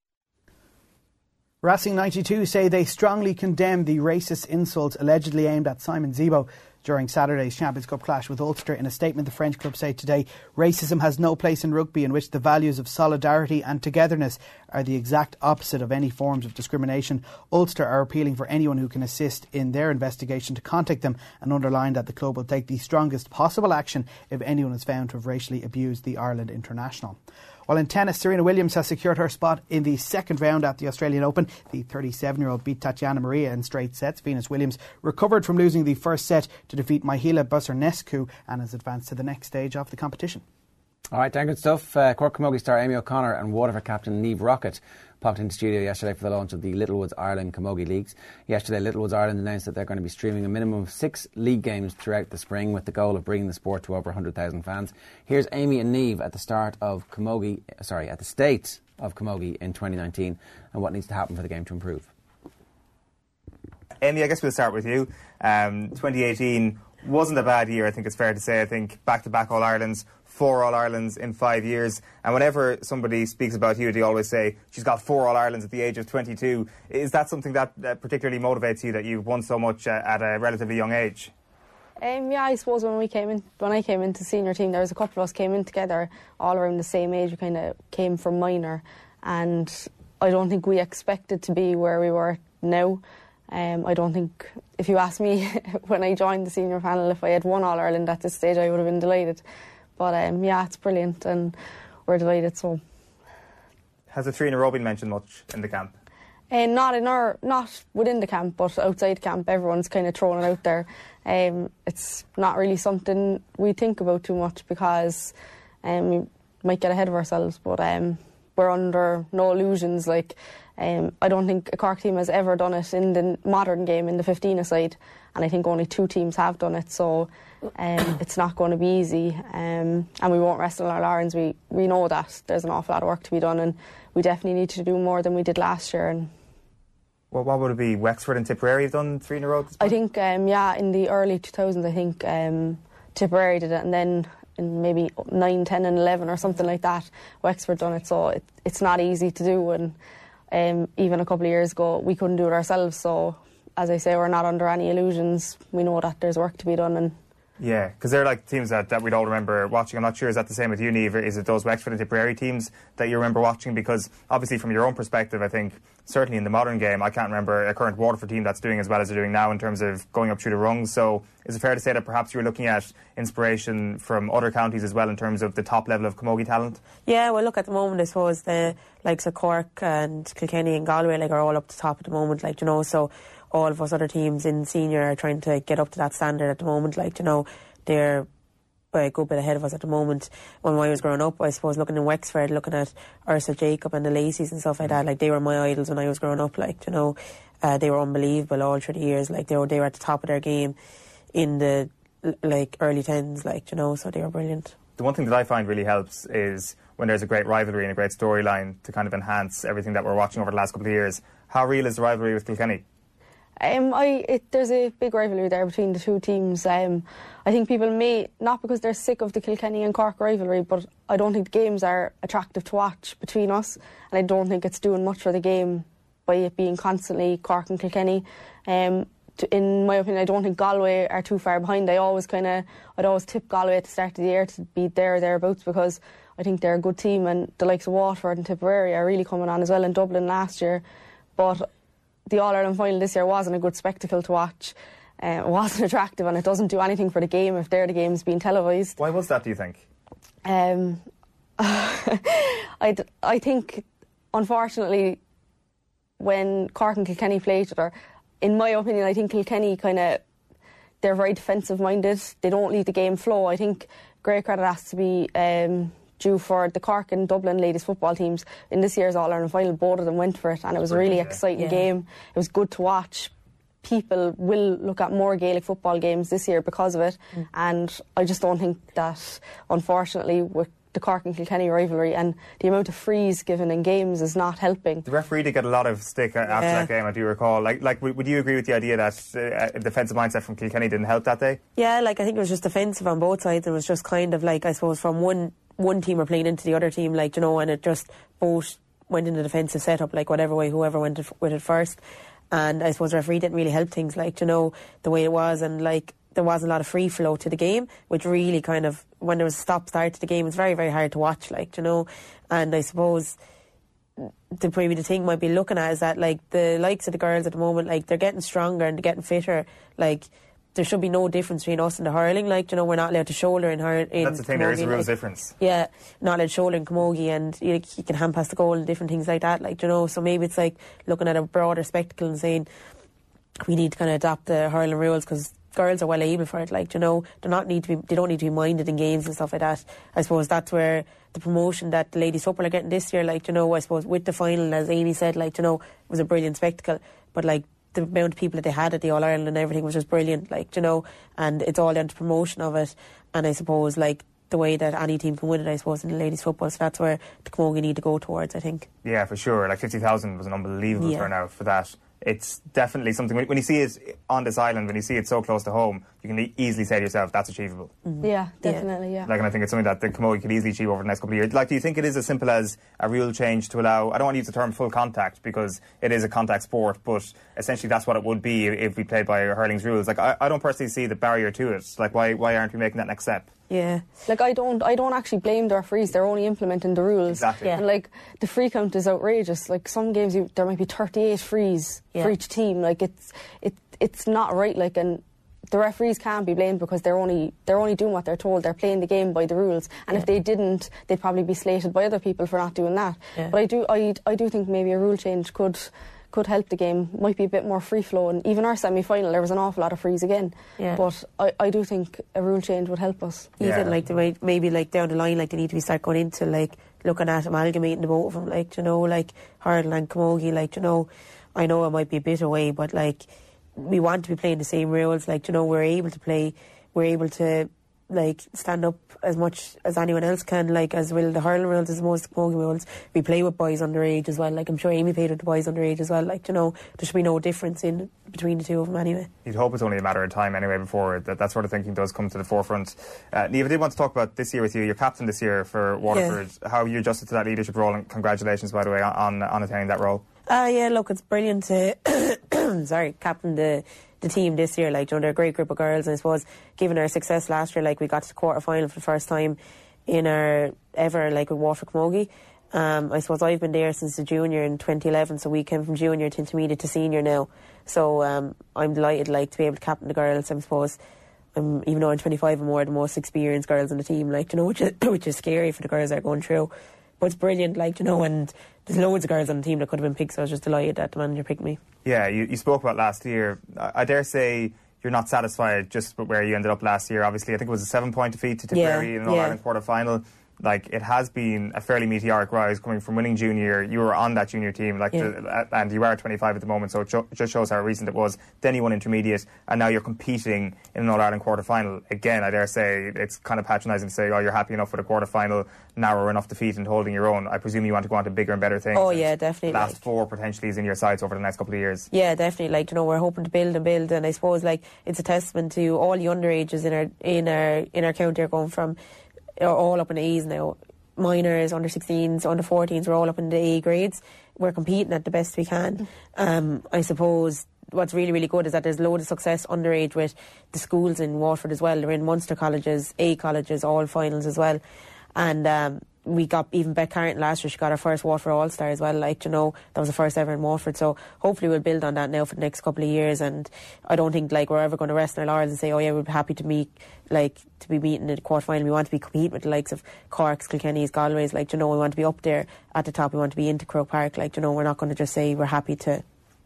Racing 92 say they strongly condemn the racist insults allegedly aimed at Simon Zebo during Saturday's Champions Cup clash with Ulster. In a statement, the French club say today racism has no place in rugby, in which the values of solidarity and togetherness are the exact opposite of any forms of discrimination. Ulster are appealing for anyone who can assist in their investigation to contact them and underline that the club will take the strongest possible action if anyone is found to have racially abused the Ireland international. While in tennis, Serena Williams has secured her spot in the second round at the Australian Open. The 37 year old beat Tatiana Maria in straight sets. Venus Williams recovered from losing the first set to defeat Mihaela Buzarnescu and has advanced to the next stage of the competition. All right, Dan, good stuff. Uh, Cork Camogie star Amy O'Connor and Waterford captain Niamh Rockett popped into studio yesterday for the launch of the Littlewoods Ireland Camogie Leagues. Yesterday, Littlewoods Ireland announced that they're going to be streaming a minimum of six league games throughout the spring with the goal of bringing the sport to over 100,000 fans. Here's Amy and Niamh at the start of Camogie, sorry, at the state of Camogie in 2019 and what needs to happen for the game to improve. Amy, I guess we'll start with you. Um, 2018 wasn't a bad year. I think it's fair to say. I think back to back All Irelands, four All Irelands in five years. And whenever somebody speaks about you, they always say she's got four All Irelands at the age of 22. Is that something that uh, particularly motivates you that you've won so much uh, at a relatively young age? Um, yeah, I suppose when we came in, when I came into senior team, there was a couple of us came in together, all around the same age. We kind of came from minor, and I don't think we expected to be where we were now. Um, I don't think if you asked me when I joined the senior panel if I had won All Ireland at this stage, I would have been delighted. But um, yeah, it's brilliant, and we're delighted. So, Has the three in a row been mentioned much in the camp? and not in our, not within the camp, but outside camp, everyone's kind of throwing it out there. Um, it's not really something we think about too much because um, we might get ahead of ourselves. But um, we're under no illusions. Like um, I don't think a Cork team has ever done it in the modern game in the 15 aside, and I think only two teams have done it. So um, it's not going to be easy, um, and we won't rest on our laurels. We we know that there's an awful lot of work to be done, and we definitely need to do more than we did last year. And Well, what would it be? Wexford and Tipperary have done three in a row? I think, um, yeah, in the early 2000s, I think um, Tipperary did it, and then in maybe 9, 10, and 11 or something like that, Wexford done it. So it, it's not easy to do, and um, even a couple of years ago, we couldn't do it ourselves. So, as I say, we're not under any illusions. We know that there's work to be done, and Yeah, because they're like teams that, that we'd all remember watching. I'm not sure is that the same with you, Niamh? Is it those Wexford and Tipperary teams that you remember watching? Because obviously, from your own perspective, I think certainly in the modern game, I can't remember a current Waterford team that's doing as well as they're doing now in terms of going up through the rungs. So, is it fair to say that perhaps you're looking at inspiration from other counties as well in terms of the top level of camogie talent? Yeah, well, look, at the moment, I suppose the likes of Cork and Kilkenny and Galway like are all up to top at the moment, like, you know, so all of us other teams in senior are trying to get up to that standard at the moment, like, you know, they're by a good bit ahead of us at the moment. When I was growing up, I suppose looking in Wexford, looking at Ursula Jacob and the Leacy's and stuff like that, like they were my idols when I was growing up. Like you know, uh, they were unbelievable all through the years. Like they were they were at the top of their game in the like early tens. Like you know, so they were brilliant. The one thing that I find really helps is when there's a great rivalry and a great storyline to kind of enhance everything that we're watching over the last couple of years. How real is the rivalry with Kilkenny? Um, I it, there's a big rivalry there between the two teams. Um, I think people may not because they're sick of the Kilkenny and Cork rivalry, but I don't think the games are attractive to watch between us, and I don't think it's doing much for the game by it being constantly Cork and Kilkenny. Um, to, in my opinion, I don't think Galway are too far behind. I always kind of I'd always tip Galway at the start of the year to be there or thereabouts because I think they're a good team, and the likes of Waterford and Tipperary are really coming on as well in Dublin last year, but the All Ireland final this year wasn't a good spectacle to watch. Uh, it wasn't attractive, and it doesn't do anything for the game if they're the games being televised. Why was that, do you think? Um, I I think, unfortunately, when Cork and Kilkenny play each other, in my opinion, I think Kilkenny kind of they're very defensive minded. They don't leave the game flow. I think great credit has to be um, due for the Cork and Dublin ladies football teams in this year's All Ireland final. Both of them went for it, and it was a really yeah. exciting Yeah. game. It was good to watch. People will look at more Gaelic football games this year because of it, mm. and I just don't think that, unfortunately, with the Cork and Kilkenny rivalry and the amount of frees given in games is not helping. The referee did get a lot of stick after Yeah. that game, I do recall. Like, like, would would you agree with the idea that uh, defensive mindset from Kilkenny didn't help that day? Yeah, like I think it was just defensive on both sides. It was just kind of like I suppose from one one team were playing into the other team, like you know, and it just both went in the defensive setup, like whatever way whoever went with it first. And I suppose the referee didn't really help things, like you know the way it was, and like there wasn't a lot of free flow to the game, which really kind of when there was a stop start to the game, it's very very hard to watch, like you know. And I suppose the maybe the thing might be looking at is that like the likes of the girls at the moment, like they're getting stronger and they're getting fitter. Like there should be no difference between us and the hurling. Like you know, we're not allowed to shoulder in hurling. That's the thing, there is a real like, difference. Yeah, not allowed to shoulder in camogie, and you, know, you can hand pass the goal and different things like that. Like you know, so maybe it's like looking at a broader spectacle and saying we need to kind of adapt the hurling rules because girls are well able for it. Like you know, they not need to be, they don't need to be minded in games and stuff like that. I suppose that's where the promotion that the ladies football are getting this year. Like you know, I suppose with the final, as Amy said, like you know, it was a brilliant spectacle. But like the amount of people that they had at the All Ireland and everything was just brilliant. Like you know, and it's all down to promotion of it. And I suppose like. The way that any team can win it, I suppose, in the ladies' football. So that's where the Camogie need to go towards, I think. Yeah, for sure. Like 50,000 was an unbelievable Yeah. turnout for that. It's definitely something, when, you see it on this island, when you see it so close to home, you you can easily say to yourself, that's achievable. Mm-hmm. Yeah, definitely. Yeah. Like, and I think it's something that the Camogie could easily achieve over the next couple of years. Like, do you think it is as simple as a rule change to allow? I don't want to use the term full contact because it is a contact sport, but essentially that's what it would be if we played by hurling's rules. Like, I, I don't personally see the barrier to it. Like, why why aren't we making that next step? Yeah. Like I don't, I don't actually blame the referees. They're only implementing the rules. Exactly. Yeah. And like the free count is outrageous. Like some games, you, there might be 38 frees Yeah. for each team. Like it's, it, it's not right. Like and the referees can't be blamed because they're only, they're only doing what they're told. They're playing the game by the rules. And if they didn't, they'd probably be slated by other people for not doing that. Yeah. But I do, I, I do think maybe a rule change could. Could help the game, might be a bit more free flowing. Even our semi final, there was an awful lot of frees again. Yeah. But I, I do think a rule change would help us. Yeah. Even like they might maybe like down the line, like they need to be start going into like looking at amalgamating the both of them, like you know, like hurdle and camogie, like you know, I know it might be a bit away, but like we want to be playing the same rules, like you know, we're able to play, we're able to like stand up as much as anyone else can, like as will the hurling rules as most camogie rules. We play with boys underage as well, like I'm sure Amy played with the boys underage as well, like you know, there should be no difference in between the two of them anyway. You'd hope it's only a matter of time anyway before that, that sort of thinking does come to the forefront. Uh, Niamh, I did want to talk about this year with you. You're captain this year for Waterford. How you adjusted to that leadership role? And congratulations, by the way, on, on attaining that role. Uh, yeah, look, it's brilliant to, sorry, captain the, the team this year. Like, you know, they're a great group of girls, and I suppose, given our success last year, like, we got to the quarter final for the first time in our ever, like, with Waterford Camogie. Um, I suppose I've been there since the junior in 2011, so we came from junior to intermediate to senior now. So um, I'm delighted, like, to be able to captain the girls. I suppose, um, even though I'm 25, I'm more the most experienced girls on the team, like, you know, which is, which is scary for the girls that are going through. But it's brilliant, like, you know, and there's loads of girls on the team that could have been picked, so I was just delighted that the manager picked me. Yeah, you, you spoke about last year. I, I dare say you're not satisfied just with where you ended up last year. Obviously, I think it was a seven point defeat to Tipperary Yeah, in an All yeah. Ireland quarter final. Like it has been a fairly meteoric rise coming from winning junior. You were on that junior team, like, Yeah. the, uh, and you are 25 at the moment, so it jo- just shows how recent it was. Then you won intermediate, and now you're competing in an All Ireland quarter final again. I dare say it's kind of patronising to say, "Oh, you're happy enough with a quarter final, narrow enough defeat, and holding your own." I presume you want to go on to bigger and better things. Oh, yeah, definitely, Last like- four potentially is in your sights over the next couple of years. Yeah, definitely. Like you know, we're hoping to build and build, and I suppose like it's a testament to all the underages in our in our in our county are going from are all up in the A's now. Minors, under 16s, under 14s, we're all up in the A grades. We're competing at the best we can. Um, I suppose what's really really good is that there's loads of success underage with the schools in Waterford as well. They're in Munster colleges, A colleges, all finals as well, and. Um, we got even Beth Carton last year. She got her first Waterford All Star as well. Like you know, that was the first ever in Waterford. So hopefully we'll build on that now for the next couple of years. And I don't think like we're ever going to rest on our laurels and say, oh yeah, we're happy to meet like to be meeting in the quarter final. We want to be competing with the likes of Cork's, Kilkenny's, Galway's. Like you know, we want to be up there at the top. We want to be into Croke Park. Like you know, we're not going to just say we're happy to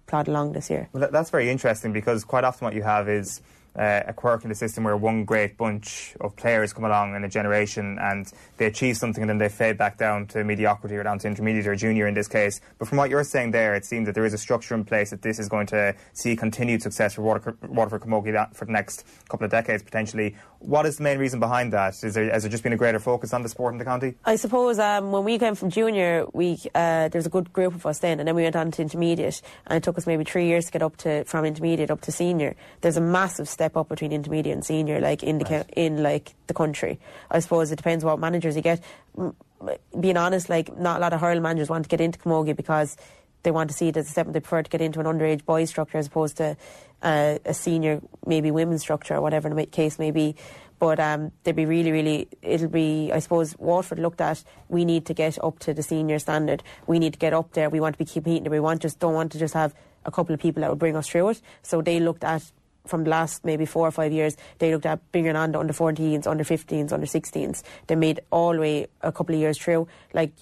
plod along this year. Well, that's very interesting because quite often what you have is uh, a quirk in the system where one great bunch of players come along in a generation and they achieve something and then they fade back down to mediocrity or down to intermediate or junior in this case. But from what you're saying there, it seems that there is a structure in place that this is going to see continued success for Water- Waterford Camogie for the next couple of decades potentially. What is the main reason behind that? Is there, has there just been a greater focus on the sport in the county? I suppose um, when we came from junior, we uh, there was a good group of us then, and then we went on to intermediate, and it took us maybe three years to get up to from intermediate up to senior. There's a massive step up between intermediate and senior, like in the cou- in like the country. I suppose it depends what managers you get. Being honest, like not a lot of hurling managers want to get into camogie because they want to see it as a step. They prefer to get into an underage boys structure as opposed to uh, a senior, maybe women's structure or whatever the case may be. But um, they'd be really, really. It'll be, I suppose, Waterford looked at. We need to get up to the senior standard. We need to get up there. We want to be competing. We want just don't want to just have a couple of people that will bring us through it. So they looked at from the last maybe four or five years. They looked at bringing on the under 14s, under 15s, under 16s. They made all the way a couple of years through. Like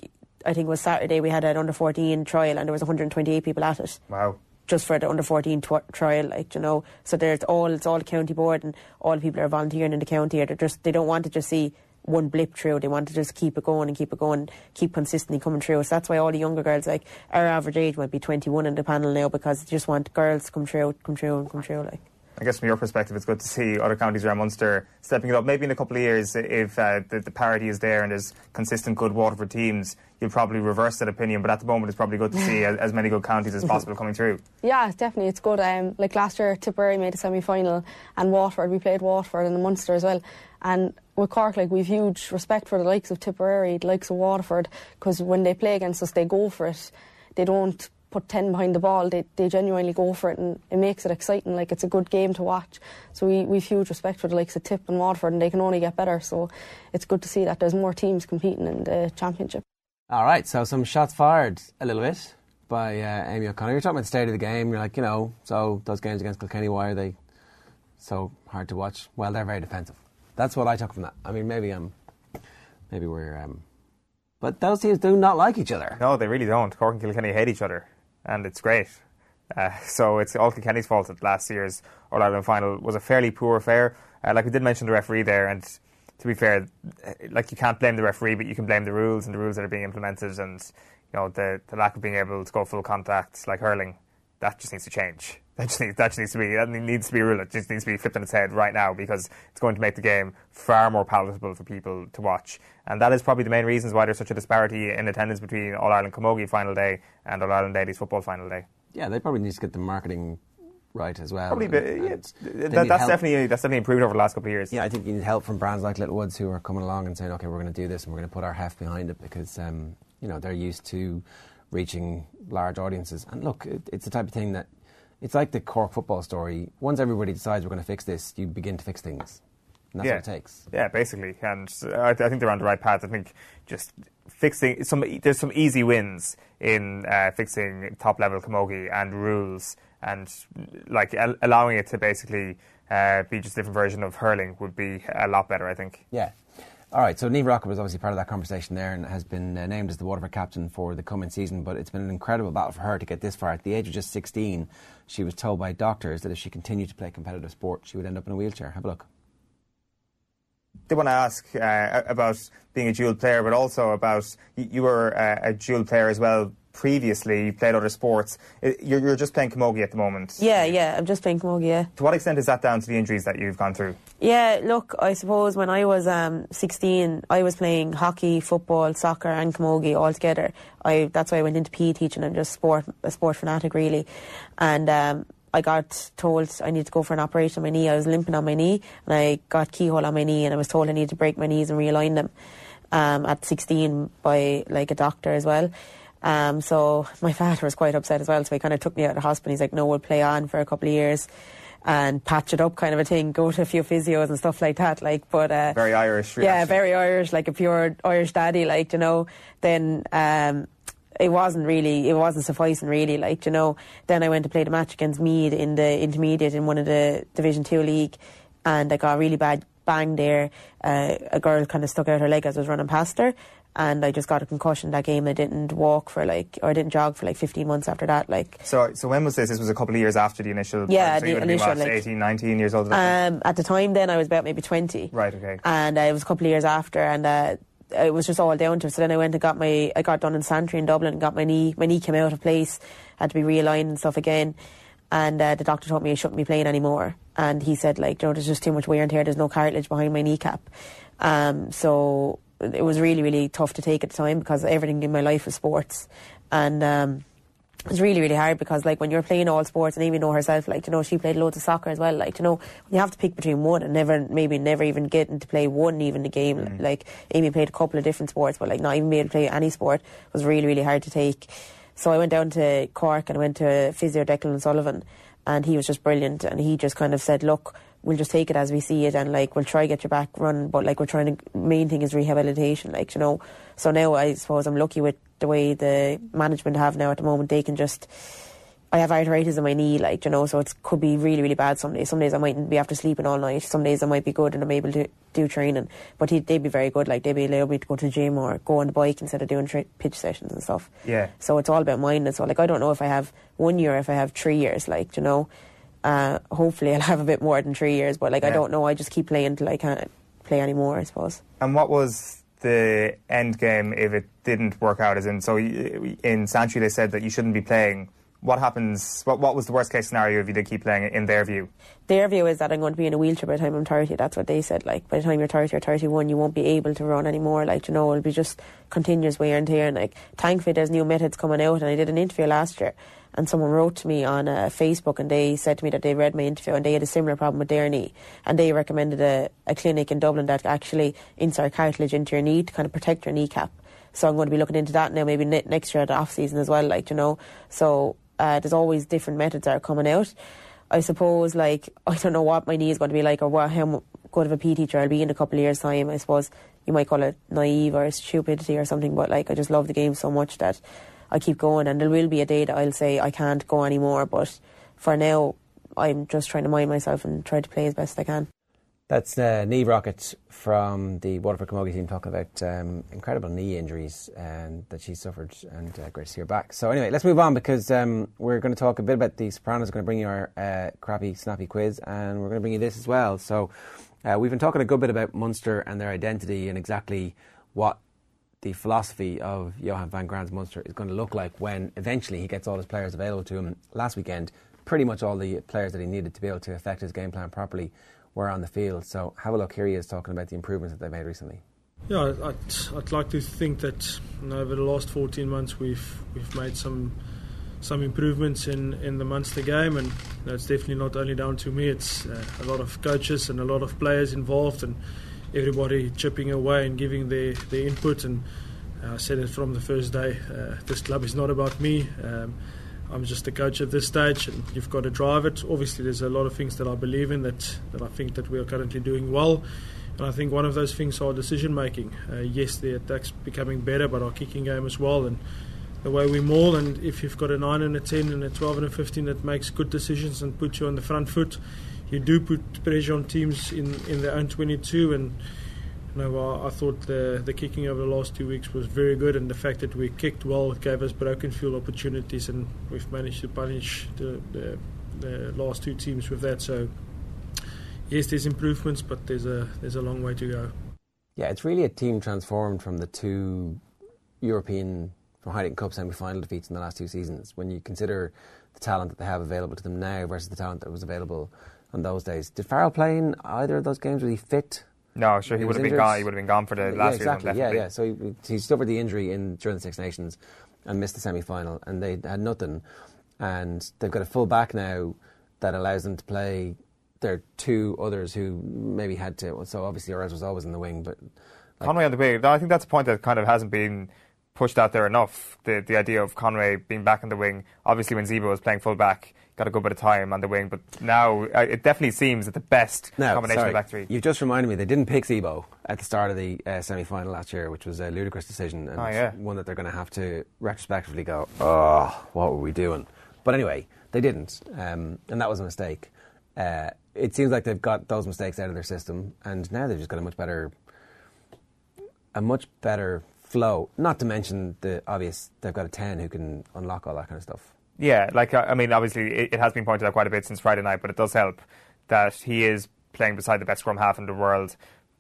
I think it was Saturday we had an under 14 trial and there was 128 people at it Wow. just for the under 14 tw- trial, like you know. So there's all it's all the county board and all the people are volunteering in the county. They're just they don't want to just see one blip through. They want to just keep it going and keep it going, keep consistently coming through. So that's why all the younger girls, like our average age, might be 21 in the panel now because they just want girls to come through, come through, and come through. Like I guess from your perspective, it's good to see other counties around Munster stepping it up. Maybe in a couple of years, if uh, the, the parity is there and there's consistent good Waterford teams, you'll probably reverse that opinion. But at the moment, it's probably good to see as, as many good counties as possible coming through. Yeah, definitely, it's good. Um, like last year, Tipperary made a semi-final, and Waterford, we played Waterford and the Munster as well. And with Cork, like we've huge respect for the likes of Tipperary, the likes of Waterford, because when they play against us, they go for it. They don't put 10 behind the ball, they, they genuinely go for it and it makes it exciting. Like it's a good game to watch. So we, we've huge respect for the likes of Tip and Waterford and they can only get better. So it's good to see that there's more teams competing in the championship. All right, so some shots fired a little bit by uh, Amy O'Connor. You're talking about the state of the game. You're like, you know, so those games against Kilkenny, why are they so hard to watch? Well, they're very defensive. That's what I took from that. I mean, maybe um, maybe we're um, but those teams do not like each other. No, they really don't. Cork and Kilkenny hate each other, and it's great. Uh, so it's all Kilkenny's fault that last year's All Ireland final was a fairly poor affair. Uh, like we did mention the referee there, and to be fair, uh, like you can't blame the referee, but you can blame the rules and the rules that are being implemented, and you know the, the lack of being able to go full contact like hurling. That just needs to change. That just, needs, that just needs to be that needs to be a rule. It just needs to be flipped on its head right now because it's going to make the game far more palatable for people to watch. And that is probably the main reasons why there's such a disparity in attendance between All Ireland Camogie final day and All Ireland Ladies football final day. Yeah, they probably need to get the marketing right as well. Probably, but, yeah, that, that's help. definitely that's definitely improved over the last couple of years. Yeah, I think you need help from brands like Littlewoods who are coming along and saying, okay, we're going to do this and we're going to put our heft behind it because, um, you know, they're used to reaching large audiences. And look, it, it's the type of thing that it's like the Cork football story. Once everybody decides we're going to fix this, you begin to fix things. And that's yeah. what it takes. Yeah, basically, and I, I think they're on the right path. I think just fixing some there's some easy wins in uh, fixing top level camogie and rules and like al- allowing it to basically uh, be just a different version of hurling would be a lot better. I think. Yeah. All right, so Niamh Rockett was obviously part of that conversation there and has been uh, named as the Waterford captain for the coming season, but it's been an incredible battle for her to get this far. At the age of just 16, she was told by doctors that if she continued to play competitive sport, she would end up in a wheelchair. Have a look. They want to ask uh, about being a dual player, but also about you, were uh, a dual player as well previously. You played other sports. You're, you're just playing camogie at the moment. Yeah, yeah, I'm just playing camogie, yeah. To what extent is that down to the injuries that you've gone through? Yeah, look, I suppose when I was um, 16, I was playing hockey, football, soccer, and camogie all together. I, that's why I went into PE teaching I'm just sport, a sport fanatic, really. And um, I got told I needed to go for an operation on my knee. I was limping on my knee, and I got keyhole on my knee, and I was told I needed to break my knees and realign them um, at 16 by like a doctor as well. Um, so my father was quite upset as well. So he kind of took me out of the hospital. He's like, "No, we'll play on for a couple of years." And patch it up, kind of a thing. Go to a few physios and stuff like that. Like, but uh, Very Irish. yeah, very Irish, like a pure Irish daddy, like, you know. Then um, it wasn't really, it wasn't sufficing, really, like, you know. Then I went to play the match against Meath in the intermediate in one of the Division 2 league, and I got a really bad bang there. Uh, a girl kind of stuck out her leg as I was running past her. And I just got a concussion that game. I didn't walk for like, or I didn't jog for like 15 months after that. Like, So, so when was this? This was a couple of years after the initial. Yeah, so the been, initial, what, like- 18, 19 years old. at? Um, at the time, then I was about maybe twenty. Right. Okay. And uh, it was a couple of years after, and uh, it was just all down to it. So then I went and got my, I got done in Santry in Dublin, and got my knee, my knee came out of place, had to be realigned and stuff again. And uh, the doctor told me I shouldn't be playing anymore. And he said, like, you know, there's just too much wear and tear. There's no cartilage behind my kneecap. Um, so it was really, really tough to take at the time because everything in my life was sports. And um, it was really, really hard because, like, when you're playing all sports, and Amy know herself, like, you know, she played loads of soccer as well. Like, you know, you have to pick between one and never, maybe never even getting to play one even a game. Like, Amy played a couple of different sports, but like, not even being able to play any sport was really, really hard to take. So I went down to Cork and I went to physio Declan Sullivan, and he was just brilliant. And he just kind of said, "Look, we'll just take it as we see it, and like we'll try get your back run, but like we're trying to main thing is rehabilitation, like you know." So now I suppose I'm lucky with the way the management have now at the moment. They can just. I have arthritis in my knee, like you know, so it could be really, really bad some days. Some days I mightn't be after sleeping all night. Some days I might be good and I'm able to do training. But he, they'd be very good, like they'd be allowed me to go to the gym or go on the bike instead of doing tra- pitch sessions and stuff. Yeah. So it's all about minding. So like I don't know if I have one year, if I have three years, like you know. Uh, hopefully I'll have a bit more than three years, but like I don't know. I just keep playing till I can't play anymore. I suppose. And what was the end game if it didn't work out? As in, so in Santry they said that you shouldn't be playing what happens? What, what was the worst case scenario if you did keep playing in their view? Their view is that I'm going to be in a wheelchair by the time I'm 30. That's what they said. Like, by the time you're 30 or 31, you won't be able to run anymore. Like, you know, it'll be just continuous wear and tear. And, like, thankfully, there's new methods coming out. And I did an interview last year, and someone wrote to me on uh, Facebook, and they said to me that they read my interview and they had a similar problem with their knee. And they recommended a, a clinic in Dublin that actually insert cartilage into your knee to kind of protect your kneecap. So I'm going to be looking into that now, maybe next year at the off season as well. Like, you know, so uh, there's always different methods that are coming out. I suppose, like, I don't know what my knee is going to be like or what, how good of a PE teacher I'll be in a couple of years' time. I suppose you might call it naive or stupidity or something, but like, I just love the game so much that I keep going. And there will be a day that I'll say I can't go anymore, but for now, I'm just trying to mind myself and try to play as best I can. That's uh, Niamh Rockett from the Waterford Camogie team talking about um, incredible knee injuries and that she suffered, and uh, great to see her back. So anyway, let's move on because um, we're going to talk a bit about the Sopranos. We're going to bring you our uh, crappy, snappy quiz, and we're going to bring you this as well. So uh, we've been talking a good bit about Munster and their identity and exactly what the philosophy of Johan van Graan's Munster is going to look like when eventually he gets all his players available to him. Last weekend, pretty much all the players that he needed to be able to affect his game plan properly were on the field. So have a look. Here he is talking about the improvements that they've made recently. Yeah, I'd, I'd like to think that you know, over the last 14 months we've we've made some some improvements in, in the Munster game, and it's definitely not only down to me. It's uh, a lot of coaches and a lot of players involved, and everybody chipping away and giving their, their input. And uh, I said it from the first day. Uh, this club is not about me. Um, I'm just a coach at this stage, and you've got to drive it. Obviously, there's a lot of things that I believe in that, that I think that we are currently doing well, and I think one of those things are decision making. Uh, yes, the attack's becoming better, but our kicking game as well, and the way we maul. And if you've got a nine and a ten and a twelve and a fifteen that makes good decisions and puts you on the front foot, you do put pressure on teams in in their own 22 and. You know, I thought the the kicking over the last two weeks was very good, and the fact that we kicked well gave us broken field opportunities, and we've managed to punish the, the, the last two teams with that. So, yes, there's improvements, but there's a there's a long way to go. Yeah, it's really a team transformed from the two European from Heineken Cup semi-final defeats in the last two seasons. When you consider the talent that they have available to them now versus the talent that was available on those days, did Farrell play in either of those games? Was he fit? No, sure, he, he would have been gone. He would have been gone for the last yeah, exactly. season. Yeah, yeah. So he, he suffered the injury in during the Six Nations and missed the semi-final, and they had nothing. And they've got a full back now that allows them to play. There are two others who maybe had to. So obviously, Earls was always in the wing, but like, Conway on the wing. I think that's a point that kind of hasn't been pushed out there enough. The the idea of Conway being back in the wing. Obviously, when Zebo was playing full back, got a good bit of time on the wing. But now uh, it definitely seems that the best combination sorry, of back three. You've just reminded me they didn't pick Zebo at the start of the uh, semi final last year, which was a ludicrous decision and oh, yeah. one that they're going to have to retrospectively go, oh, what were we doing? But anyway, they didn't, um, and that was a mistake. Uh, it seems like they've got those mistakes out of their system, and now they've just got a much better, a much better flow. Not to mention the obvious, they've got a ten who can unlock all that kind of stuff. Yeah, like I mean, obviously it, it, has been pointed out quite a bit since Friday night, but it does help that he is playing beside the best scrum half in the world,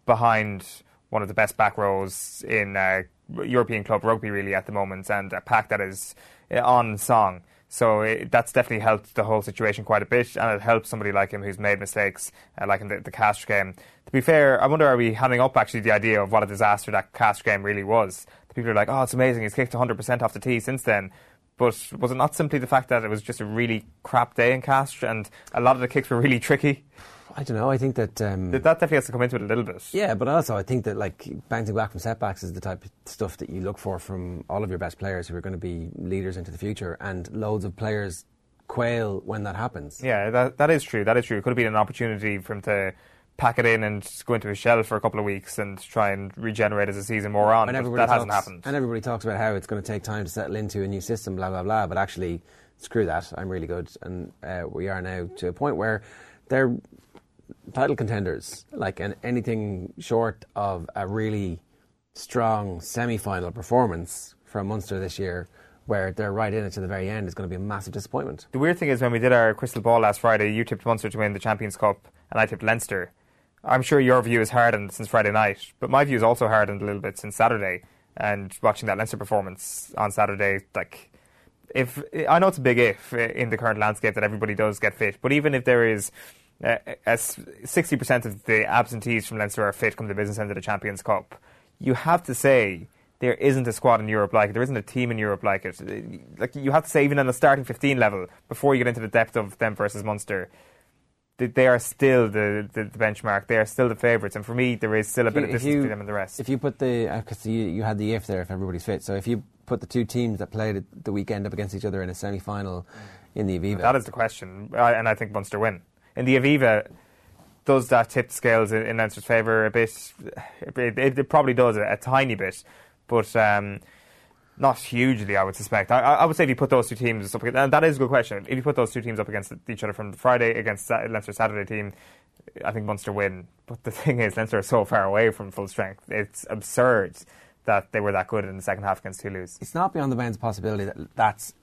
behind one of the best back rows in uh, European club rugby, really at the moment, and a pack that is uh, on song. So it, that's definitely helped the whole situation quite a bit, and it helps somebody like him who's made mistakes, uh, like in the, the game. To be fair, I wonder are we handing up actually the idea of what a disaster that Castres game really was? The people are like, oh, it's amazing, he's kicked 100% off the tee since then. But was it not simply the fact that it was just a really crap day in Castres and a lot of the kicks were really tricky? I don't know. I think that um, that definitely has to come into it a little bit. Yeah, but also I think that like bouncing back from setbacks is the type of stuff that you look for from all of your best players who are going to be leaders into the future, and loads of players quail when that happens. Yeah, that that is true. That is true. It could have been an opportunity for him to pack it in and go into a shell for a couple of weeks and try and regenerate as the season more on. That talks, hasn't happened. And everybody talks about how it's going to take time to settle into a new system, blah blah blah. But actually, screw that. I'm really good, and uh, we are now to a point where they're title contenders. Like and anything short of a really strong semi-final performance from Munster this year where they're right in it to the very end is going to be a massive disappointment. The weird thing is when we did our crystal ball last Friday, you tipped Munster to win the Champions Cup and I tipped Leinster. I'm sure your view is hardened since Friday night, but my view is also hardened a little bit since Saturday. And watching that Leinster performance on Saturday, like if I know it's a big if in the current landscape that everybody does get fit, but even if there is uh, as 60% of the absentees from Leinster are fit come the business end of the Champions Cup, you have to say there isn't a squad in Europe like it. There isn't a team in Europe like it. Like you have to say, even on the starting 15 level, before you get into the depth of them versus Munster, they are still the, the, the benchmark. They are still the favourites, and for me, there is still a bit of distance between them and the rest. If you put the, because you, you had the if there if everybody's fit, so if you put the two teams that played the weekend up against each other in a semi final in the Aviva. That is the question, I- and I think Munster win. In the Aviva, does that tip the scales in, in Leinster's favour a bit? It, it, it probably does, a, a tiny bit, but um, not hugely, I would suspect. I, I would say if you put those two teams up against, and that is a good question, if you put those two teams up against each other from Friday against Leinster Saturday team, I think Munster win. But the thing is, Leinster are so far away from full strength. It's absurd that they were that good in the second half against Toulouse. It's not beyond the bounds of possibility that that's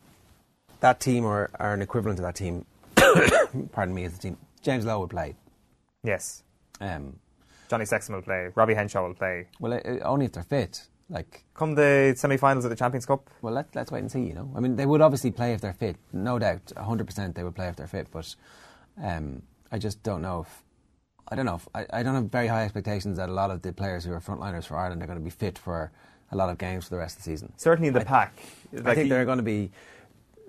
that team or, or an equivalent to that team. pardon me, as a team. James Lowe would play. Yes. Um, Johnny Sexton will play. Robbie Henshaw will play. well, uh, only if they're fit. Like, Come the semi-finals of the Champions Cup. well, let, let's wait and see. You know, I mean, they would obviously play if they're fit, no doubt, hundred percent they would play if they're fit. But um, I just don't know if I don't know. If, I, I don't have very high expectations that a lot of the players who are frontliners for Ireland are going to be fit for a lot of games for the rest of the season. Certainly in the I- pack. I think there are going to be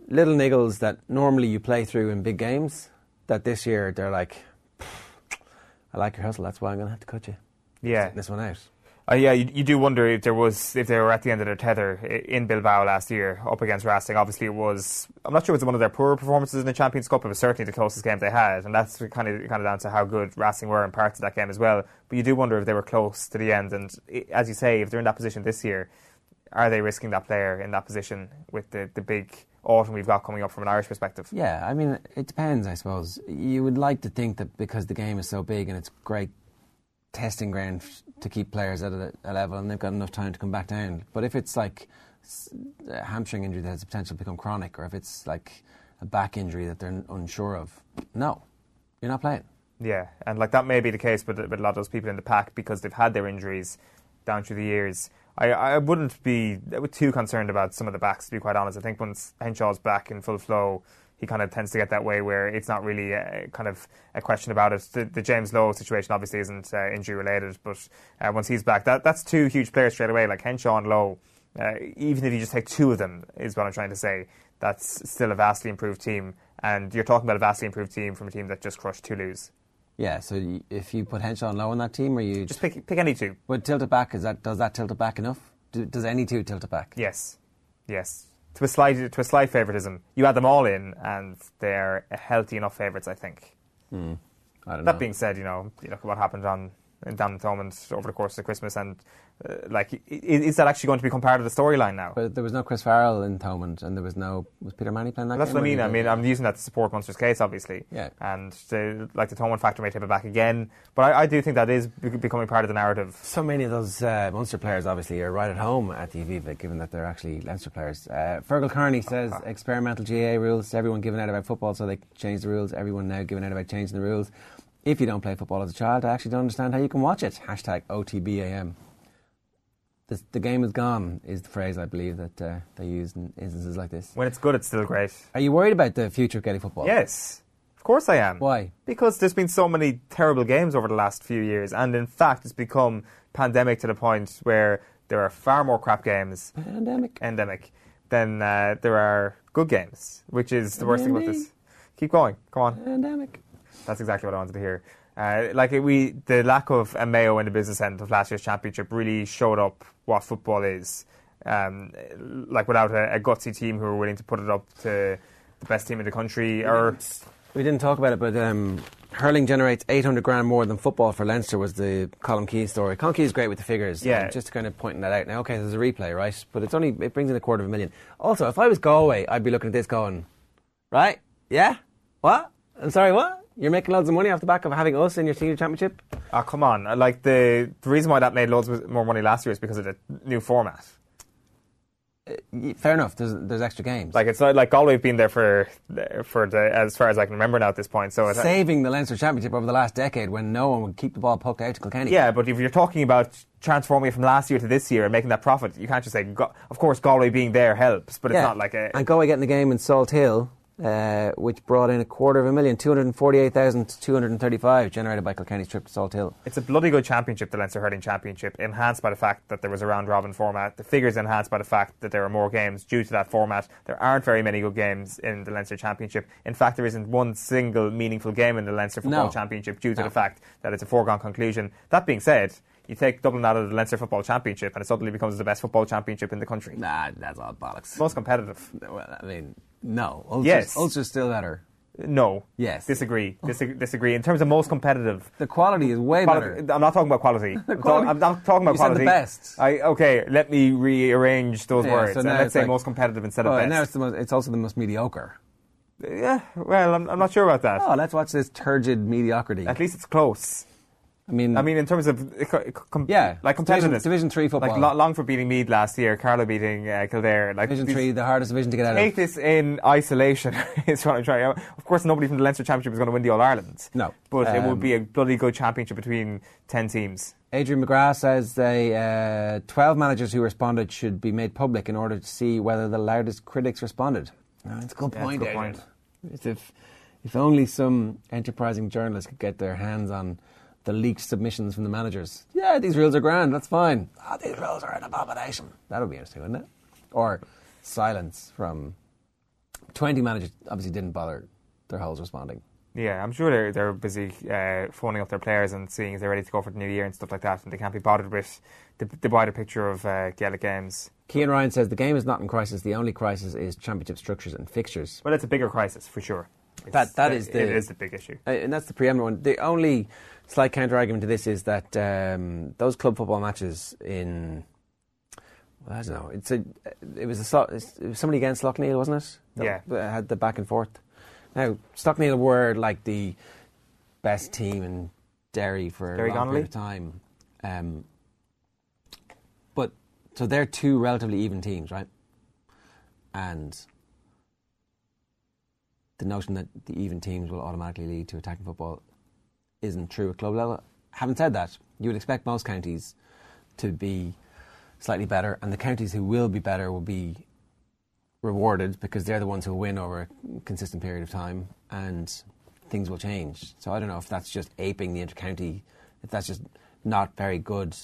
little niggles that normally you play through in big games. That this year they're like, I like your hustle. That's why I'm going to have to cut you. Yeah. This one out. Uh, yeah, you, you do wonder if there was if they were at the end of their tether in Bilbao last year up against Racing. Obviously, it was. I'm not sure it was one of their poorer performances in the Champions Cup. But it was certainly the closest game they had, and that's kind of kind of down to how good Racing were in parts of that game as well. But you do wonder if they were close to the end. And as you say, if they're in that position this year, are they risking that player in that position with the the big autumn we've got coming up from an Irish perspective? Yeah, I mean, it depends, I suppose. You would like to think that because the game is so big and it's great testing ground to keep players at a, a level and they've got enough time to come back down. But if it's like a hamstring injury that has the potential to become chronic, or if it's like a back injury that they're unsure of, no, you're not playing. Yeah, and like that may be the case with, with a lot of those people in the pack because they've had their injuries down through the years. I, I wouldn't be too concerned about some of the backs, to be quite honest. I think once Henshaw's back in full flow, he kind of tends to get that way where it's not really a, kind of a question about it. The, the James Lowe situation obviously isn't uh, injury related, but uh, once he's back, that, that's two huge players straight away, like Henshaw and Lowe. Uh, even if you just take two of them, is what I'm trying to say. That's still a vastly improved team, and you're talking about a vastly improved team from a team that just crushed Toulouse. Yeah, so if you put Henshaw and Lowe on that team, or you Just pick pick any two. would tilt it back, is that does that tilt it back enough? Do, does any two tilt it back? Yes, yes. To a slight to a slight favouritism, you add them all in, and they're healthy enough favourites, I think. Hmm. I don't That know. being said, you know, you look at what happened on in down in Thomond over the course of Christmas, and uh, like, i- is, that actually going to become part of the storyline now? But there was no Chris Farrell in Thomond, and there was no was Peter Manny playing that That's game. what I mean. I mean, I'm using that to support Munster's case, obviously. Yeah. And the, like the Thomond factor may tip it back again, but I, I do think that is becoming part of the narrative. So many of those uh, Munster players obviously are right at home at the Aviva, given that they're actually Leinster players. Uh, Fergal Kearney says experimental GAA rules. Everyone giving out about football, so they changed the rules. Everyone now giving out about changing the rules. If you don't play football as a child, I actually don't understand how you can watch it. Hashtag OTBAM. The, the game is gone is the phrase I believe that uh, they use in instances like this. When it's good, it's still great. Are you worried about the future of Gaelic football? Yes, of course I am. Why? Because there's been so many terrible games over the last few years, and in fact, it's become pandemic to the point where there are far more crap games. Pandemic. Endemic. Than uh, there are good games, which is the worst thing about this. Keep going. Come on. Pandemic. That's exactly what I wanted to hear. Uh, like it, we, the lack of a Mayo in the business end of last year's championship really showed up what football is. Um, like without a, a gutsy team who are willing to put it up to the best team in the country, or We didn't talk about it, but um, hurling generates 800 grand more than football for Leinster was the Colm Keys story. Colm Keys is great with the figures. Yeah. just kind of pointing that out. Now, okay, there's a replay, right? But it's only it brings in a quarter of a million. Also, if I was Galway, I'd be looking at this going, right? Yeah? What? I'm sorry, what? You're making loads of money off the back of having us in your senior championship? Oh, come on. Uh, Like, the, the reason why that made loads more money last year is because of the new format. Uh, y- fair enough. There's there's extra games. Like it's not like Galway've been there for for the, as far as I can remember now at this point. So it's, uh, saving the Leinster Championship over the last decade when no one would keep the ball poked out to Kilkenny. Yeah, but if you're talking about transforming it from last year to this year and making that profit, you can't just say, of course, Galway being there helps, but it's Yeah. not like a. And Galway getting the game in Salthill, uh, which brought in a quarter of a million, 248,000 to 235 generated by Kilkenny's trip to Salthill. It's a bloody good championship, the Leinster Hurling Championship, enhanced by the fact that there was a round robin format. The figures enhanced by the fact that there are more games due to that format. There aren't very many good games in the Leinster Championship. In fact, there isn't one single meaningful game in the Leinster Football No. Championship due to No. the fact that it's a foregone conclusion. That being said, you take Dublin out of the Leinster Football Championship and it suddenly becomes the best football championship in the country. Nah, that's all bollocks. Most competitive. Well, I mean, no. Ulster's, Yes. Ulster's still better. No. Yes. Disagree. Disagree. disagree. In terms of most competitive, The quality is way Quality- better. I'm not talking about quality. Quality- I'm not talking about You said the best. I, okay, let me rearrange those Yeah, words. so and let's say like- most competitive instead of now it's, best. the most, it's also the most mediocre. Yeah, well, I'm, I'm not sure about that. Oh, let's watch this turgid mediocrity. At least it's close. I mean, I mean, in terms of com- Yeah, like Division- competitiveness, Division three football. like Lo- Longford beating Meath last year, Carlow beating uh, Kildare. Like Division these- three, the hardest division to get out Take of. this in isolation. is what I'm trying. Of course, nobody from the Leinster Championship is going to win the All Ireland. No. but it Um, would be a bloody good championship between ten teams. Adrian McGrath says they, uh, 12 managers who responded should be made public in order to see whether the loudest critics responded. Oh, that's a good Yeah, that's a point, good Adrian. point. It's if, if only some enterprising journalists could get their hands on the leaked submissions from the managers. Yeah, these rules are grand, that's fine. Ah, these rules are an abomination. That would be interesting, wouldn't it? Or silence from 20 managers obviously didn't bother their holes responding. Yeah, I'm sure they're they're busy uh, phoning up their players and seeing if they're ready to go for the new year and stuff like that, and they can't be bothered with the, the wider picture of uh, Gaelic games. Kean Ryan says the game is not in crisis. The only crisis is championship structures and fixtures. Well, it's a bigger crisis for sure. That that is the it is the big issue. Uh, and that's the preeminent one. The only slight counter argument to this is that um, those club football matches in well, I don't know. It's a it was a it was somebody against Slaughtneil, wasn't it? That- Yeah. had the back and forth. Now Slaughtneil were like the best team in Derry for Derry a long Donnelly? period of time, um, but so they're two relatively even teams, right? And the notion that the even teams will automatically lead to attacking football isn't true at club level. Having said that, you would expect most counties to be slightly better, and the counties who will be better will be rewarded because they're the ones who win over a consistent period of time, and things will change. So I don't know if that's just aping the intercounty, if that's just not very good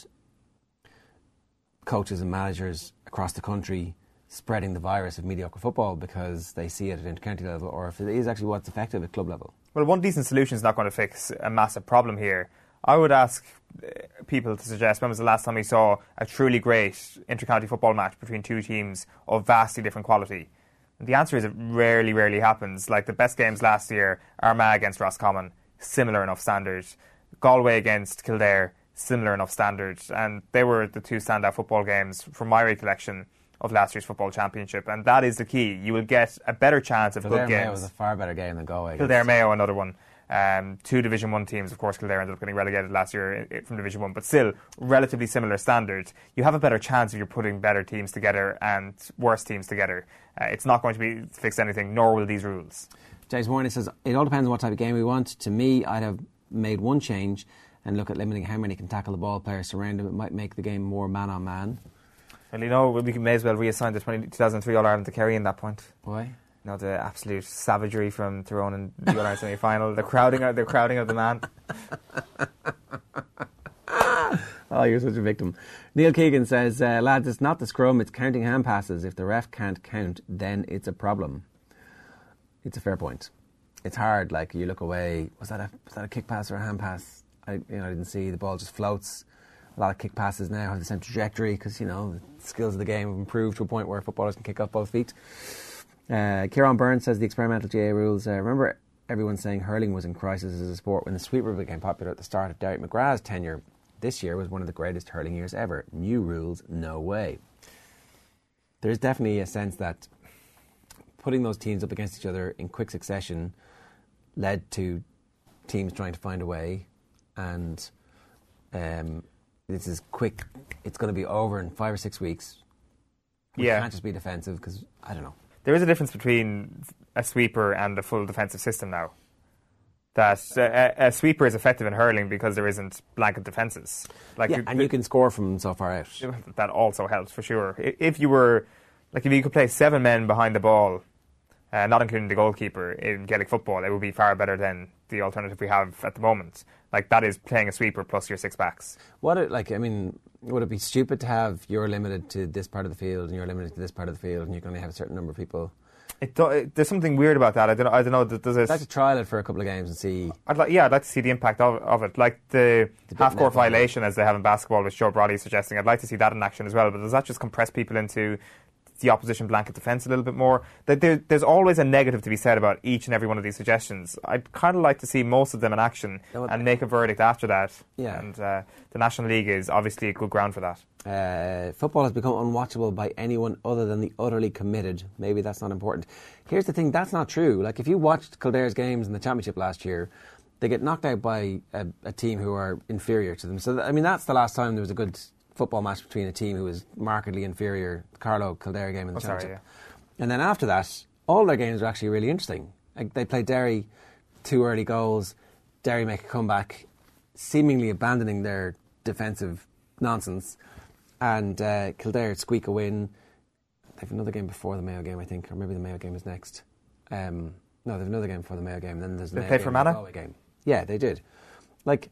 coaches and managers across the country spreading the virus of mediocre football because they see it at intercounty level, or if it is actually what's effective at club level. Well, one decent solution is not going to fix a massive problem here. I would ask uh, people to suggest when was the last time we saw a truly great intercounty football match between two teams of vastly different quality. The answer is it rarely, rarely happens. Like the best games last year, Armagh against Roscommon, similar enough standards. Galway against Kildare, similar enough standards. And they were the two standout football games from my recollection of last year's football championship. And that is the key. You will get a better chance of Kildare good Mayo games. was a far better game than Galway. Kildare Mayo, another one. Um, two Division One teams, of course. Kildare ended up getting relegated last year from Division One, but still relatively similar standards. You have a better chance if you're putting better teams together and worse teams together. Uh, it's not going to be fix anything, nor will these rules. James Warner says it all depends on what type of game we want. To me, I'd have made one change and look at limiting how many can tackle the ball players surround him. It might make the game more man on man. Well, you know, we may as well reassign the 20, 2003 All Ireland to Kerry in that point. Why? You know, the absolute savagery from Tyrone in the All Ireland semi final, the crowding, the crowding of the man. Oh, you're such a victim. Neil Keegan says, uh, lads, it's not the scrum, it's counting hand passes. If the ref can't count, then it's a problem. It's a fair point. It's hard. Like you look away. Was that a was that a kick pass or a hand pass? I you know I didn't see. The ball just floats. A lot of kick passes now have the same trajectory because you know the skills of the game have improved to a point where footballers can kick up both feet. Uh, Kieran Burns says the experimental GAA rules. Uh, remember everyone saying hurling was in crisis as a sport when the sweeper became popular at the start of Derek McGrath's tenure. This year was one of the greatest hurling years ever. New rules, no way. There's definitely a sense that putting those teams up against each other in quick succession led to teams trying to find a way, and um, this is quick. It's going to be over in five or six weeks, We Yeah. can't just be defensive because I don't know. There is a difference between a sweeper and a full defensive system now. That a, a sweeper is effective in hurling because there isn't blanket defences. Like yeah, you- and you can score from so far out. that also helps for sure. If you were like if you could play seven men behind the ball, uh, not including the goalkeeper in Gaelic football, it would be far better than the alternative we have at the moment. Like that is playing a sweeper plus your six backs. What it, like I mean, would it be stupid to have you're limited to this part of the field and you're limited to this part of the field and you can only have a certain number of people? It, do, it, there's something weird about that. I don't know. I don't know. Does I'd like to trial it for a couple of games and see. I'd like, yeah, I'd like to see the impact of, of it, like the half court violation as they have in basketball, which Joe Brolly is suggesting. I'd like to see that in action as well. But does that just compress people into the opposition blanket defence a little bit more? That there, there's always a negative to be said about each and every one of these suggestions. I'd kind of like to see most of them in action and make a verdict after that. Yeah. And uh, the National League is obviously a good ground for that. Uh, football has become unwatchable by anyone other than the utterly committed. Maybe that's not important. Here's the thing: that's not true. Like if you watched Kildare's games in the championship last year, they get knocked out by a, a team who are inferior to them. So I mean, that's the last time there was a good football match between a team who was markedly inferior. Carlow Kildare game in the Oh, sorry, championship. And then after that, all their games are actually really interesting. Like they play Derry, two early goals. Derry make a comeback, seemingly abandoning their defensive nonsense, and uh, Kildare squeak a win. They have another game before the Mayo game, I think, or maybe the Mayo game is next. Um, no, they have another game before the Mayo game. Then there's the They Mayo played game for and the game. Yeah, they did. Like,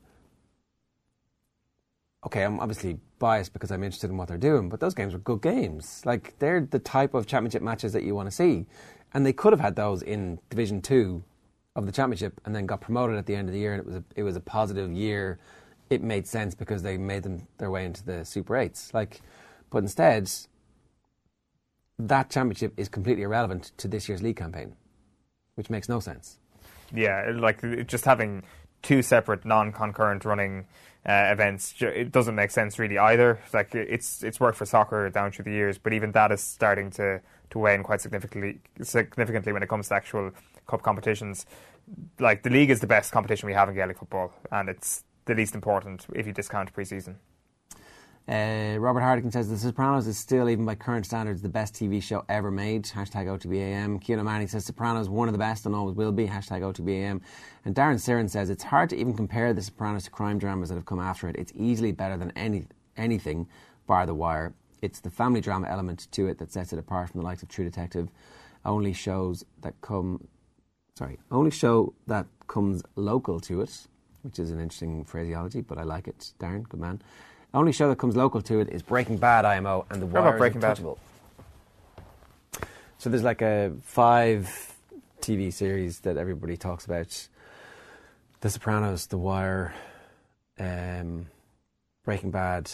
okay, I'm obviously biased because I'm interested in what they're doing, but those games were good games. Like they're the type of championship matches that you want to see, and they could have had those in Division Two of the championship, and then got promoted at the end of the year, and it was a, it was a positive year. It made sense because they made them their way into the Super Eights. Like, but instead, that championship is completely irrelevant to this year's league campaign, which makes no sense. Yeah, like just having two separate non-concurrent running uh, events, it doesn't make sense really either. Like it's it's worked for soccer down through the years, but even that is starting to to wane quite significantly significantly when it comes to actual cup competitions. Like the league is the best competition we have in Gaelic football, and it's the least important if you discount pre-season. Uh, Robert Hardigan says The Sopranos is still, even by current standards, the best TV show ever made. Hashtag OTBAM. Keanu Manning says Sopranos one of the best and always will be. Hashtag OTBAM. And Darren Siren says it's hard to even compare The Sopranos to crime dramas that have come after it. It's easily better than any anything, bar The Wire. It's the family drama element to it that sets it apart from the likes of True Detective. Only shows that come, sorry, only show that comes local to it, which is an interesting phraseology, but I like it. Darren, good man. Only show that comes local to it is Breaking Bad IMO and The What about is Breaking Bad? So there's like a five TV series that everybody talks about: The Sopranos, The Wire, um, Breaking Bad,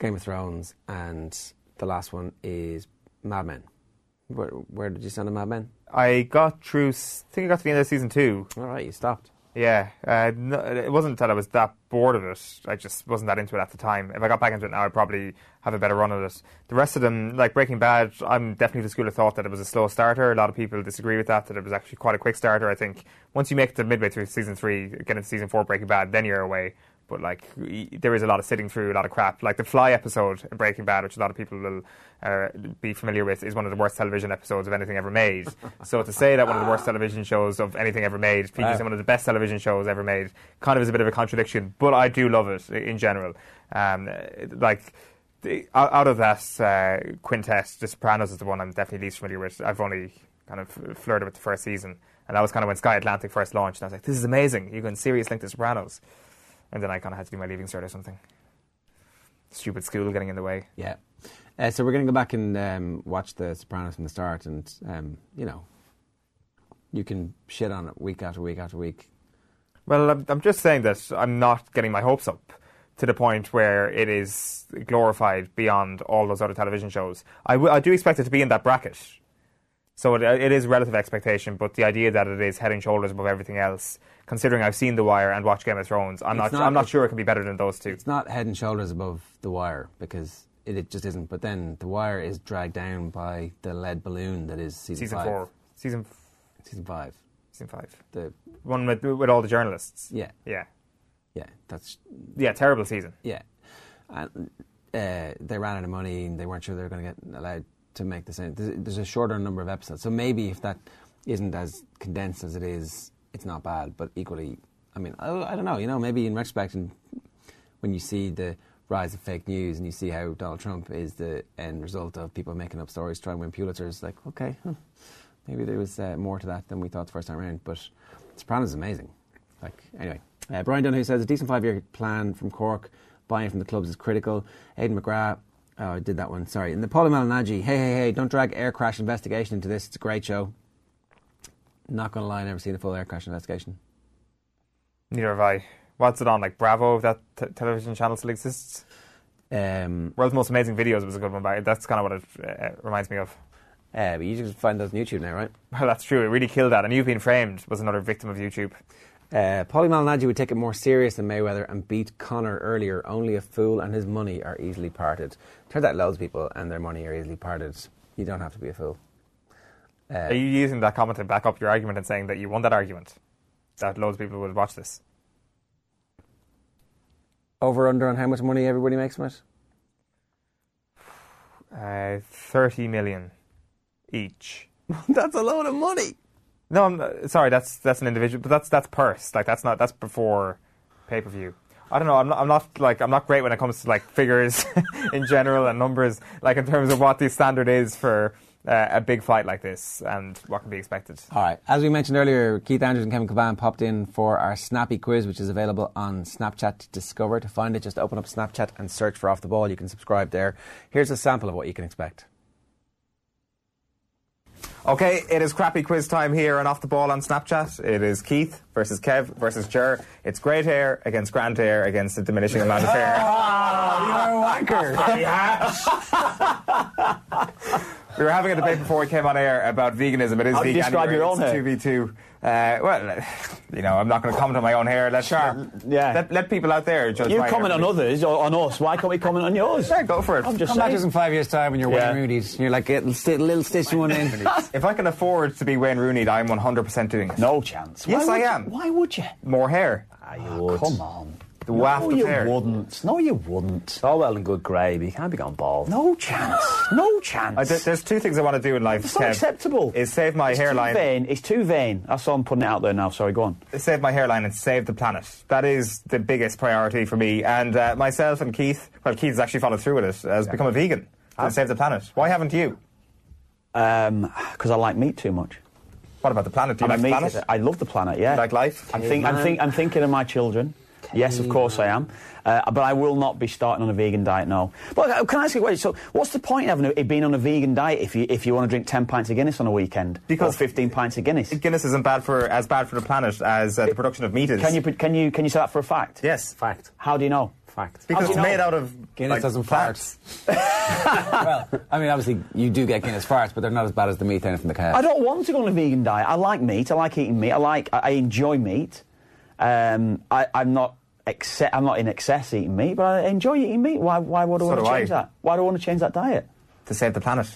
Game of Thrones, and the last one is Mad Men. Where, where did you send a Mad Men? I got through. I think I got to the end of season two. All right, you stopped. Yeah, uh, no, it wasn't that I was that bored of it. I just wasn't that into it at the time. If I got back into it now, I'd probably have a better run at it. The rest of them, like Breaking Bad, I'm definitely the school of thought that it was a slow starter. A lot of people disagree with that. That it was actually quite a quick starter. I think once you make it to midway through season three, get into season four, Breaking Bad, then you're away. But like, there is a lot of sitting through a lot of crap. Like the Fly episode in Breaking Bad, which a lot of people will uh, be familiar with, is one of the worst television episodes of anything ever made. so to say that one of the worst television shows of anything ever made features Wow. one of the best television shows ever made, kind of is a bit of a contradiction. But I do love it in general. Um, like. The, out of that uh, quintet, The Sopranos is the one I'm definitely least familiar with. I've only kind of flirted with the first season, and that was kind of when Sky Atlantic first launched. And I was like, "This is amazing! You can serious link to Sopranos." And then I kind of had to do my leaving cert or something. Stupid school getting in the way. Yeah. Uh, so we're going to go back and um, watch The Sopranos from the start, and um, you know, you can shit on it week after week after week. Well, I'm, I'm just saying that I'm not getting my hopes up to the point where it is glorified beyond all those other television shows. I, w- I do expect it to be in that bracket. So it, it is relative expectation, but the idea that it is head and shoulders above everything else, considering I've seen The Wire and watched Game of Thrones, I'm not, not- I'm not sure it can be better than those two. It's not head and shoulders above The Wire because it, it just isn't. But then The Wire is dragged down by the lead balloon that is season, Season five. four, season season five, season five, the one with with all the journalists. yeah, Yeah, yeah. That's yeah, terrible season. yeah. And uh, they ran out of money and they weren't sure they were going to get allowed to make the same. There's, there's a shorter number of episodes, so maybe if that isn't as condensed as it is, it's not bad. But equally, I mean, I, I don't know. You know, maybe in retrospect, and when you see the rise of fake news and you see how Donald Trump is the end result of people making up stories trying to win Pulitzers, like okay, huh, maybe there was uh, more to that than we thought the first time around. But Sopranos is amazing. Like anyway, uh, Brian Dunn who says a decent five-year plan from Cork, buying from the clubs is critical. Aidan McGrath. Oh, I did that one. Sorry. And the Paulie Malignaggi. Hey, hey, hey! Don't drag air crash investigation into this. It's a great show. Not gonna lie, I never seen the full air crash investigation. Neither have I. What's it on? Like Bravo, that t- television channel still exists. Um, World's Most Amazing Videos was a good one, but that's kind of what it uh, reminds me of. Uh, but you just find those on YouTube now, right? Well, that's true. It really killed that. And You've Been Framed was another victim of YouTube. Uh, Paulie Malignaggi would take it more serious than Mayweather and beat Conor earlier. Only a fool and his money are easily parted. Turns out loads of people and their money are easily parted. You don't have to be a fool. Uh, Are you using that comment to back up your argument and saying that you won that argument? That loads of people would watch this? over under on how much money everybody makes from it? Uh, 30 million each. that's a load of money. No, I'm not- sorry, that's that's an individual, but that's that's purse. Like that's not that's before pay per view. I don't know. I'm not. I'm not like I'm not great when it comes to like figures in general and numbers. Like in terms of what the standard is for uh, a big fight like this and what can be expected. All right. As we mentioned earlier, Keith Andrews and Kevin Kilbane popped in for our Snappy quiz, which is available on Snapchat Discover. To find it, just open up Snapchat and search for Off the Ball. You can subscribe there. Here's a sample of what you can expect. Okay, it is crappy quiz time here and off the ball on Snapchat. It is Keith versus Kev versus Jer. It's great hair against grand hair against a diminishing amount of hair. oh, You're a wanker. We were having a debate before we came on air about veganism. It is How do you vegan. describe your own hair? Two v two. Uh, well, you know, I'm not going to comment on my own hair. Let, let, Yeah. let, let people out there judge. You my comment hair. on others or on us. Why can't we comment on yours? Yeah, go for it. I'm just Come back to saying. us in five years' time when you're Yeah. Wayne Rooney's. and You're like, get a little stitch one in. If I can afford to be Wayne Rooney, I'm 100% doing it. No chance. Yes, Why I am. You, why would you? More hair. Ah, you would. Come on. The no, waft of you hair. wouldn't. No, you wouldn't. It's all well and good grey, but you can't be gone bald. No chance. No chance. I, there's two things I want to do in life. it's not Kev, acceptable. Is save my it's hairline. Too vain. It's too vain. That's all I'm putting it out there now. Sorry, go on. save my hairline and save the planet. That is the biggest priority for me. And uh, myself and Keith, well, Keith has actually followed through with it, has become a vegan to save the planet. Why haven't you? Because I like meat too much. What about the planet? Do you I'm like the planet? I love the planet. Yeah. You like life? I'm, think, I'm, think, I'm thinking of my children. Yes, of course I am. Uh, but I will not be starting on a vegan diet, no. But uh, can I ask you a question? So, what's the point of having a, being on a vegan diet if you if you want to drink ten pints of Guinness on a weekend? Because- or fifteen pints of Guinness. Guinness isn't bad for as bad for the planet as uh, the production of meat is. Can you can you can you say that for a fact? Yes, Fact. How do you know? Fact. because it's know? made out of Guinness like, doesn't fart. well, I mean, obviously, you do get Guinness farts, but they're not as bad as the methane from the cow. I don't want to go on a vegan diet. I like meat. I like eating meat. I like. I, I enjoy meat. Um, I, I'm not. Exce- I'm not in excess eating meat, but I enjoy eating meat. Why? Why would I So want to do I. change that? Why do I want to change that diet? to save the planet.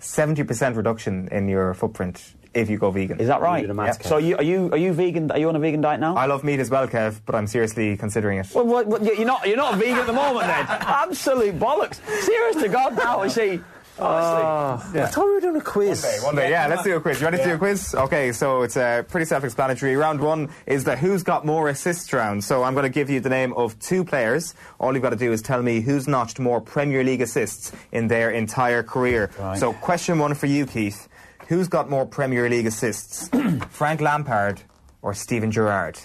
Seventy percent reduction in your footprint if you go vegan. Is that right? do the maths, So you, are you are you vegan? Are you on a vegan diet now? I love meat as well, Kev, but I'm seriously considering it. well, what, what, you're not you're not vegan at the moment then. Absolute bollocks. Serious to God now. You see. Honestly. I thought we were doing a quiz. One day, one day, yeah, let's do a quiz. You ready to do a quiz? Okay, so it's uh, pretty self explanatory. Round one is the Who's Got More Assists round. So I'm going to give you the name of two players. All you've got to do is tell me who's notched more Premier League assists in their entire career. Right. So, question one for you, Keith. Who's got more Premier League assists? Frank Lampard or Steven Gerrard?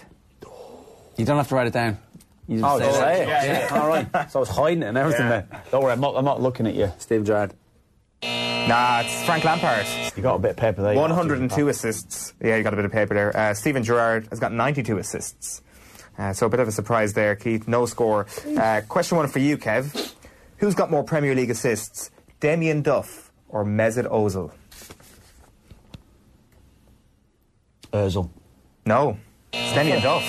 You don't have to write it down. You just Oh, say just say it. Yeah, All right. So I was hiding it and everything Yeah. then. Don't worry. I'm not. I'm not looking at you. Steve Gerrard. Nah, it's Frank Lampard. You got a bit of paper there. 102 assists. Yeah, you got a bit of paper there. Uh, Steven Gerrard has got 92 assists. Uh, so a bit of a surprise there, Keith. No score. Uh, question one for you, Kev. Who's got more Premier League assists, Damien Duff or Mesut Ozil? Ozil. No, it's Damien Duff.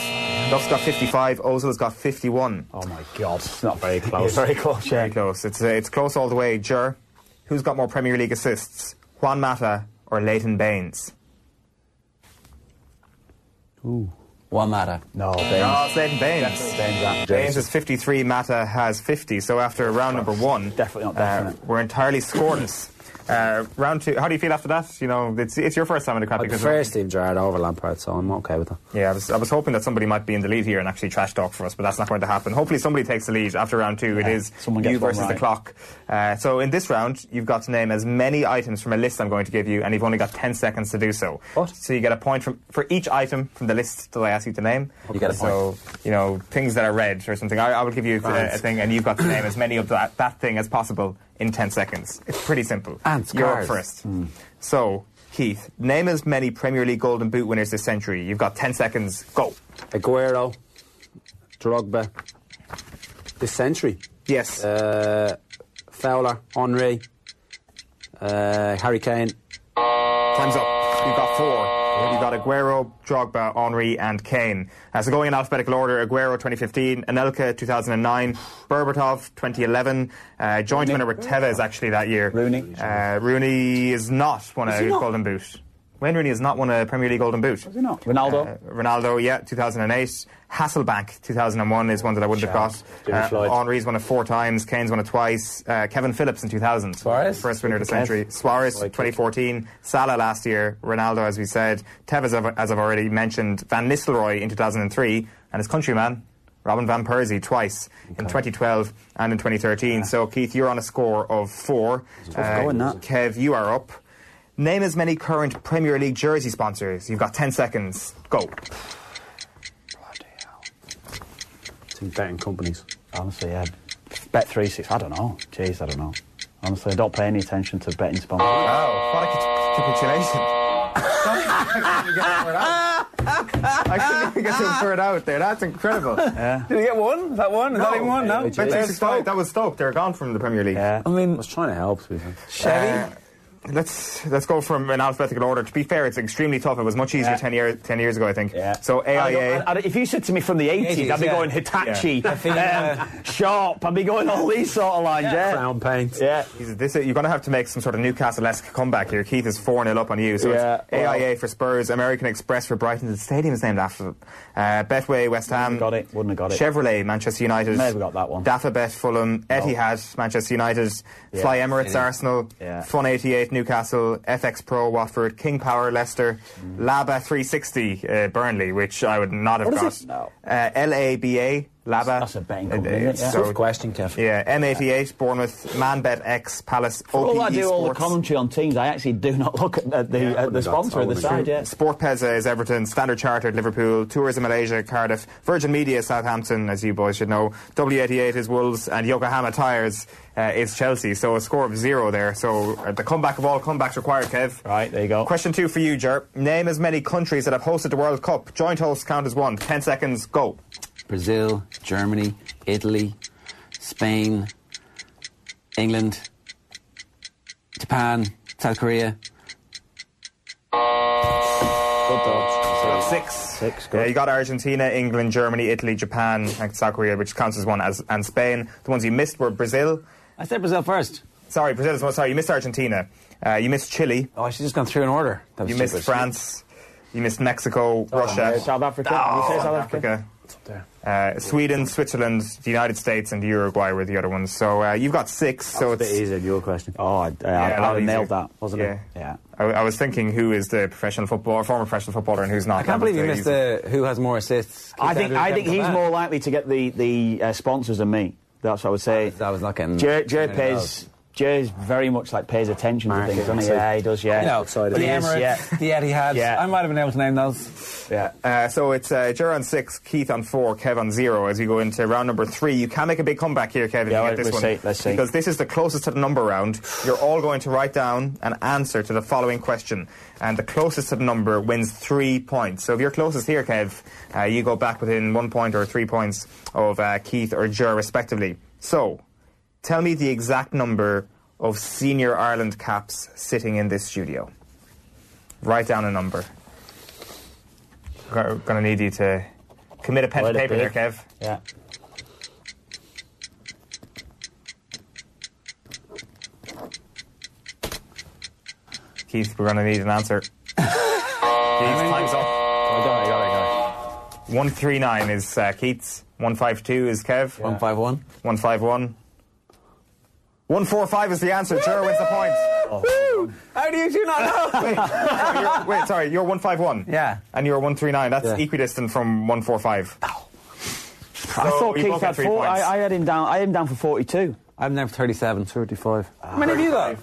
Duff's got 55. Ozil's got 51. Oh my God. It's not very close. very close. Yeah. Very close. It's uh, it's close all the way. Jer, who's got more Premier League assists, Juan Mata or Leighton Baines? Ooh. Juan Mata. No, Oh, Slade Baines. Definitely Baines, that. Baines has 53, Mata has 50. So after round number one, Definitely not uh, we're entirely scoreless. Uh, round two, how do you feel after that? You know, it's, it's your first time in the I crappy prefer Steve Gerrard over Lampard, so I'm okay with that. Yeah, I was, I was hoping that somebody might be in the lead here and actually trash talk for us, but that's not going to happen. Hopefully, somebody takes the lead after round two. It Yeah, is someone gets you versus the clock. Uh, so in this round, you've got to name as many items from a list I'm going to give you, and you've only got 10 seconds to do so. What? So you get a point from, for each item from the list that I ask you to name. You get a So, you know, things that are red or something. I, I will give you a, a thing, and you've got to name as many of that, that thing as possible in 10 seconds. It's pretty simple. Ants, You're up first. So, Keith, name as many Premier League Golden Boot winners this century. You've got 10 seconds. Go. Aguero, Drogba, this century. Yes. Uh, Fowler, Henry, uh, Harry Kane. Time's up. You've got four. Aguero, Drogba, Henry, and Kane. Uh, so going in alphabetical order, Aguero 2015, Anelka 2009, Berbatov 2011, uh, joint winner with Tevez actually that year. Rooney. Uh, Rooney is not won a he? Golden Boot. Wayne Rooney has not won a Premier League Golden Boot. Is he not? Ronaldo? Uh, Ronaldo, yeah, 2008. Hasselbaink, 2001 is one that I wouldn't have got. Uh, Floyd. Henry's won it four times. Kane's won it twice. Uh, Kevin Phillips in 2000. Suarez? First winner of the Kev. century. Suarez, 2014. Salah last year. Ronaldo, as we said. Tevez, as I've already mentioned. Van Nistelrooy in 2003. And his countryman, Robin Van Persie, twice in 2012 and in 2013. So, Keith, you're on a score of four. Uh, going, that. Kev, you are up. Name as many current Premier League jersey sponsors. You've got 10 seconds. Go. It's in betting companies. Honestly, yeah. Bet three six. I don't know. Jeez, I don't know. Honestly, I don't pay any attention to betting sponsors. Wow, what a cap- capitulation. I couldn't even get to a word out there. That's incredible. Yeah. Did he get one? Is that one? Is that even one? No. Bet 365, that was Stoke. They're gone from the Premier League. Yeah. I mean, I was trying to help. To be fair. Chevy. Uh, let's let's go from an alphabetical order. To be fair, it's extremely tough. It was much easier Yeah. ten years ten years ago, I think. Yeah. So AIA. I- I- if you said to me from the 80s, 80s, I'd be yeah. going Hitachi, I think, uh, um, Sharp, I'd be going all these sort of lines, yeah. Crown paint. Yeah. This, you're going to have to make some sort of Newcastle-esque comeback here. Keith is 4 0 up on you. So Yeah, it's AIA for Spurs, American Express for Brighton. The stadium is named after them. Uh, Betway, West Ham. Got it, wouldn't have got it. Chevrolet, Manchester United. Maybe got that one. Dafabet, Fulham. Etihad, Manchester United. Yeah. Fly Emirates, Arsenal. Yeah. Fun 88, Newcastle. FX Pro, Watford. King Power, Leicester. Laba 360, uh, Burnley, which I would not have What got. is it? No. Uh, LABA, Laba. That's a betting Uh, company, uh. Yeah. so- Tough question, Kev. yeah, M88, Bournemouth, Manbet X, Palace, For all I OPE do all the commentary on teams, I actually do not look at, at the, at the wouldn't have got sponsor of the side, yeah. Sport Pesa is Everton, Standard Chartered Liverpool, Tourism Malaysia, Cardiff, Virgin Media Southampton, as you boys should know, W88 is Wolves, and Yokohama Tyres uh, is Chelsea. So a score of zero there. So uh, the comeback of all comebacks required, Kev. Right, there you go. Question two for you, Jer. Name as many countries that have hosted the World Cup. Joint hosts count as one. Ten seconds, go. Brazil, Germany, Italy, Spain, England, Japan, South Korea. Good dodge. Six. Six, good. you got Argentina, England, Germany, Italy, Japan, and South Korea, which counts as one, as, and Spain. The ones you missed were Brazil. I said Brazil first. Sorry, Brazil is one. Sorry, you missed Argentina. Uh, you missed Chile. Oh, I should just gone through in order. That was You missed. France. You missed Mexico, Russia, Uh, South Africa. Oh, you say South South Africa? Africa. Uh, Sweden, Switzerland, the United States, and Uruguay were the other ones. So uh, you've got six. so It's a bit easier, your question. Oh, I, Yeah, I, a I'd lot have nailed that, wasn't yeah. it? Yeah. I, I was thinking who is the professional footballer, former professional footballer, and who's not. I can't believe you missed the who has more assists. I think I think he's more likely to get the the uh, sponsors than me. That's what I would say. That was not getting. Jer, Jer any pays. those. Jer's very much like pays attention to Market, things, doesn't he? so- Yeah, he does. Yeah, You know, the He is, Emirates, yeah. the Etihad. Yeah. I might have been able to name those. yeah. Uh, so it's uh, Jer on six, Keith on four, Kev on zero. As we go into round number three, you can make a big comeback here, Kev. If Yeah, you get this let's one, see, let's see. because this is the closest to the number round. You're all going to write down an answer to the following question, and the closest number wins three points. So if you're closest here, Kev, uh, you go back within one point or three points of uh, Keith or Jer, respectively. So, tell me the exact number of senior Ireland caps sitting in this studio. Write down a number. Going to need you to commit a pen to paper here. Kev. Yeah. Keith, we're going to need an answer. Keith, time's up. I got it. I got it. I got it. 139 is uh, Keats. 152 is Kev. 151. 151. 145 is the answer. Ger wins the point. How do you do not know? Wait, you're- wait, sorry, you're 151. Yeah. And you're 139. That's Yeah. equidistant from 145. I So thought Keith had four. I, points. I had him down. I had him down for 42. I'm down for 37. 35. How many have you got?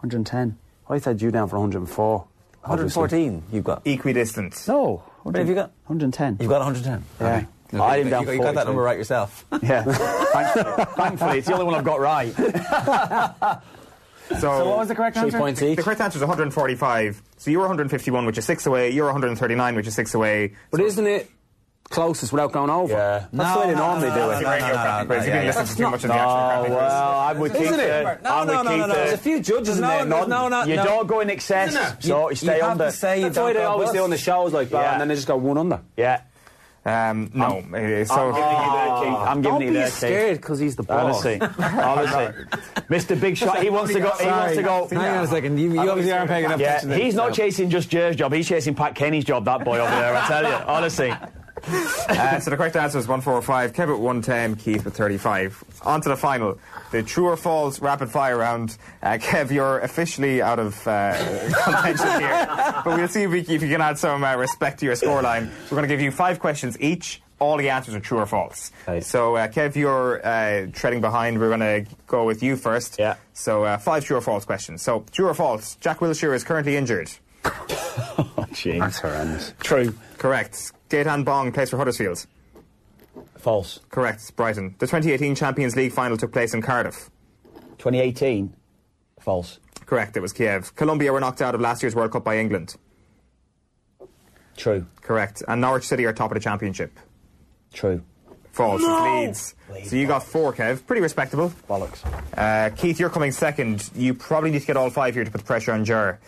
110. I had you down for 104. obviously. 114 you've got. Equidistant. No. What have you got? 110. You've got 110. Yeah. Okay. Oh, I had him you, down you, for you got that number right yourself. Yeah. Thankfully, thankfully, it's the only one I've got right. So, So what was the correct Three answer? points The each. correct answer is 145. So you were 151, which is six away. You're 139, which is six away. But isn't it closest without going over? Yeah. That's the way they normally do it. the radio crappy quiz. You didn't listen too much of the actual Oh, well, I'm with Keith Isn't it? No, no, no, no, no. There's a few judges in there. no, no, no, You no. don't go in excess, No, no. so you, stay you under. say you That's why don't they always bust. do on the shows like that, Yeah. and then they just go one under. Yeah. Um, no. uh, so I'm giving you there, Keith. I'm giving Don't you be Keith. scared because he's the boss. Honestly, honestly, Mr. Big Shot. He wants to go. He wants to go. Hang on a second. You, you obviously aren't paying enough Yeah, attention. to he's not chasing just Jer's job. He's chasing Pat Kenny's job. That boy over there. I tell you, honestly. Uh, so the correct answer is 145. Kev at 110. Keith with 35. On to the final. The true or false rapid fire round. Uh, Kev, you're officially out of uh, contention here. But we'll see if, we, if you can add some uh, respect to your scoreline. We're going to give you five questions each. All the answers are true or false. Okay. So, uh, Kev, you're uh, treading behind. We're going to go with you first. Yeah. So, uh, five true or false questions. So, true or false? Jack Wilshere is currently injured. Oh, jeez. That's horrendous. True. Correct. Gaetan Bong plays for Huddersfield. False. Correct. Brighton. The 2018 Champions League final took place in Cardiff. 2018. False. Correct. It was Kiev. Colombia were knocked out of last year's World Cup by England. True. Correct. And Norwich City are top of the championship. True. False. It's Leeds. So you got four, Kev. Pretty respectable. Bollocks. Uh, Keith, you're coming second. You probably need to get all five here to put the pressure on Ger.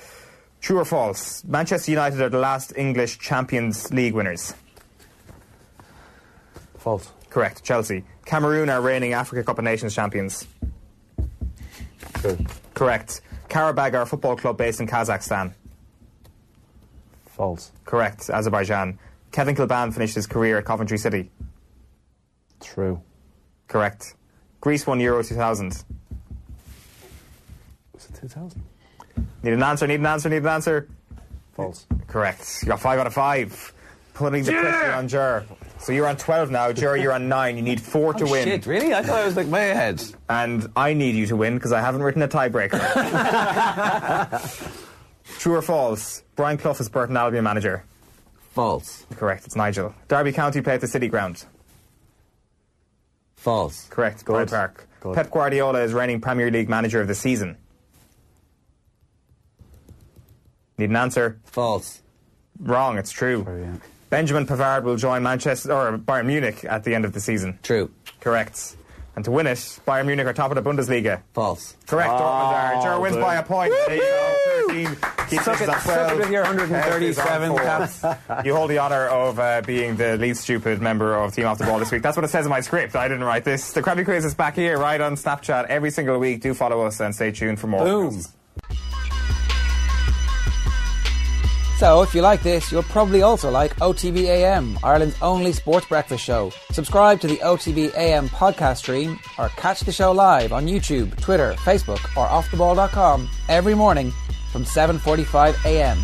True or false? Manchester United are the last English Champions League winners. False. Correct. Chelsea. Cameroon are reigning Africa Cup of Nations champions. True. Correct. Karabag are a football club based in Kazakhstan. False. Correct. Azerbaijan. Kevin Kilbane finished his career at Coventry City. True. Correct. Greece won Euro 2000. Was it 2000? Need an answer, need an answer, need an answer. False. Correct. You got five out of five. Putting the pressure on Jer. So you're on 12 now. Jer, you're on nine. You need four to oh, win. Oh, Shit, really? I thought I was like way ahead. And I need you to win because I haven't written a tiebreaker. True or false? Brian Clough is Burton Albion manager. False. Correct. It's Nigel. Derby County play at the City Ground. False. Correct. Pride Park. Good. Pep Guardiola is reigning Premier League manager of the season. Need an answer? False. Wrong. It's true. True, yeah. Benjamin Pavard will join Manchester or Bayern Munich at the end of the season. True. Correct. And to win it, Bayern Munich are top of the Bundesliga. False. Correct. Dortmund are. Ger wins good. by a point. There you go. 13. Suck it, at suck it with your Kev is on 137 caps. You hold the honour of uh, being the least stupid member of Team Off the Ball this week. That's what it says in my script. I didn't write this. The Krabby Quiz is back here, right on Snapchat every single week. Do follow us and stay tuned for more. Boom. So, if you like this, you'll probably also like OTB AM, Ireland's only sports breakfast show. Subscribe to the OTB AM podcast stream or catch the show live on YouTube, Twitter, Facebook, or offtheball.com every morning from 7:45 a.m.